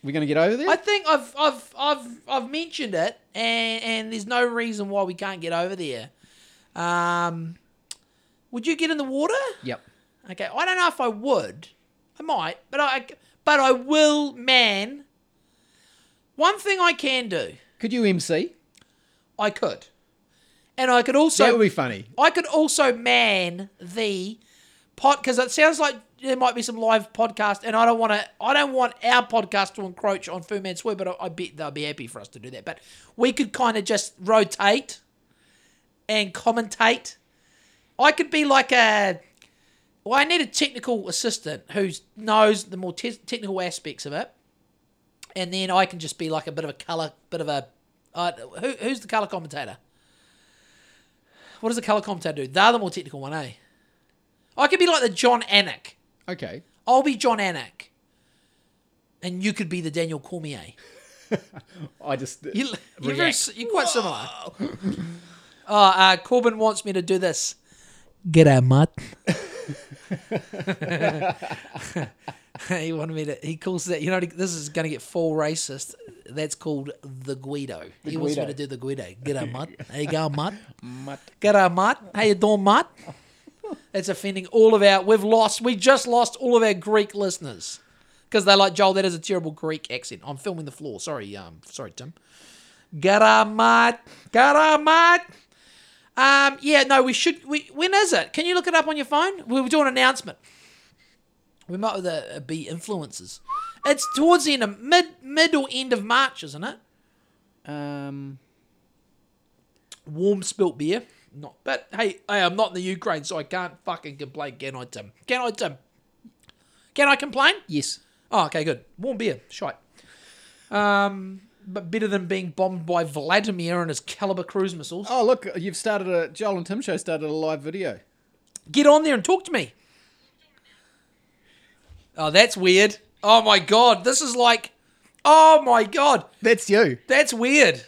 We're going to get over there? I think I've I've I've I've mentioned it, and and there's no reason why we can't get over there. Um, Would you get in the water? Yep. Okay, I don't know if I would. I might, but I but I will man. One thing I can do, Could you MC? I could. And I could also that would be funny. I could also man the pot because it sounds like there might be some live podcast, and I don't want to. I don't want our podcast to encroach on Fu Man Swear, but I, I bet they'll be happy for us to do that. But we could kind of just rotate and commentate. I could be like a. Well, I need a technical assistant who knows the more te- technical aspects of it, and then I can just be like a bit of a color, bit of a. Uh, who, who's the color commentator? What does the color commentator do? They're the more technical one, eh? I could be like the Jon Anik. Okay. I'll be Jon Anik. And you could be the Daniel Cormier. I just You, you're, very, you're quite similar. oh, uh, Corbin wants me to do this. G'day, mate. he wanted me to. He calls that. You know, this is going to get full racist. That's called the Guido. he wants me to do the Guido. G'day, mate. How you going, mate? Mutt. G'day, mate. How you doing, mate? That's offending all of our. We've lost. We just lost all of our Greek listeners because they're like Joel. That is a terrible Greek accent. I'm filming the floor. Sorry, um, sorry, Tim. G'day, mate. Um, yeah, no, we should. We when is it? Can you look it up on your phone? We were doing an announcement. We might uh, be influencers. It's towards the end of mid mid or end of March, isn't it? Um. warm spilt beer. Not, but hey, hey, I'm not in the Ukraine, so I can't fucking complain, can I, Tim? Can I, Tim? Can I complain? Yes. Oh, okay, good. Warm beer, shite. Um, but better than being bombed by Vladimir and his caliber cruise missiles. Oh look, you've started a Joel and Tim show started a live video. Get on there and talk to me. Oh, that's weird. Oh my god, this is like, oh my god, That's you. that's weird.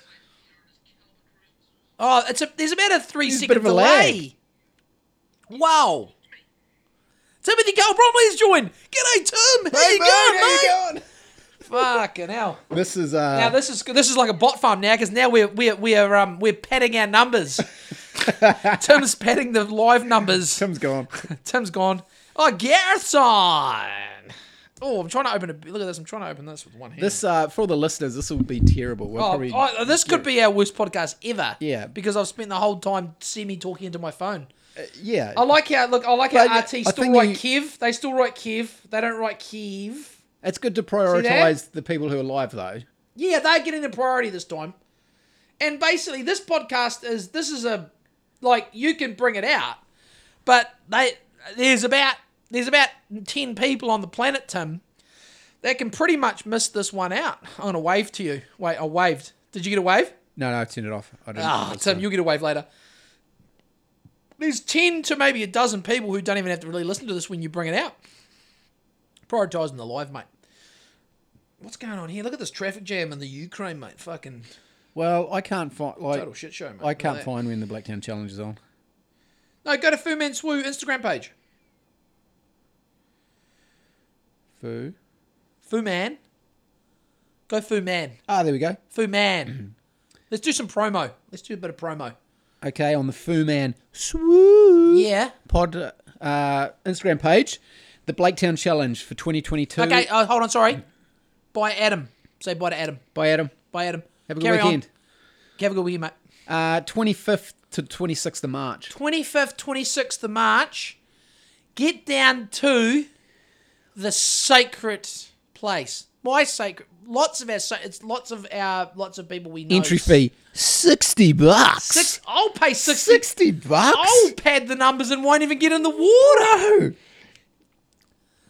Oh, it's a there's about a three There's a second bit of a delay. Wow. Timothy Cole Bromley's joined. G'day, Tim. How you going, mate? going? Fucking hell. This is uh. Now this is this is like a bot farm now because now we're we're we're um we're padding our numbers. Tim's padding the live numbers. Tim's gone. Tim's gone. Oh, Gareth's on. Oh, I'm trying to open a. Look at this. I'm trying to open this with one hand. This uh for all the listeners, this will be terrible. We'll Oh, probably oh, this could be our worst podcast ever. Yeah. Because I've spent the whole time semi talking into my phone. yeah. I like how look. I like how But, RT still write you- Kiev. They still write Kiev. They don't write Kiev. It's good to prioritize the people who are live though. Yeah, they're getting the priority this time. And basically, this podcast is this is a like you can bring it out, but they there's about there's about ten people on the planet, Tim, that can pretty much miss this one out. I'm gonna wave to you. Wait, I waved. Did you get a wave? No, no, turn it off. I don't. Ah, it's, Tim, you'll get a wave later. There's 10 to maybe a dozen people who don't even have to really listen to this when you bring it out. Prioritising the live, mate. What's going on here? Look at this traffic jam in the Ukraine, mate. Fucking Well, I can't find like total shit show, mate. I can't find when the Blaketown Challenge is on. No, go to Fu Man Swoo Instagram page. Foo. Fu Man. Go Fu Man. Ah, there we go. Fu Man. Let's do some promo. Let's do a bit of promo. Okay, on the Foo Man Swoo Yeah. Pod uh, Instagram page, the Blaketown Challenge for 2022. Okay, uh, hold on, sorry. Bye, Adam. Say bye to Adam. Bye, Adam. Bye, Adam. Have a good Carry on. weekend. Have a good weekend, mate. Uh, 25th to 26th of March. 25th, 26th of March, get down to the sacred place. My sacred? Lots of our, it's lots of our, lots of people we know. Entry fee 60 bucks. Six, I'll pay 60. 60 bucks. I'll pad the numbers and won't even get in the water.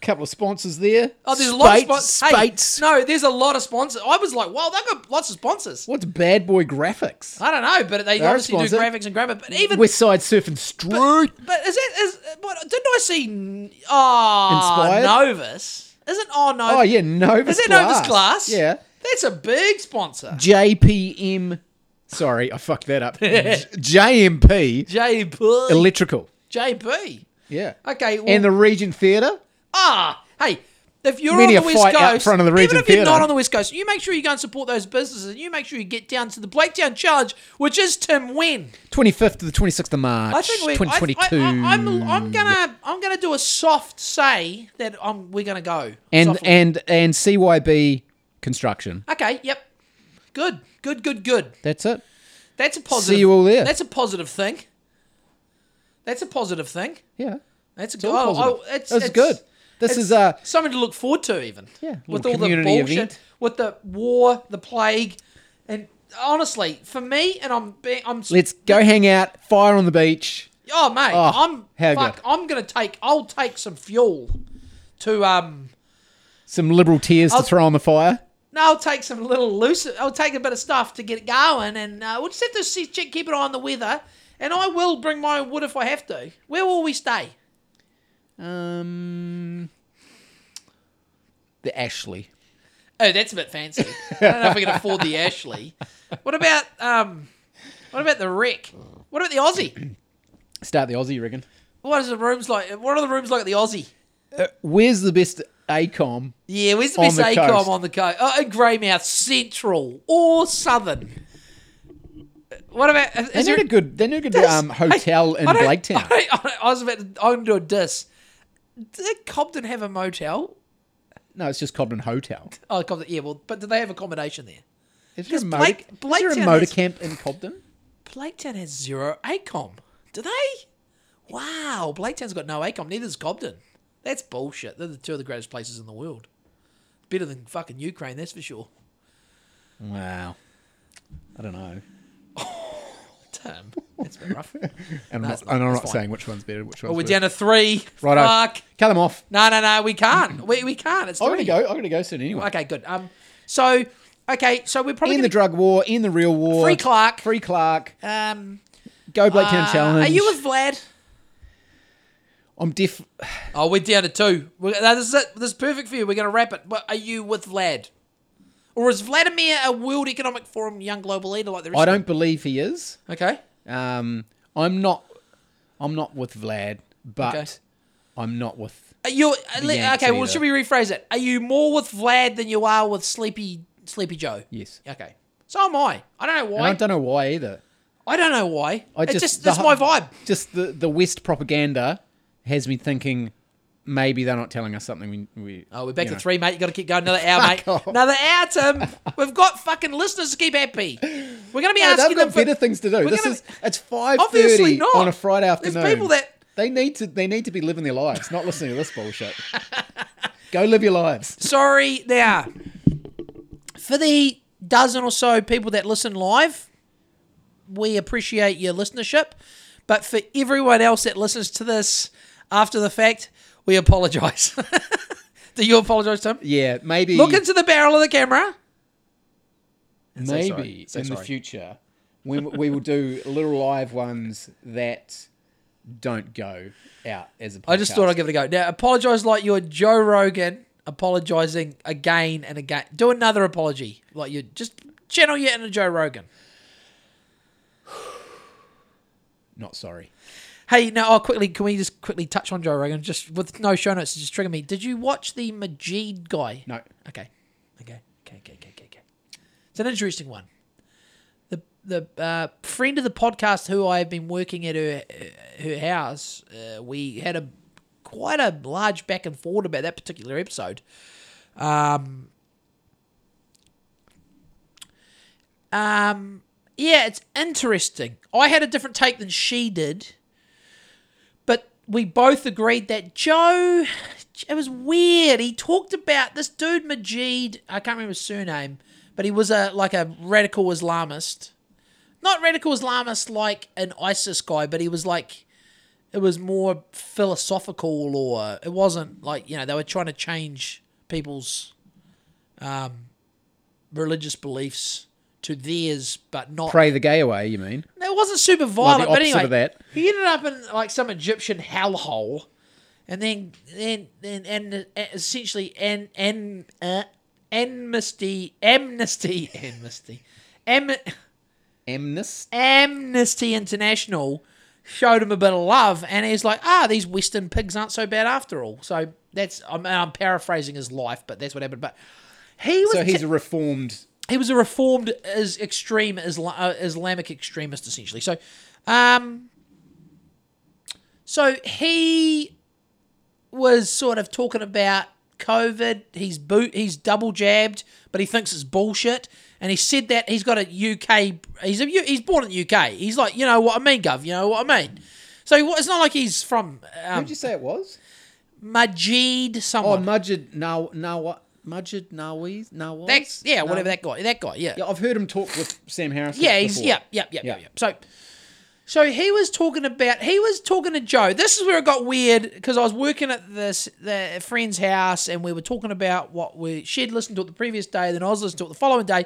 Couple of sponsors there. Oh, there's a lot of Spates- sponsors. Hey, no, there's a lot of sponsors. I was like, wow, they've got lots of sponsors. What's Bad Boy Graphics? I don't know, but they They're obviously do graphics and grammar. But even West Side Surfing Street. But is it is what didn't I see? Oh, Inspired? Novus isn't oh no. oh, yeah, Novus Is it. Novus Glass? Yeah. that's a big sponsor. JPM. Sorry, I fucked that up. J- JMP JP Electrical. JP. Yeah. Okay, well, And the Regent Theatre. Ah, hey, if you're Many on the West Coast, front of the even if you're not on the West Coast, you make sure you go and support those businesses, and you make sure you get down to the Blaketown Challenge, which is Tim when. 25th to the 26th of March, I think we. 2022. I, I, I, I'm, I'm gonna. I'm gonna do a soft say that I'm. We're gonna go. and and and CYB construction. okay. Yep. Good. Good. Good. Good. That's it. That's a positive. See you all there. That's a positive thing. That's a positive thing. Yeah. That's a It's good. Oh, oh, it's, This it's- good. This it's is uh something to look forward to, even. Yeah, with all the bullshit, event. with the war, the plague, and honestly, for me, and I'm being, I'm. let's go hang out, fire on the beach. Oh mate, Oh, I'm. how Fuck, good. I'm gonna take. I'll take some fuel to um. Some liberal tears I'll- to throw on the fire. No, I'll take some little loose. I'll take a bit of stuff to get it going, and uh, we'll just have to see, check, keep an eye on the weather. And I will bring my own wood if I have to. Where will we stay? Um the Ashley. Oh, that's a bit fancy. I don't know if we can afford the Ashley. What about um? What about the Rick? What about the Aussie? Start the Aussie, you reckon? What is the rooms like? What are the rooms like at the Aussie? Where's the best accom? Yeah, where's the best the accom coast. on the coast? Oh, Greymouth, Central or Southern. What about? Is They there need a good they need a good um, hotel I- in I Blaketown. I, I, I was about to. I'm gonna do a diss. Did Cobden have a motel? No, it's just Cobden Hotel. Oh, Cobden. Yeah, well, but do they have accommodation there? Is there a motor, Blake- is there a motor has- camp in Cobden? Blaketown has zero accom. Do they? Wow, Blaketown's got no accom. Neither's Cobden. That's bullshit. They're the two of the greatest places in the world. Better than fucking Ukraine, that's for sure. Wow. I don't know. Tim, that's a bit rough. And I'm No, not, it's not. and I'm It's not fine. saying which one's better, which Oh, one's we're worse. down to three. Righto. Fuck. Cut them off. No, no, no, we can't. We, we can't. It's I'm three. gonna go. I'm gonna go soon anyway. Okay, good. Um, so, okay, so we're probably In gonna, the drug war, in the real war. Free Clarke. Free Clarke. Um, Go Blaketown uh, Challenge. Are you with Vlad? I'm diff. Oh, we're down to two. We're, no, this is it. This is perfect for you. We're going to wrap it. But are you with Vlad? Or is Vladimir a World Economic Forum young global leader like the rest I don't believe he is. Okay. Um, I'm not. I'm not with Vlad, but Okay. I'm not with. Are you, uh, le- Yanks okay, well, either. should we rephrase it? Are you more with Vlad than you are with Sleepy Sleepy Joe? Yes. Okay. So am I. I don't know And why. I don't know why either. I don't know why. I it's just, just, the that's my vibe. Just the the West propaganda has me thinking maybe they're not telling us something. We, we Oh, we're back to know. three, mate. You got to keep going another hour, mate. Off. Another hour, Tim. We've got fucking listeners to keep happy. We're going to be No, asking they've them for better things to do. This gonna- is it's five Obviously thirty not. on a Friday afternoon. There's people that- they need to they need to be living their lives, not listening to this bullshit. Go live your lives. Sorry, now for the dozen or so people that listen live, we appreciate your listenership. But for everyone else that listens to this after the fact, we apologise. Do you apologise, Tim? Yeah, maybe Look into the barrel of the camera. maybe sorry. So in the future we we will do little live ones that don't go out as a podcast. I just thought I'd give it a go. Now, apologise like you're Joe Rogan apologising again and again. Do another apology. Like you just channel your inner Joe Rogan. not sorry. Hey, now, oh, quickly, can we just quickly touch on Joe Rogan? Just with no show notes, just trigger me. Did you watch the Maajid guy? No. Okay. Okay. Okay. Okay. Okay. Okay. okay. It's an interesting one. The the uh, friend of the podcast who I have been working at her her house, uh, we had a quite a large back and forth about that particular episode. Um. Um. Yeah, it's interesting. I had a different take than she did we both agreed that Joe, it was weird. He talked about this dude Maajid. I can't remember his surname, but he was a like a radical Islamist. Not radical Islamist like an ISIS guy, but he was like, it was more philosophical, or it wasn't like you know they were trying to change people's um, religious beliefs to theirs, but not Pray the gay away, you mean? it wasn't super violent, but anyway, that. he ended up in like some Egyptian hellhole, and then then then and uh, essentially and and uh, amnesty amnesty amnesty am, Amnest? Amnesty International showed him a bit of love, and he's like, ah, these Western pigs aren't so bad after all. So that's I'm, I'm paraphrasing his life, but that's what happened. But he was So he's t- a reformed. He was a reformed as extreme Isla- uh, Islamic extremist essentially. So, um, so he was sort of talking about COVID. He's boot. He's double jabbed, but he thinks it's bullshit. And he said that he's got a UK. He's a he's born in the UK. He's like, you know what I mean, Gov. You know what I mean. So it's not like he's from um, Who'd you say it was? Maajid. Oh, Maajid now now what? Maajid Nawaz Nawaz. That's yeah, whatever that guy. That guy. Yeah. Yeah, I've heard him talk with Sam Harris. Yeah, he's before. yeah, yeah, yeah, Yeah. yeah. So, so he was talking about he was talking to Joe. This is where it got weird because I was working at this the friend's house and we were talking about what we she'd listened to it the previous day, then I was listening to it the following day,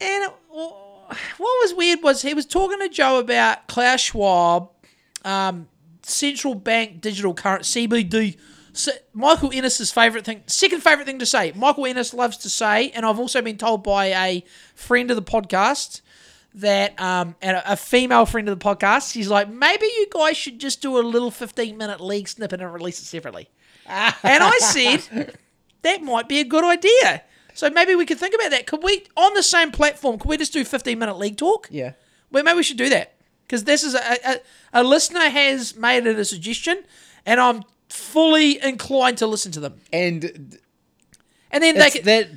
and it, what was weird was he was talking to Joe about Klaus Schwab, um, central bank digital currency CBD. S- Michael Ennis's favorite thing, second favorite thing to say. Michael Ennis loves to say, and I've also been told by a friend of the podcast that, um, and a, a female friend of the podcast, she's like, maybe you guys should just do a little fifteen minute league snippet and release it separately. and I said that might be a good idea. So maybe we could think about that. Could we, on the same platform, could we just do fifteen minute league talk? Yeah. Well, maybe we should do that because this is a, a a listener has made it a suggestion, and I'm fully inclined to listen to them. And And then they can, that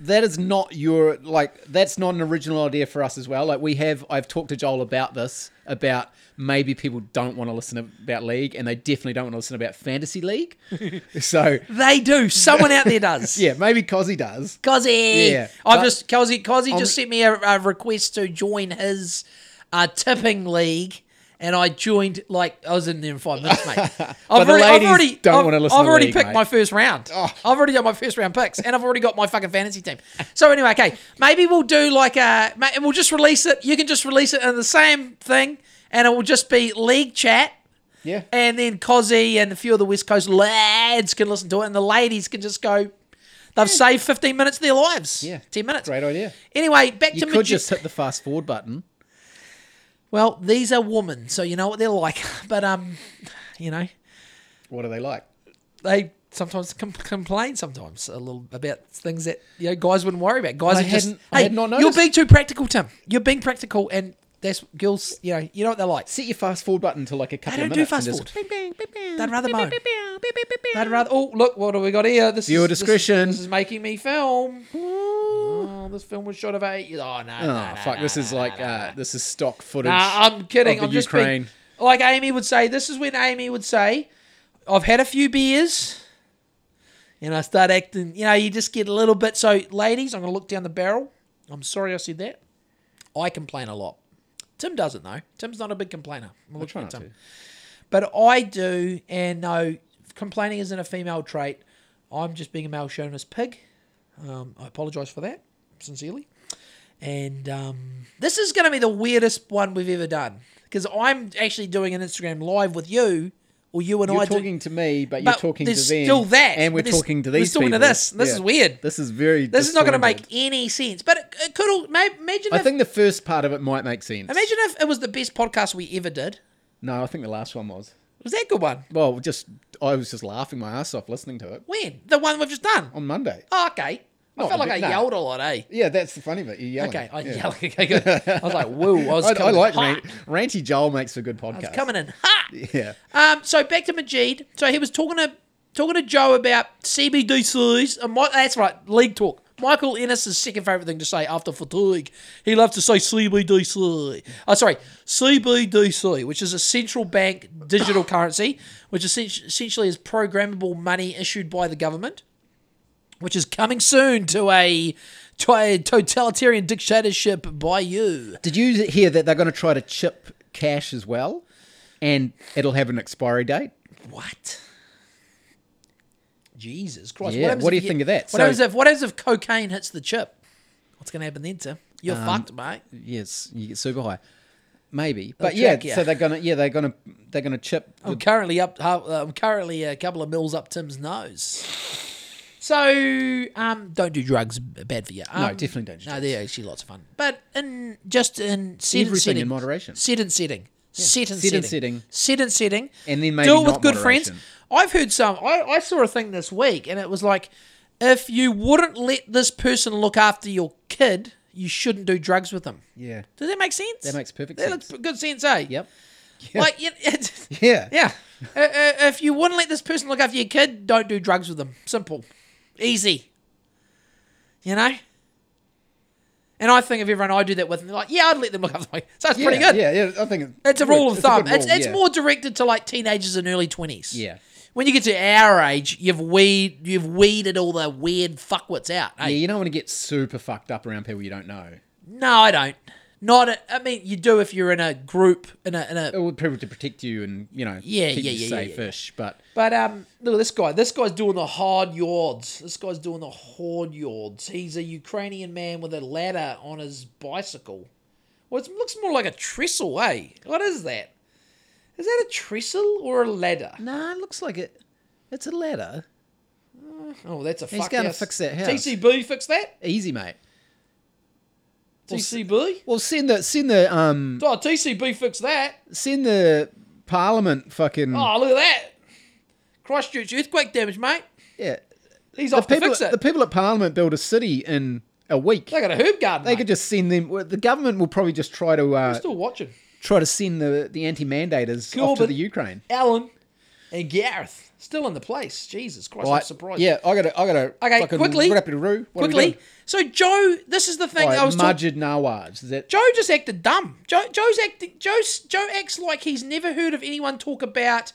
that is not your like that's not an original idea for us as well. Like we have I've talked to Joel about this about maybe people don't want to listen about league and they definitely don't want to listen about fantasy league. so they do. Someone out there does. yeah, maybe Cozzy does. Cozzy. Yeah, I've just Cozzy. Cozzy just sent me a, a request to join his uh, tipping league. And I joined like I was in there in five minutes, mate. I've But the ladies don't I've- wanna listen I've to already league, picked mate. my first round. Oh. I've already got my first round picks, and I've already got my fucking fantasy team. So anyway, okay, maybe we'll do like a, and we'll just release it. You can just release it in the same thing, and it will just be league chat. Yeah. And then Cozzy and a few of the West Coast lads can listen to it, and the ladies can just go. They've saved 15 minutes of their lives. Yeah. 10 minutes. Great idea. Anyway, back You to You could just hit the fast forward button. Well, these are women, so you know what they're like. But, um, you know, What are they like? they sometimes com- complain sometimes a little about things that, you know, guys wouldn't worry about. Guys I are just, hadn't- I hey, had not you're noticed. being too practical, Tim. You're being practical, and that's girls, you know, you know what they're like. Set your fast forward button to like a couple They of don't do minutes. fast forward. Bing, bing, bing, They'd rather moan. They'd rather. Oh, look, what do we got here? This Viewer is, this discretion. This is, making me film. Oh, this film was shot of eight. years- Oh no! Oh no, no, fuck! no, This is like uh, this is stock footage. Nah, I'm kidding. of I'm the just being, Ukraine. like Amy would say. This is when Amy would say, "I've had a few beers." And I start acting, you know, you just get a little bit. So, ladies, I'm going to look down the barrel. I'm sorry I said that. I complain a lot. Tim doesn't, though. Tim's not a big complainer. I'm looking try at not Tim. to. But I do, and no, complaining isn't a female trait. I'm just being a male chauvinist pig. Um, I apologise for that, sincerely. And um, this is going to be the weirdest one we've ever done because I'm actually doing an Instagram live with you, or you and You're I. do- talking to me, but you're but talking to them. still that, and we're talking to these. we're talking to people. this. This is weird. This is very. This is not going to make any sense, but it, it could. all- ma- Imagine I if, think the first part of it might make sense. imagine if it was the best podcast we ever did. No, I think the last one was. Was that a good one? Well, just I was just laughing my ass off listening to it When the one we've just done? on Monday. Oh, okay. I felt like I bit- no. yelled a lot, eh? Yeah, that's the funny bit. You yelling. Okay, I yeah. yelled. Okay, good. I was like, whoa. I was I, I like rant, ranty Joel makes a good I podcast. coming in hot. Yeah. Um, so back to Maajid. So he was talking to talking to Joe about CBDCs. And Mi- that's right, league talk. Michael Ennis' second favourite thing to say after fatigue. He loves to say CBDC. Oh, sorry, CBDC, which is a central bank digital currency, which essentially is programmable money issued by the government, which is coming soon to a to a totalitarian dictatorship by you. Did you hear that they're going to try to chip cash as well, and it'll have an expiry date? What? Jesus Christ! Yeah, happens what do you think of that? What So- happens if what happens if cocaine hits the chip? What's going to happen then, Tim? You're Um, fucked, mate. Yes, you get super high. Maybe, They'll but yeah. check. So they're gonna, yeah, they're gonna, they're gonna chip. I'm the- currently up. Uh, I'm currently a couple of mils up Tim's nose. So, um, don't do drugs. Bad for you. Um, No, definitely don't do No, they're actually lots of fun. But in just in set and Everything setting, in moderation. Set and setting. Set and Set setting. and setting. Set and setting. And then maybe do it with good friends. I've heard some. I, I saw a thing this week, and it was like, if you wouldn't let this person look after your kid, you shouldn't do drugs with them. Yeah. Does that make sense? That makes perfect That sense. good sense, eh? Yep. Like, you- it's, Yeah. yeah. Uh, uh, if you wouldn't let this person look after your kid, don't do drugs with them. Simple. Easy. You know? And I think if everyone I do that with, they're like, yeah, I'd let them look after my So it's Yeah, pretty good. Yeah, yeah. I think It's a rule of thumb. rule, it's it's yeah. more directed to like teenagers and early 20s. Yeah. When you get to our age, you've weed you've weeded all the weird fuckwits out. eh? Yeah, you don't want to get super fucked up around people you don't know. No, I don't. Not. A, I mean, you do if you're in a group in a in a people to protect you and you know Yeah, keep yeah, you yeah, yeah, yeah. safe-ish. But But um, look at this guy. This guy's doing the hard yards. This guy's doing the hard yards. He's a Ukrainian man with a ladder on his bicycle. Well, it looks more like a trestle, eh? What is that? Is that a trestle or a ladder? nah, it looks like it. It's a ladder. Oh, that's a He's gonna fix that house. TCB fix that. Easy, mate. TCB. Well, send the send the um Oh, TCB fix that. send the Parliament fucking Oh, look at that. Christchurch earthquake damage, mate. yeah. He's The off to people, fix it. the people at Parliament build a city in a week. they got a herb garden. They mate. could just send them. well, The government will probably just try to uh, still watching. try to send the the anti-mandators off to the Ukraine. Alan and Gareth still in the place. Jesus Christ, I'm surprised. Yeah, I got to. I got to. Okay, fucking quickly. Wrap it roo. What quickly. So Joe, this is the thing Right, I was. Maajid Nawaz. Is that? Joe just acted dumb. Joe, Joe's acting. Joe's, Joe acts like he's never heard of anyone talk about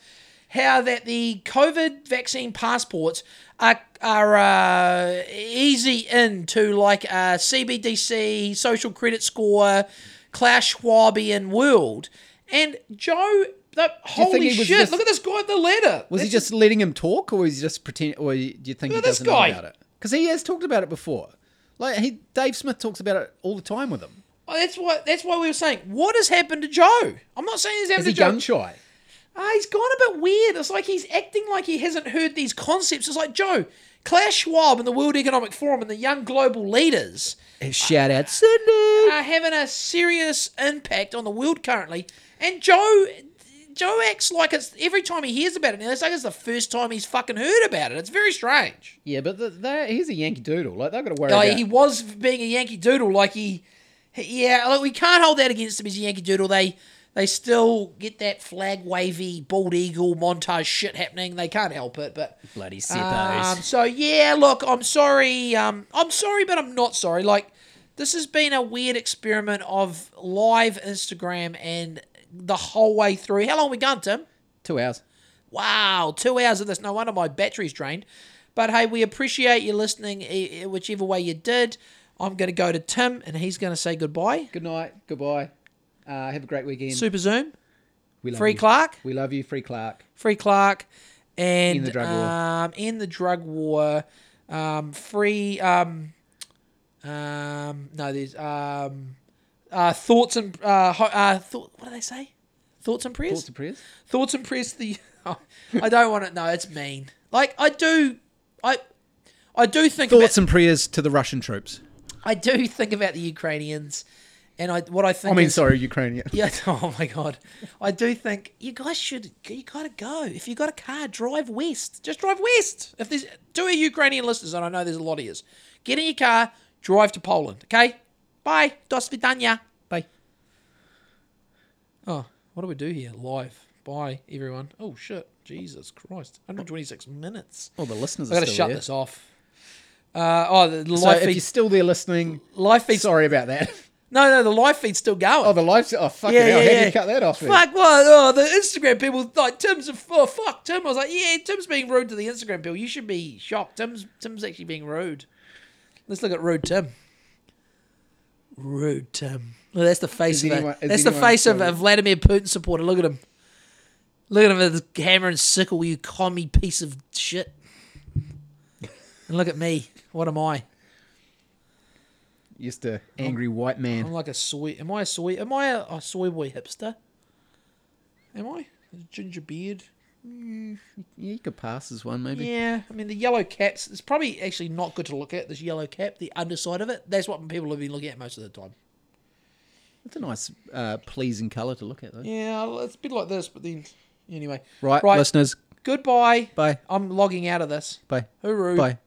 how that the COVID vaccine passports are are uh, easy into like a CBDC social credit score, Klaus Schwabian world. And Joe, the, holy shit! just- look at this guy at the letter. Was he That's just letting him talk, or was he just pretend? Or do you think he doesn't guy. know about it? Because he has talked about it before. Like he, Dave Smith talks about it all the time with him. Oh, that's what. That's why we were saying. What has happened to Joe? I'm not saying he's Is happened he to Joe. gun shy? Ah, he's gone a bit weird. It's like he's acting like he hasn't heard these concepts. It's like Joe, Klaus Schwab and the World Economic Forum and the young global leaders Shout out Sydney. are having a serious impact on the world currently. And Joe, Joe acts like it's every time he hears about it now. It's like it's the first time he's fucking heard about it. It's very strange. Yeah, but the, he's a Yankee Doodle. Like they've got to worry Oh, about. he was being a Yankee Doodle, like he, he- yeah. Like we can't hold that against him as a Yankee Doodle. They they still get that flag wavy bald eagle montage shit happening. They can't help it, but bloody um, so yeah. Look, I'm sorry. Um, I'm sorry, but I'm not sorry. Like this has been a weird experiment of live Instagram and the whole way through. How long we gone, Tim? Two hours. Wow, two hours of this. No wonder my battery's drained. But hey, we appreciate you listening, whichever way you did. I'm going to go to Tim, and he's going to say goodbye. Good night. Goodbye. Uh, have a great weekend. Super Zoom, we love you. Free you. Clarke, We love you, Free Clarke. Free Clarke, and in the drug war. um, end the drug war. Um, free. Um, um, no, there's um, uh, thoughts and uh, ho- uh, thought. What do they say? Thoughts and prayers. Thoughts and prayers. Thoughts and prayers. to The I don't want it. No, it's mean. Like I do. I I do think Thoughts about. and prayers to the Russian troops. I do think about the Ukrainians, and I what I think. I mean, is- sorry, Ukrainian. Yeah. Oh my god. I do think you guys should. You gotta go. If you got a car, drive west. Just drive west. If there's two of Ukrainian listeners, and I know there's a lot of yous, get in your car, drive to Poland. Okay. Bye. Do svidania. Bye. Oh, what do we do here? Live. Bye, everyone. Oh shit. Jesus Christ. 126 minutes. Oh, the listeners I are gotta shut there. this off. Uh, oh, the the So live if you're still there listening, Live feed. sorry about that. No, no, the live feed's still going. Oh, the live. Oh, fuck Yeah, it. Hell, yeah, How yeah. did you cut that off? then? Fuck what? Oh, the Instagram people like Tim's a oh fuck Tim. I was like, yeah, Tim's being rude to the Instagram people. You should be shocked. Tim's Tim's actually being rude. Let's look at rude Tim. Rude Tim. Well, that's the face Is of anyone- a, that's the face of a? Vladimir Putin supporter. Look at him. Look at him with his hammer and sickle. You commie piece of shit. And look at me. What am I? Just a angry white man. I'm like a soy. Am I a soy? Am I a, a soy boy hipster? Am I? Ginger beard. Yeah, you could pass as one, maybe. Yeah, I mean the yellow caps. It's probably actually not good to look at this yellow cap, the underside of it. That's what people have been looking at most of the time. It's a nice, uh, pleasing colour to look at, though. Yeah, it's a bit like this, but then anyway. Right, right. listeners. Goodbye. Bye. I'm logging out of this. Bye. Hooroo. Bye.